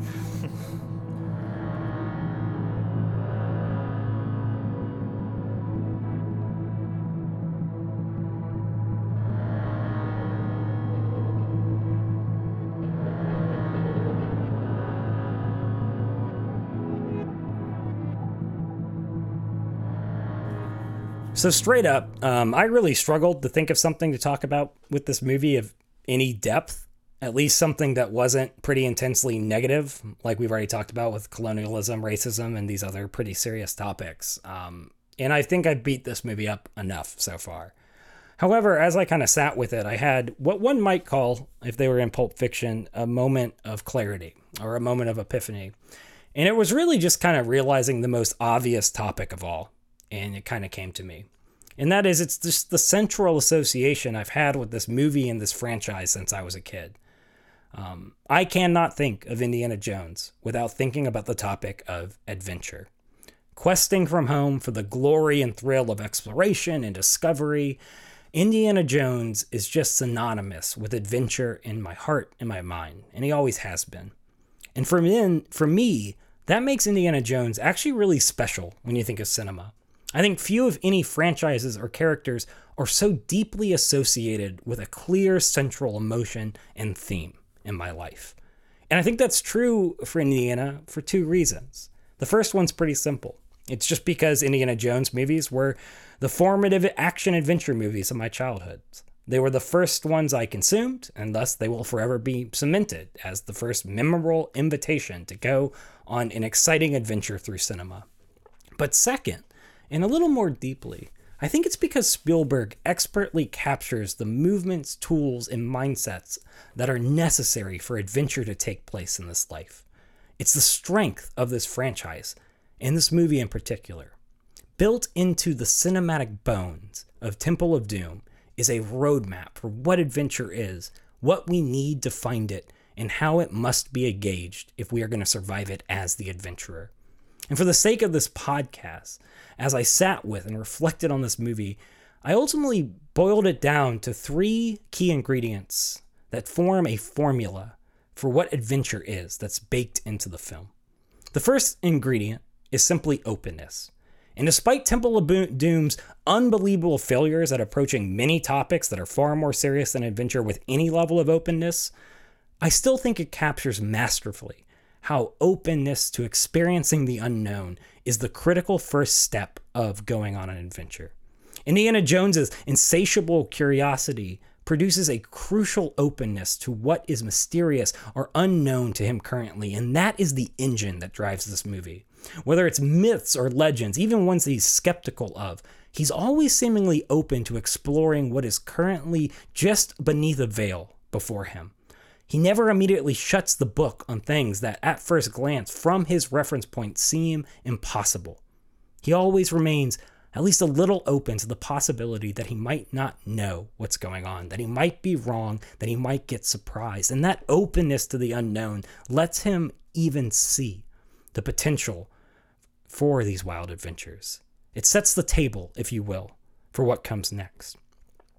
B: So straight up, um, I really struggled to think of something to talk about with this movie of any depth. At least something that wasn't pretty intensely negative, like we've already talked about with colonialism, racism, and these other pretty serious topics. Um, and I think I beat this movie up enough so far. However, as I kind of sat with it, I had what one might call, if they were in Pulp Fiction, a moment of clarity or a moment of epiphany. And it was really just kind of realizing the most obvious topic of all and it kind of came to me. And that is, it's just the central association I've had with this movie and this franchise since I was a kid. Um, I cannot think of Indiana Jones without thinking about the topic of adventure. Questing from home for the glory and thrill of exploration and discovery, Indiana Jones is just synonymous with adventure in my heart and my mind, and he always has been. And for me, for me, that makes Indiana Jones actually really special when you think of cinema. I think few, of any, franchises or characters are so deeply associated with a clear central emotion and theme in my life. And I think that's true for Indiana for two reasons. The first one's pretty simple. It's just because Indiana Jones movies were the formative action adventure movies of my childhood. They were the first ones I consumed, and thus they will forever be cemented as the first memorable invitation to go on an exciting adventure through cinema. But second, and a little more deeply, I think it's because Spielberg expertly captures the movements, tools, and mindsets that are necessary for adventure to take place in this life. It's the strength of this franchise, and this movie in particular. Built into the cinematic bones of Temple of Doom is a roadmap for what adventure is, what we need to find it, and how it must be engaged if we are going to survive it as the adventurer. And for the sake of this podcast, as I sat with and reflected on this movie, I ultimately boiled it down to three key ingredients that form a formula for what adventure is that's baked into the film. The first ingredient is simply openness. And despite Temple of Doom's unbelievable failures at approaching many topics that are far more serious than adventure with any level of openness, I still think it captures masterfully how openness to experiencing the unknown is the critical first step of going on an adventure. Indiana Jones's insatiable curiosity produces a crucial openness to what is mysterious or unknown to him currently, and that is the engine that drives this movie. Whether it's myths or legends, even ones that he's skeptical of, he's always seemingly open to exploring what is currently just beneath a veil before him. He never immediately shuts the book on things that, at first glance, from his reference point, seem impossible. He always remains at least a little open to the possibility that he might not know what's going on, that he might be wrong, that he might get surprised. And that openness to the unknown lets him even see the potential for these wild adventures. It sets the table, if you will, for what comes next.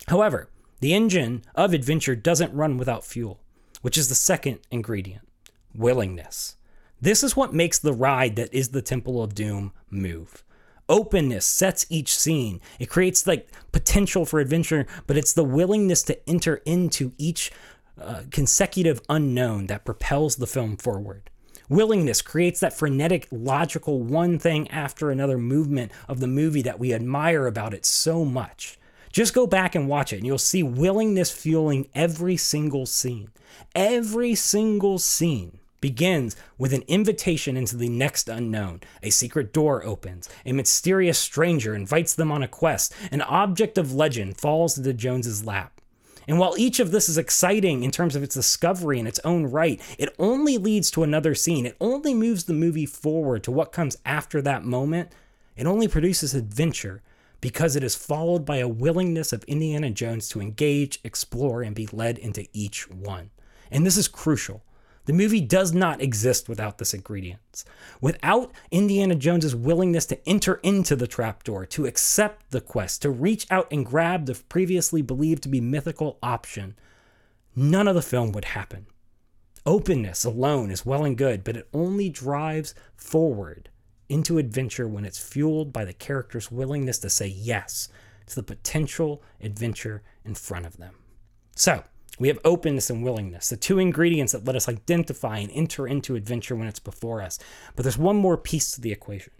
B: However, the engine of adventure doesn't run without fuel, which is the second ingredient willingness. This is what makes the ride that is the Temple of Doom move openness sets each scene. It creates like potential for adventure, but it's the willingness to enter into each uh, consecutive unknown that propels the film forward. Willingness creates that frenetic, logical one thing after another movement of the movie that we admire about it so much. Just go back and watch it, and you'll see willingness fueling every single scene. Every single scene begins with an invitation into the next unknown. A secret door opens. A mysterious stranger invites them on a quest. An object of legend falls into Jones's lap. And while each of this is exciting in terms of its discovery in its own right, it only leads to another scene. It only moves the movie forward to what comes after that moment. It only produces adventure because it is followed by a willingness of Indiana Jones to engage, explore, and be led into each one. And this is crucial the movie does not exist without this ingredient. Without Indiana Jones's willingness to enter into the trapdoor, to accept the quest, to reach out and grab the previously believed to be mythical option, none of the film would happen. Openness alone is well and good, but it only drives forward into adventure when it's fueled by the character's willingness to say yes to the potential adventure in front of them. So, we have openness and willingness, the two ingredients that let us identify and enter into adventure when it's before us. But there's one more piece to the equation.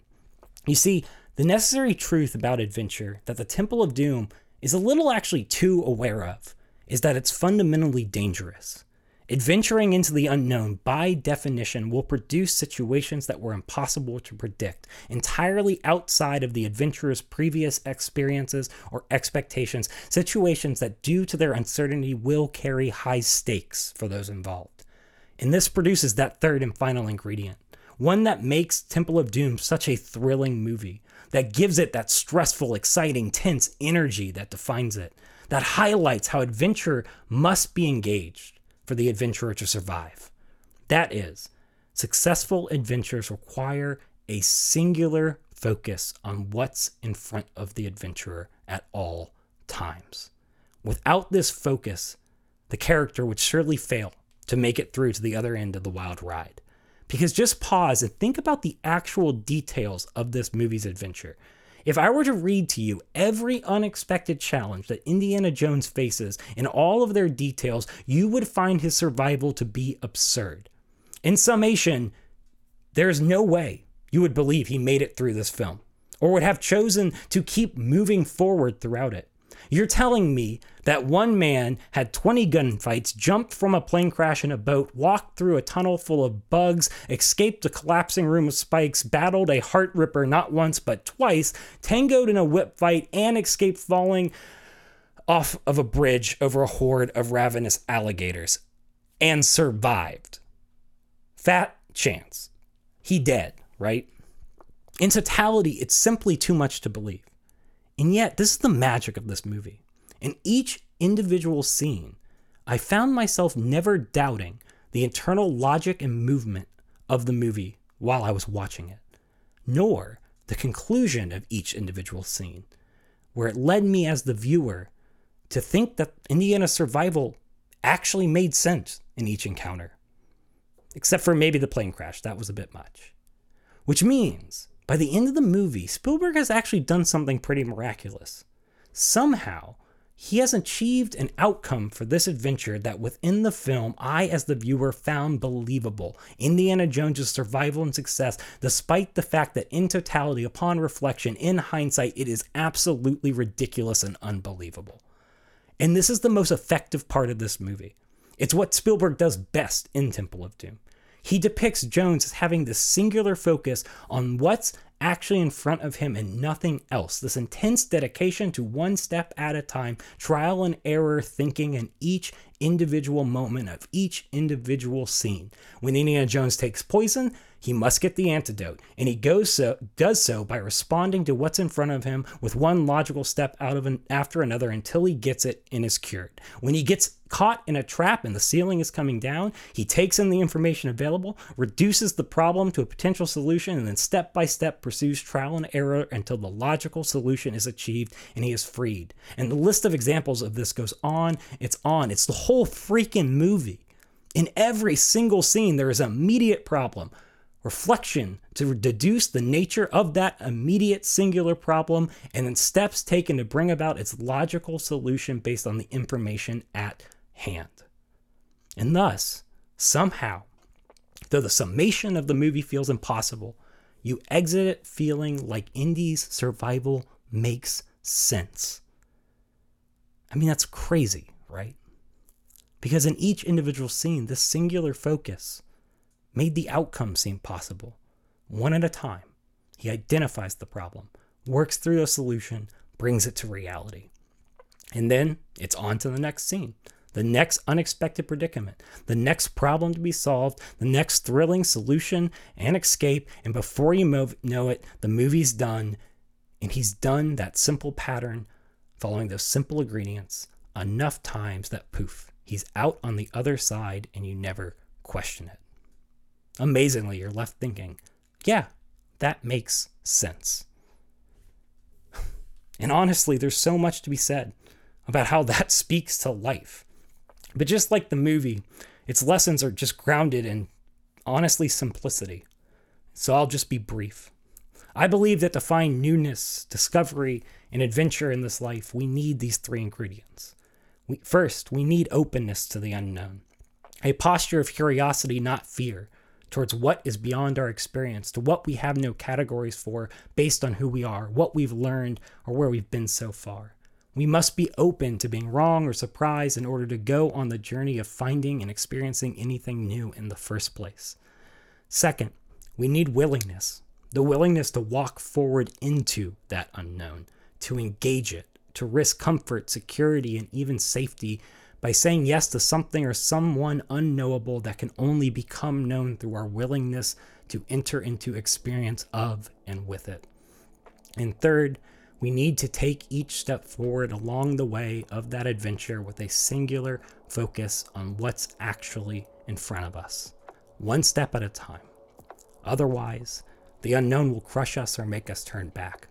B: You see, the necessary truth about adventure that the Temple of Doom is a little actually too aware of is that it's fundamentally dangerous. Adventuring into the unknown, by definition, will produce situations that were impossible to predict, entirely outside of the adventurer's previous experiences or expectations, situations that, due to their uncertainty, will carry high stakes for those involved. And this produces that third and final ingredient, one that makes Temple of Doom such a thrilling movie, that gives it that stressful, exciting, tense energy that defines it, that highlights how adventure must be engaged for the adventurer to survive. That is, successful adventures require a singular focus on what's in front of the adventurer at all times. Without this focus, the character would surely fail to make it through to the other end of the wild ride. Because just pause and think about the actual details of this movie's adventure. If I were to read to you every unexpected challenge that Indiana Jones faces in all of their details, you would find his survival to be absurd. In summation, there's no way you would believe he made it through this film or would have chosen to keep moving forward throughout it. You're telling me that one man had 20 gunfights, jumped from a plane crash in a boat, walked through a tunnel full of bugs, escaped a collapsing room of spikes, battled a heart ripper not once but twice, tangoed in a whip fight, and escaped falling off of a bridge over a horde of ravenous alligators and survived. Fat chance. He dead, right? In totality, it's simply too much to believe. And yet, this is the magic of this movie. In each individual scene, I found myself never doubting the internal logic and movement of the movie while I was watching it, nor the conclusion of each individual scene, where it led me as the viewer to think that Indiana's survival actually made sense in each encounter. Except for maybe the plane crash, that was a bit much. Which means by the end of the movie, Spielberg has actually done something pretty miraculous. Somehow, he has achieved an outcome for this adventure that within the film, I, as the viewer, found believable. Indiana Jones' survival and success, despite the fact that in totality, upon reflection, in hindsight, it is absolutely ridiculous and unbelievable. And this is the most effective part of this movie. It's what Spielberg does best in Temple of Doom. He depicts Jones as having this singular focus on what's actually in front of him and nothing else. This intense dedication to one step at a time, trial and error thinking in each individual moment of each individual scene. When Indiana Jones takes poison, he must get the antidote, and he goes so does so by responding to what's in front of him with one logical step out of an, after another until he gets it and is cured. When he gets caught in a trap and the ceiling is coming down, he takes in the information available, reduces the problem to a potential solution, and then step by step pursues trial and error until the logical solution is achieved and he is freed. And the list of examples of this goes on, it's on. It's the whole freaking movie. In every single scene, there is an immediate problem reflection to deduce the nature of that immediate singular problem, and then steps taken to bring about its logical solution based on the information at hand. And thus, somehow, though the summation of the movie feels impossible, you exit it feeling like Indy's survival makes sense. I mean, that's crazy, right? Because in each individual scene, this singular focus made the outcome seem possible. One at a time, he identifies the problem, works through a solution, brings it to reality. And then it's on to the next scene, the next unexpected predicament, the next problem to be solved, the next thrilling solution and escape. And before you know it, the movie's done. And he's done that simple pattern, following those simple ingredients enough times that poof, he's out on the other side and you never question it. Amazingly, you're left thinking, yeah, that makes sense. And honestly, there's so much to be said about how that speaks to life. But just like the movie, its lessons are just grounded in honestly simplicity. So I'll just be brief. I believe that to find newness, discovery, and adventure in this life, we need these three ingredients. We, first, we need openness to the unknown, a posture of curiosity, not fear, towards what is beyond our experience, to what we have no categories for based on who we are, what we've learned, or where we've been so far. We must be open to being wrong or surprised in order to go on the journey of finding and experiencing anything new in the first place. Second, we need willingness the willingness to walk forward into that unknown, to engage it, to risk comfort, security, and even safety by saying yes to something or someone unknowable that can only become known through our willingness to enter into experience of and with it. And third, we need to take each step forward along the way of that adventure with a singular focus on what's actually in front of us, one step at a time. Otherwise, the unknown will crush us or make us turn back.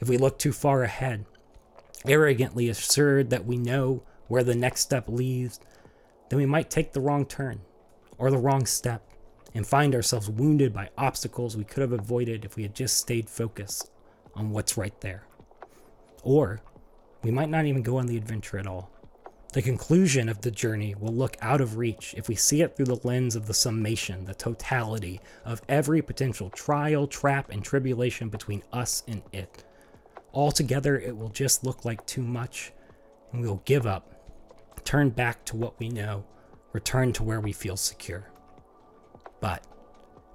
B: If we look too far ahead, arrogantly assured that we know where the next step leads, then we might take the wrong turn or the wrong step and find ourselves wounded by obstacles we could have avoided if we had just stayed focused on what's right there. Or we might not even go on the adventure at all. The conclusion of the journey will look out of reach if we see it through the lens of the summation, the totality of every potential trial, trap, and tribulation between us and it. Altogether, it will just look like too much, and we will give up turn back to what we know, return to where we feel secure. But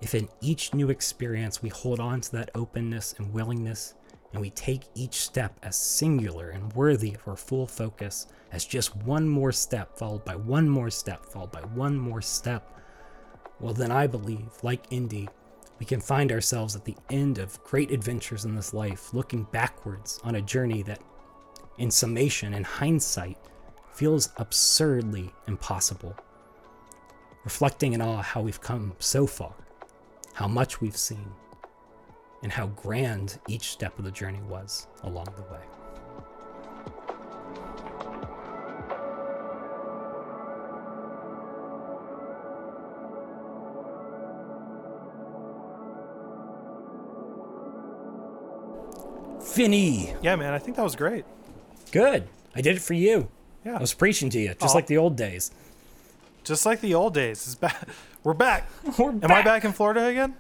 B: if in each new experience we hold on to that openness and willingness, and we take each step as singular and worthy of our full focus as just one more step, followed by one more step, followed by one more step, well, then I believe, like Indy, we can find ourselves at the end of great adventures in this life, looking backwards on a journey that, in summation and hindsight, feels absurdly impossible. Reflecting in awe how we've come so far, how much we've seen, and how grand each step of the journey was along the way. Vinny.
A: Yeah, man, I think that was great.
B: Good. I did it for you.
A: Yeah.
B: I was preaching to you, just like the old days.
A: Just like the old days. It's back. We're back.
B: We're
A: Am I back in Florida again?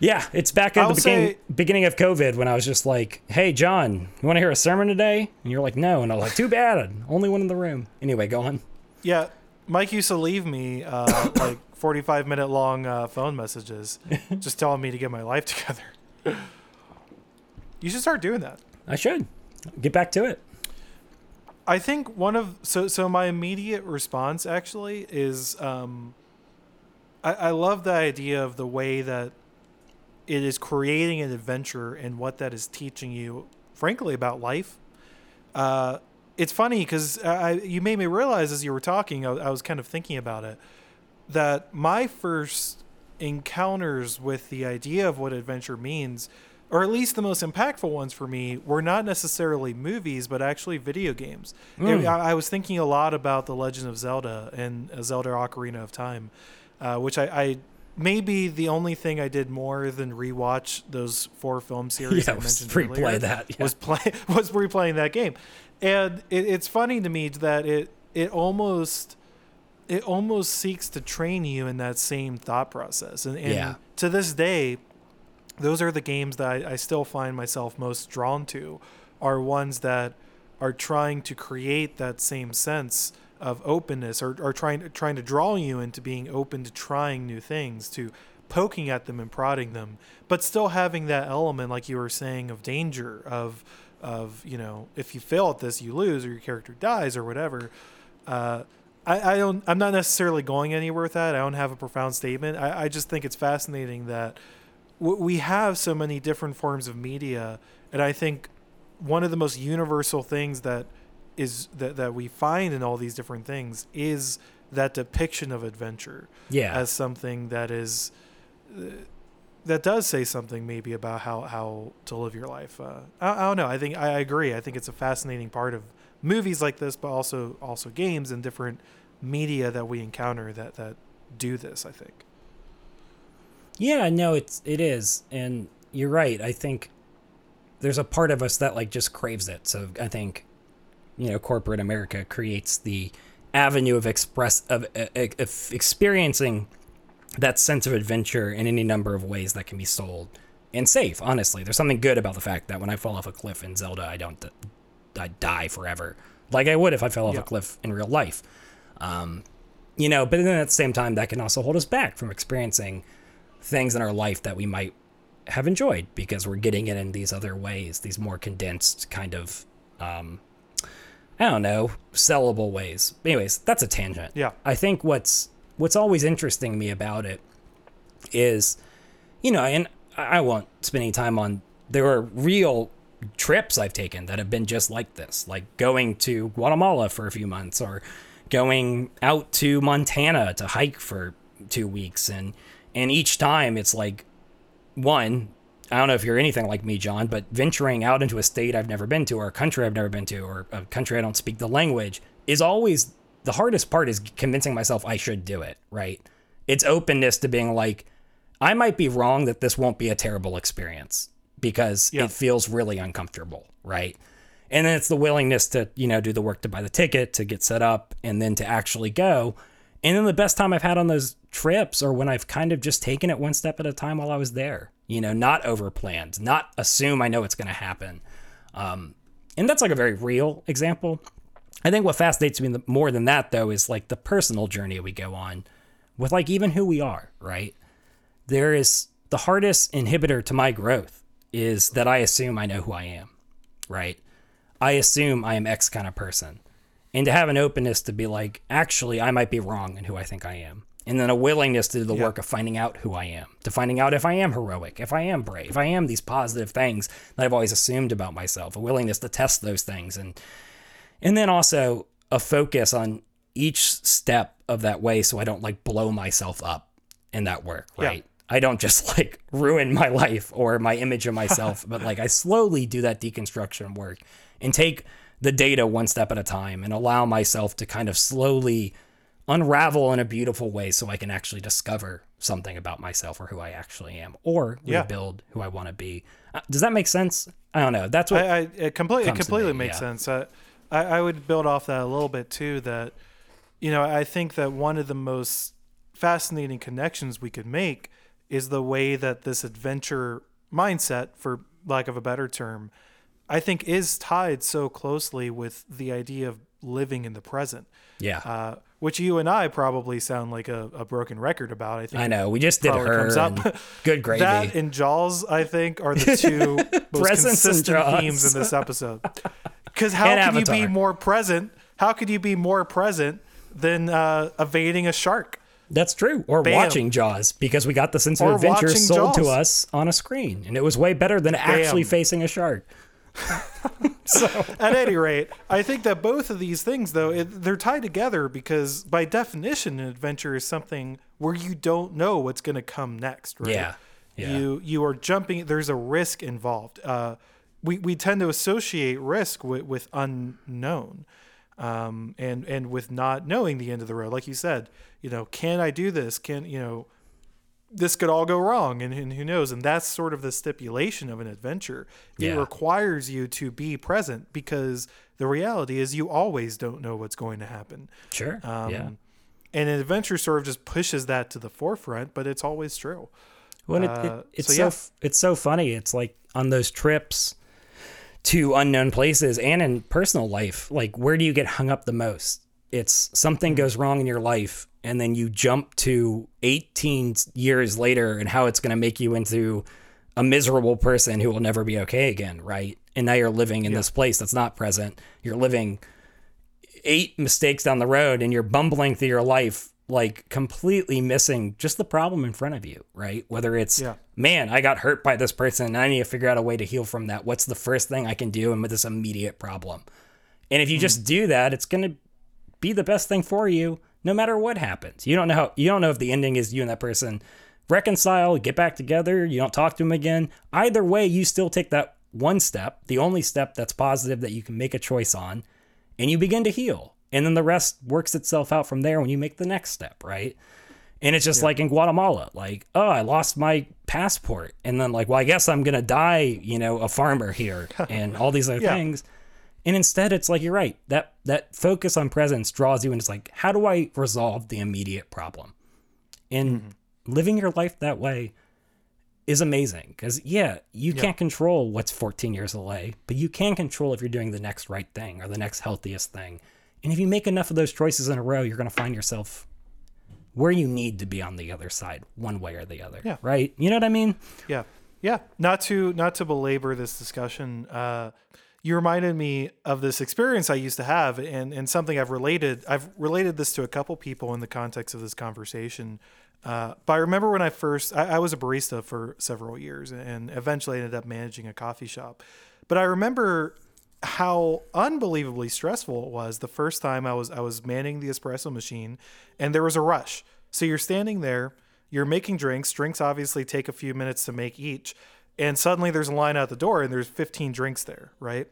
B: Yeah, it's back at the beginning,
A: say-
B: beginning of COVID when I was just like, "Hey, John, you want to hear a sermon today?" And you're like, "No," and I was like, "Too bad, only one in the room." Anyway, go on.
A: Yeah. Mike used to leave me uh, like 45 minute long uh, phone messages just telling me to get my life together. You should start doing that.
B: I should get back to it.
A: I think one of so so my immediate response actually is um, I, I love the idea of the way that it is creating an adventure and what that is teaching you, frankly, about life. Uh, it's funny because I you made me realize as you were talking, I, I was kind of thinking about it, that my first encounters with the idea of what adventure means, or at least the most impactful ones for me, were not necessarily movies, but actually video games.
B: Mm.
A: I, I was thinking a lot about The Legend of Zelda and Zelda Ocarina of Time, uh, which I, I maybe the only thing I did more than rewatch those four film series
B: Yeah,
A: I
B: was
A: mentioned
B: replay
A: earlier
B: that, yeah.
A: was play was replaying that game, and it, it's funny to me that it it almost it almost seeks to train you in that same thought process, and, and
B: Yeah.
A: to this day, those are the games that I, I still find myself most drawn to, are ones that are trying to create that same sense of openness or, or trying trying to draw you into being open to trying new things, to poking at them and prodding them, but still having that element, like you were saying, of danger, of of you know, if you fail at this, you lose or your character dies or whatever. Uh, I, I don't. I'm not necessarily going anywhere with that. I don't have a profound statement. I, I just think it's fascinating that we have so many different forms of media, and I think one of the most universal things that is that, that we find in all these different things is that depiction of adventure
B: Yeah.
A: as something that is uh, that does say something maybe about how how to live your life. Uh, I, I don't know. I think I agree. I think it's a fascinating part of movies like this, but also also games and different media that we encounter that that do this. I think.
B: Yeah, no, it's it is, and you're right. I think there's a part of us that like just craves it. So I think, you know, corporate America creates the avenue of express of, of, of experiencing that sense of adventure in any number of ways that can be sold and safe. Honestly, there's something good about the fact that when I fall off a cliff in Zelda, I don't, I die forever, like I would if I fell off
A: Yeah.
B: a cliff in real life. Um, you know, but then at the same time, that can also hold us back from experiencing things in our life that we might have enjoyed because we're getting it in these other ways, these more condensed kind of, um, I don't know, sellable ways. Anyways, that's a tangent.
A: Yeah.
B: I think what's what's always interesting me about it is, you know, and I I won't spend any time on. There are real trips I've taken that have been just like this, like going to Guatemala for a few months or going out to Montana to hike for two weeks, and and each time it's like one. I don't know if you're anything like me, John, but venturing out into a state I've never been to, or a country I've never been to, or a country I don't speak the language is always the hardest part is convincing myself I should do it, right? It's openness to being like, I might be wrong that this won't be a terrible experience because
A: Yeah.
B: it feels really uncomfortable, right? And then it's the willingness to, you know, do the work to buy the ticket, to get set up, and then to actually go. And then the best time I've had on those trips or when I've kind of just taken it one step at a time while I was there, you know, not over planned, not assume I know it's going to happen. Um, and that's like a very real example. I think what fascinates me more than that, though, is like the personal journey we go on with like even who we are, right? There is the hardest inhibitor to my growth is that I assume I know who I am, right? I assume I am X kind of person. And to have an openness to be like, actually, I might be wrong in who I think I am. And then a willingness to do the work of finding out who I am, to finding out if I am heroic, if I am brave, if I am these positive things that I've always assumed about myself, a willingness to test those things and and then also a focus on each step of that way so I don't like blow myself up in that work,
A: Yeah.
B: right? I don't just like ruin my life or my image of myself, but like I slowly do that deconstruction work and take the data one step at a time and allow myself to kind of slowly unravel in a beautiful way so I can actually discover something about myself or who I actually am or
A: Yeah.
B: rebuild who I want to be. Uh, Does that make sense? I don't know. That's what
A: I, I it completely it completely
B: me,
A: makes
B: yeah.
A: sense. I, I I would build off that a little bit too. That you know I think that one of the most fascinating connections we could make is the way that this adventure mindset, for lack of a better term, I think is tied so closely with the idea of living in the present.
B: Yeah.
A: Uh, which you and I probably sound like a, a broken record about. I think
B: I know. We just did her.
A: comes up.
B: good gravy.
A: That and Jaws, I think, are the two most consistent themes in this episode. Because how
B: And
A: can you be more present? How could you be more present than uh, evading a shark?
B: That's true. Or
A: Bam.
B: watching Jaws because we got the sense of
A: Or
B: adventure sold to us on a screen, and it was way better than actually facing a shark.
A: So at any rate, I think that both of these things, though, it, they're tied together because by definition, an adventure is something where you don't know what's going to come next, right?
B: Yeah. Yeah.
A: You you are jumping. There's a risk involved. Uh, we we tend to associate risk with, with unknown, um, and and with not knowing the end of the road. Like you said, you know, can I do this? Can you know? This could all go wrong, and, and who knows? And that's sort of the stipulation of an adventure. It
B: Yeah.
A: requires you to be present because the reality is you always don't know what's going to happen.
B: Sure.
A: Um,
B: yeah.
A: And an adventure sort of just pushes that to the forefront, but it's always true.
B: Well, it,
A: uh,
B: it, it's
A: so
B: so,
A: yeah.
B: f it's so funny. It's like on those trips to unknown places and in personal life, like where do you get hung up the most? It's something goes wrong in your life, and then you jump to 18 years later and how it's going to make you into a miserable person who will never be okay again, right? And now you're living in this place that's not present. You're living eight mistakes down the road and you're bumbling through your life like completely missing just the problem in front of you right whether it's
A: Yeah.
B: man i got hurt by this person and i need to figure out a way to heal from that what's the first thing i can do and with this immediate problem and if you hmm. just do that it's going to be the best thing for you no matter what happens you don't know how you don't know if the ending is you and that person reconcile get back together you don't talk to them again either way you still take that one step the only step that's positive that you can make a choice on and you begin to heal. And then the rest works itself out from there when you make the next step, right? And it's just like in Guatemala, like, oh, I lost my passport. And then, like, well, I guess I'm going to die, you know, a farmer here and all these other
A: Yeah.
B: things. And instead, it's like, you're right. That, that focus on presence draws you and it's like, how do I resolve the immediate problem? And living your life that way is amazing because yeah you can't control what's 14 years away but you can control if you're doing the next right thing or the next healthiest thing and if you make enough of those choices in a row you're going to find yourself where you need to be on the other side one way or the other
A: Yeah.
B: right you know what i mean
A: Yeah, yeah. Not to not to belabor this discussion. Uh, you reminded me of this experience I used to have, and and something I've related. I've related this to a couple people in the context of this conversation. Uh, but I remember when I first, I, I was a barista for several years, and eventually ended up managing a coffee shop. But I remember how unbelievably stressful it was the first time I was I was manning the espresso machine, and there was a rush. So you're standing there, you're making drinks. Drinks obviously take a few minutes to make each, and suddenly there's a line out the door, and there's 15 drinks there, right?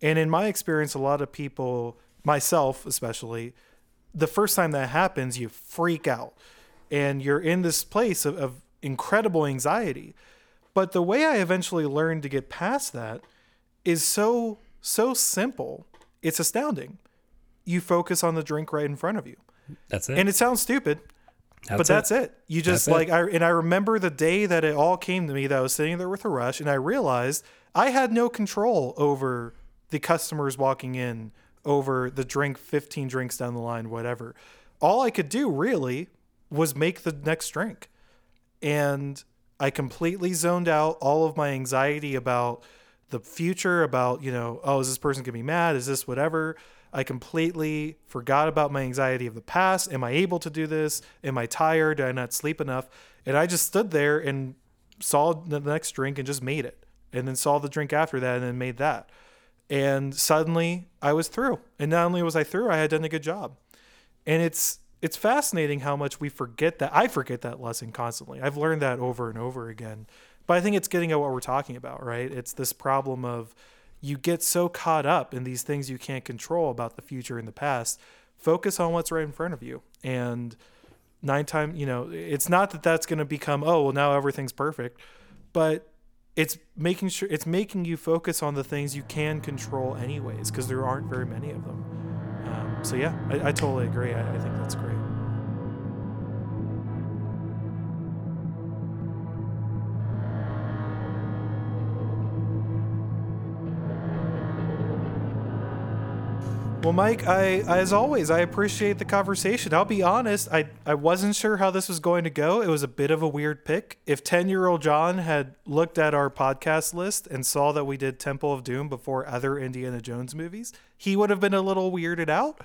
A: And in my experience, a lot of people, myself especially, the first time that happens, you freak out and you're in this place of, of incredible anxiety. But the way I eventually learned to get past that is so, so simple. It's astounding. You focus on the drink right in front of you.
B: that's it
A: And it sounds stupid, but
B: That's
A: that's it. You just
B: That's it.
A: like I and I remember the day that it all came to me that I was sitting there with a rush and I realized I had no control over the customers walking in, over the drink 15 drinks down the line, whatever. All I could do really was make the next drink. And I completely zoned out all of my anxiety about the future, about, you know, oh, is this person going to be mad? Is this whatever? I completely forgot about my anxiety of the past. Am I able to do this? Am I tired? Did I not sleep enough? And I just stood there and saw the next drink and just made it. And then saw the drink after that and then made that. And suddenly I was through. And not only was I through, I had done a good job. And it's it's fascinating how much we forget that. I forget that lesson constantly. I've learned that over and over again. But I think it's getting at what we're talking about, right? It's this problem of you get so caught up in these things you can't control about the future and the past. Focus on what's right in front of you. And nine times, you know, it's not that that's going to become, oh, well, now everything's perfect, but it's making sure it's making you focus on the things you can control anyways, because there aren't very many of them. Um, so yeah, I, I totally agree. I, I think that's great. Well, Mike, I as always, I appreciate the conversation. I'll be honest, I I wasn't sure how this was going to go. It was a bit of a weird pick. If 10-year-old John had looked at our podcast list and saw that we did Temple of Doom before other Indiana Jones movies, he would have been a little weirded out.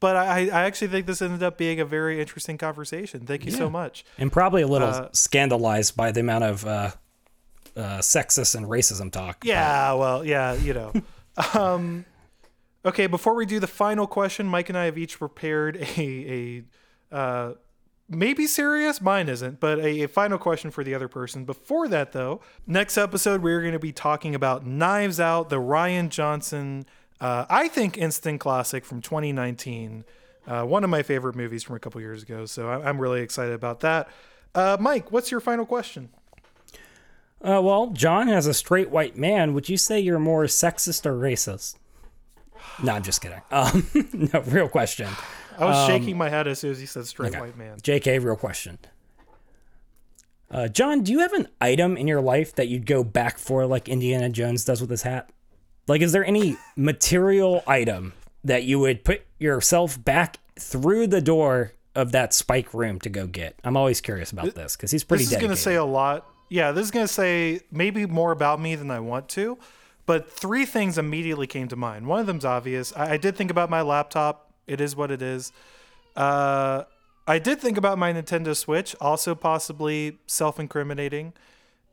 A: But I, I actually think this ended up being a very interesting conversation. Thank you so much.
B: And probably a little
A: Uh,
B: scandalized by the amount of uh, uh, sexist and racism talk.
A: Yeah, well, yeah, you know. um, okay, before we do the final question, Mike and I have each prepared a a uh, maybe serious, mine isn't, but a, a final question for the other person. Before that, though, next episode we're going to be talking about Knives Out, the Rian Johnson, uh, I think instant classic from 2019. Uh, one of my favorite movies from a couple years ago, so I- I'm really excited about that. Uh, Mike, what's your final question?
B: Uh, well, John, as a straight white man, would you say you're more sexist or racist? No, I'm just kidding. Um, no, real question.
A: I was shaking my head as soon as he said straight
B: okay.
A: white man.
B: JK, real question. Uh, John, do you have an item in your life that you'd go back for like Indiana Jones does with his hat? Like, is there any material item that you would put yourself back through the door of that spike room to go get? I'm always curious about this because he's pretty
A: This is going to say a lot. Yeah, this is going to say maybe more about me than I want to. But three things immediately came to mind. One of them's obvious. I, I did think about my laptop. It is what it is. Uh, I did think about my Nintendo Switch, also possibly self incriminating.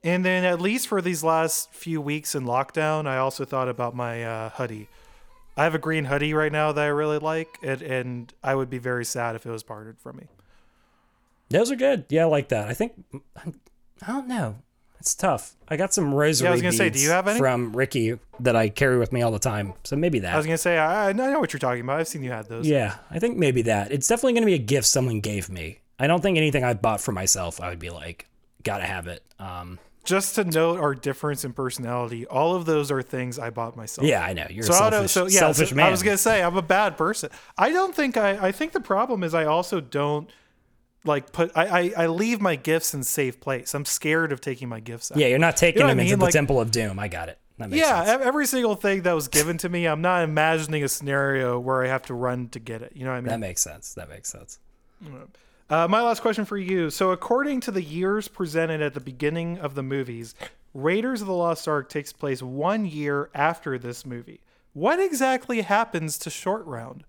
A: And then, at least for these last few weeks in lockdown, I also thought about my uh, hoodie. I have a green hoodie right now that I really like, and, and I would be very sad if it was parted from me.
B: Those are good. Yeah, I like that. I think I don't know. It's tough. I got some rosary
A: Yeah, I was gonna say, do you have any?
B: from Ricky that I carry with me all the time. So maybe that.
A: I was going to say, I, I know what you're talking about. I've seen you had those.
B: Yeah, I think maybe that. It's definitely going to be a gift someone gave me. I don't think anything I bought for myself, I would be like, gotta have it. Um,
A: just to note our difference in personality, all of those are things I bought myself.
B: yeah, I know you're
A: So,
B: a selfish,
A: so yeah,
B: selfish
A: so
B: man.
A: I was gonna say I'm a bad person. I don't think I. I think the problem is I also don't like put. I I, I leave my gifts in safe place. I'm scared of taking my gifts out.
B: yeah, you're not taking
A: You know
B: them
A: I
B: into
A: mean?
B: the Temple of Doom. I got it. That makes
A: Yeah,
B: sense.
A: every single thing that was given to me, I'm not imagining a scenario where I have to run to get it. You know what I mean?
B: That makes sense. That makes sense.
A: Uh, my last question for you. So, according to the years presented at the beginning of the movies, Raiders of the Lost Ark takes place one year after this movie. What exactly happens to Short Round?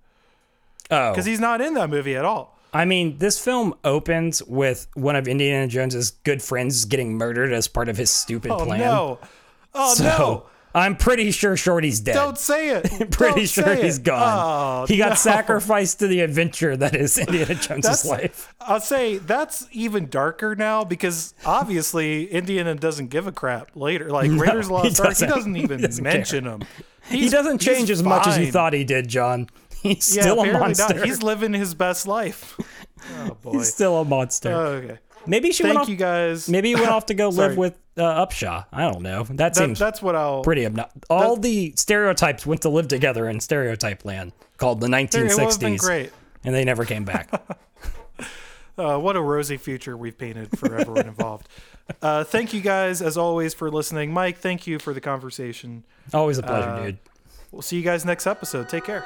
B: Oh,
A: Because he's not in that movie at all.
B: I mean, this film opens with one of Indiana Jones's good friends getting murdered as part of his stupid plan.
A: Oh
B: plan.
A: no! Oh
B: So
A: no!
B: I'm pretty sure Shorty's dead.
A: Don't say it.
B: pretty
A: Don't
B: sure he's
A: it.
B: gone.
A: Oh,
B: he got
A: no.
B: sacrificed to the adventure that is Indiana Jones's life.
A: I'll say that's even darker now because obviously Indiana doesn't give a crap later. Like Raiders of the Lost Ark, he
B: doesn't.
A: even
B: He doesn't
A: mention him.
B: He doesn't change
A: he's
B: as much as you thought he did, John. He's
A: Yeah,
B: still a monster.
A: not. He's living his best life. Oh boy.
B: He's still a monster.
A: okay.
B: maybe she went
A: Thank
B: off.
A: you guys.
B: Maybe he went off to go live with uh, Upshaw. I don't know. That,
A: That-
B: seems
A: that's what I'll.
B: pretty obnoxious. All the stereotypes went to live together in stereotype land called the
A: It been
B: 1960s,
A: great.
B: and they never came back.
A: Uh, what a rosy future we've painted for everyone involved. Uh, thank you guys, as always, for listening. Mike, thank you for the conversation.
B: Always a pleasure,
A: Uh,
B: dude.
A: We'll see you guys next episode. Take care.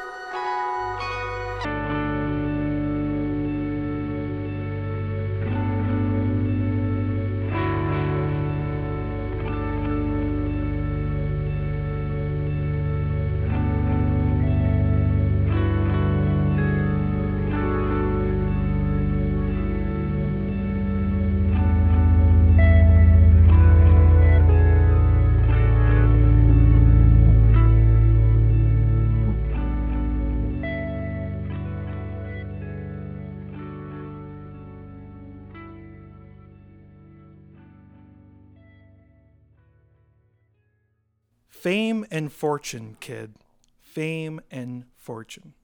A: Fame and fortune, kid. Fame and fortune.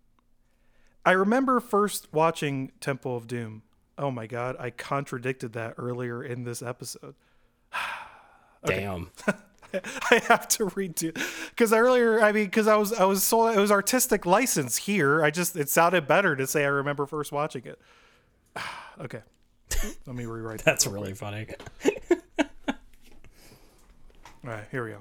A: I remember first watching Temple of Doom. Oh my god, I contradicted that earlier in this episode.
B: Damn.
A: I have to redo because earlier, I mean, because I was I was sold it was artistic license here. I just it sounded better to say I remember first watching it. okay, let me rewrite. that
B: That's
A: real
B: really funny.
A: All right, here we go.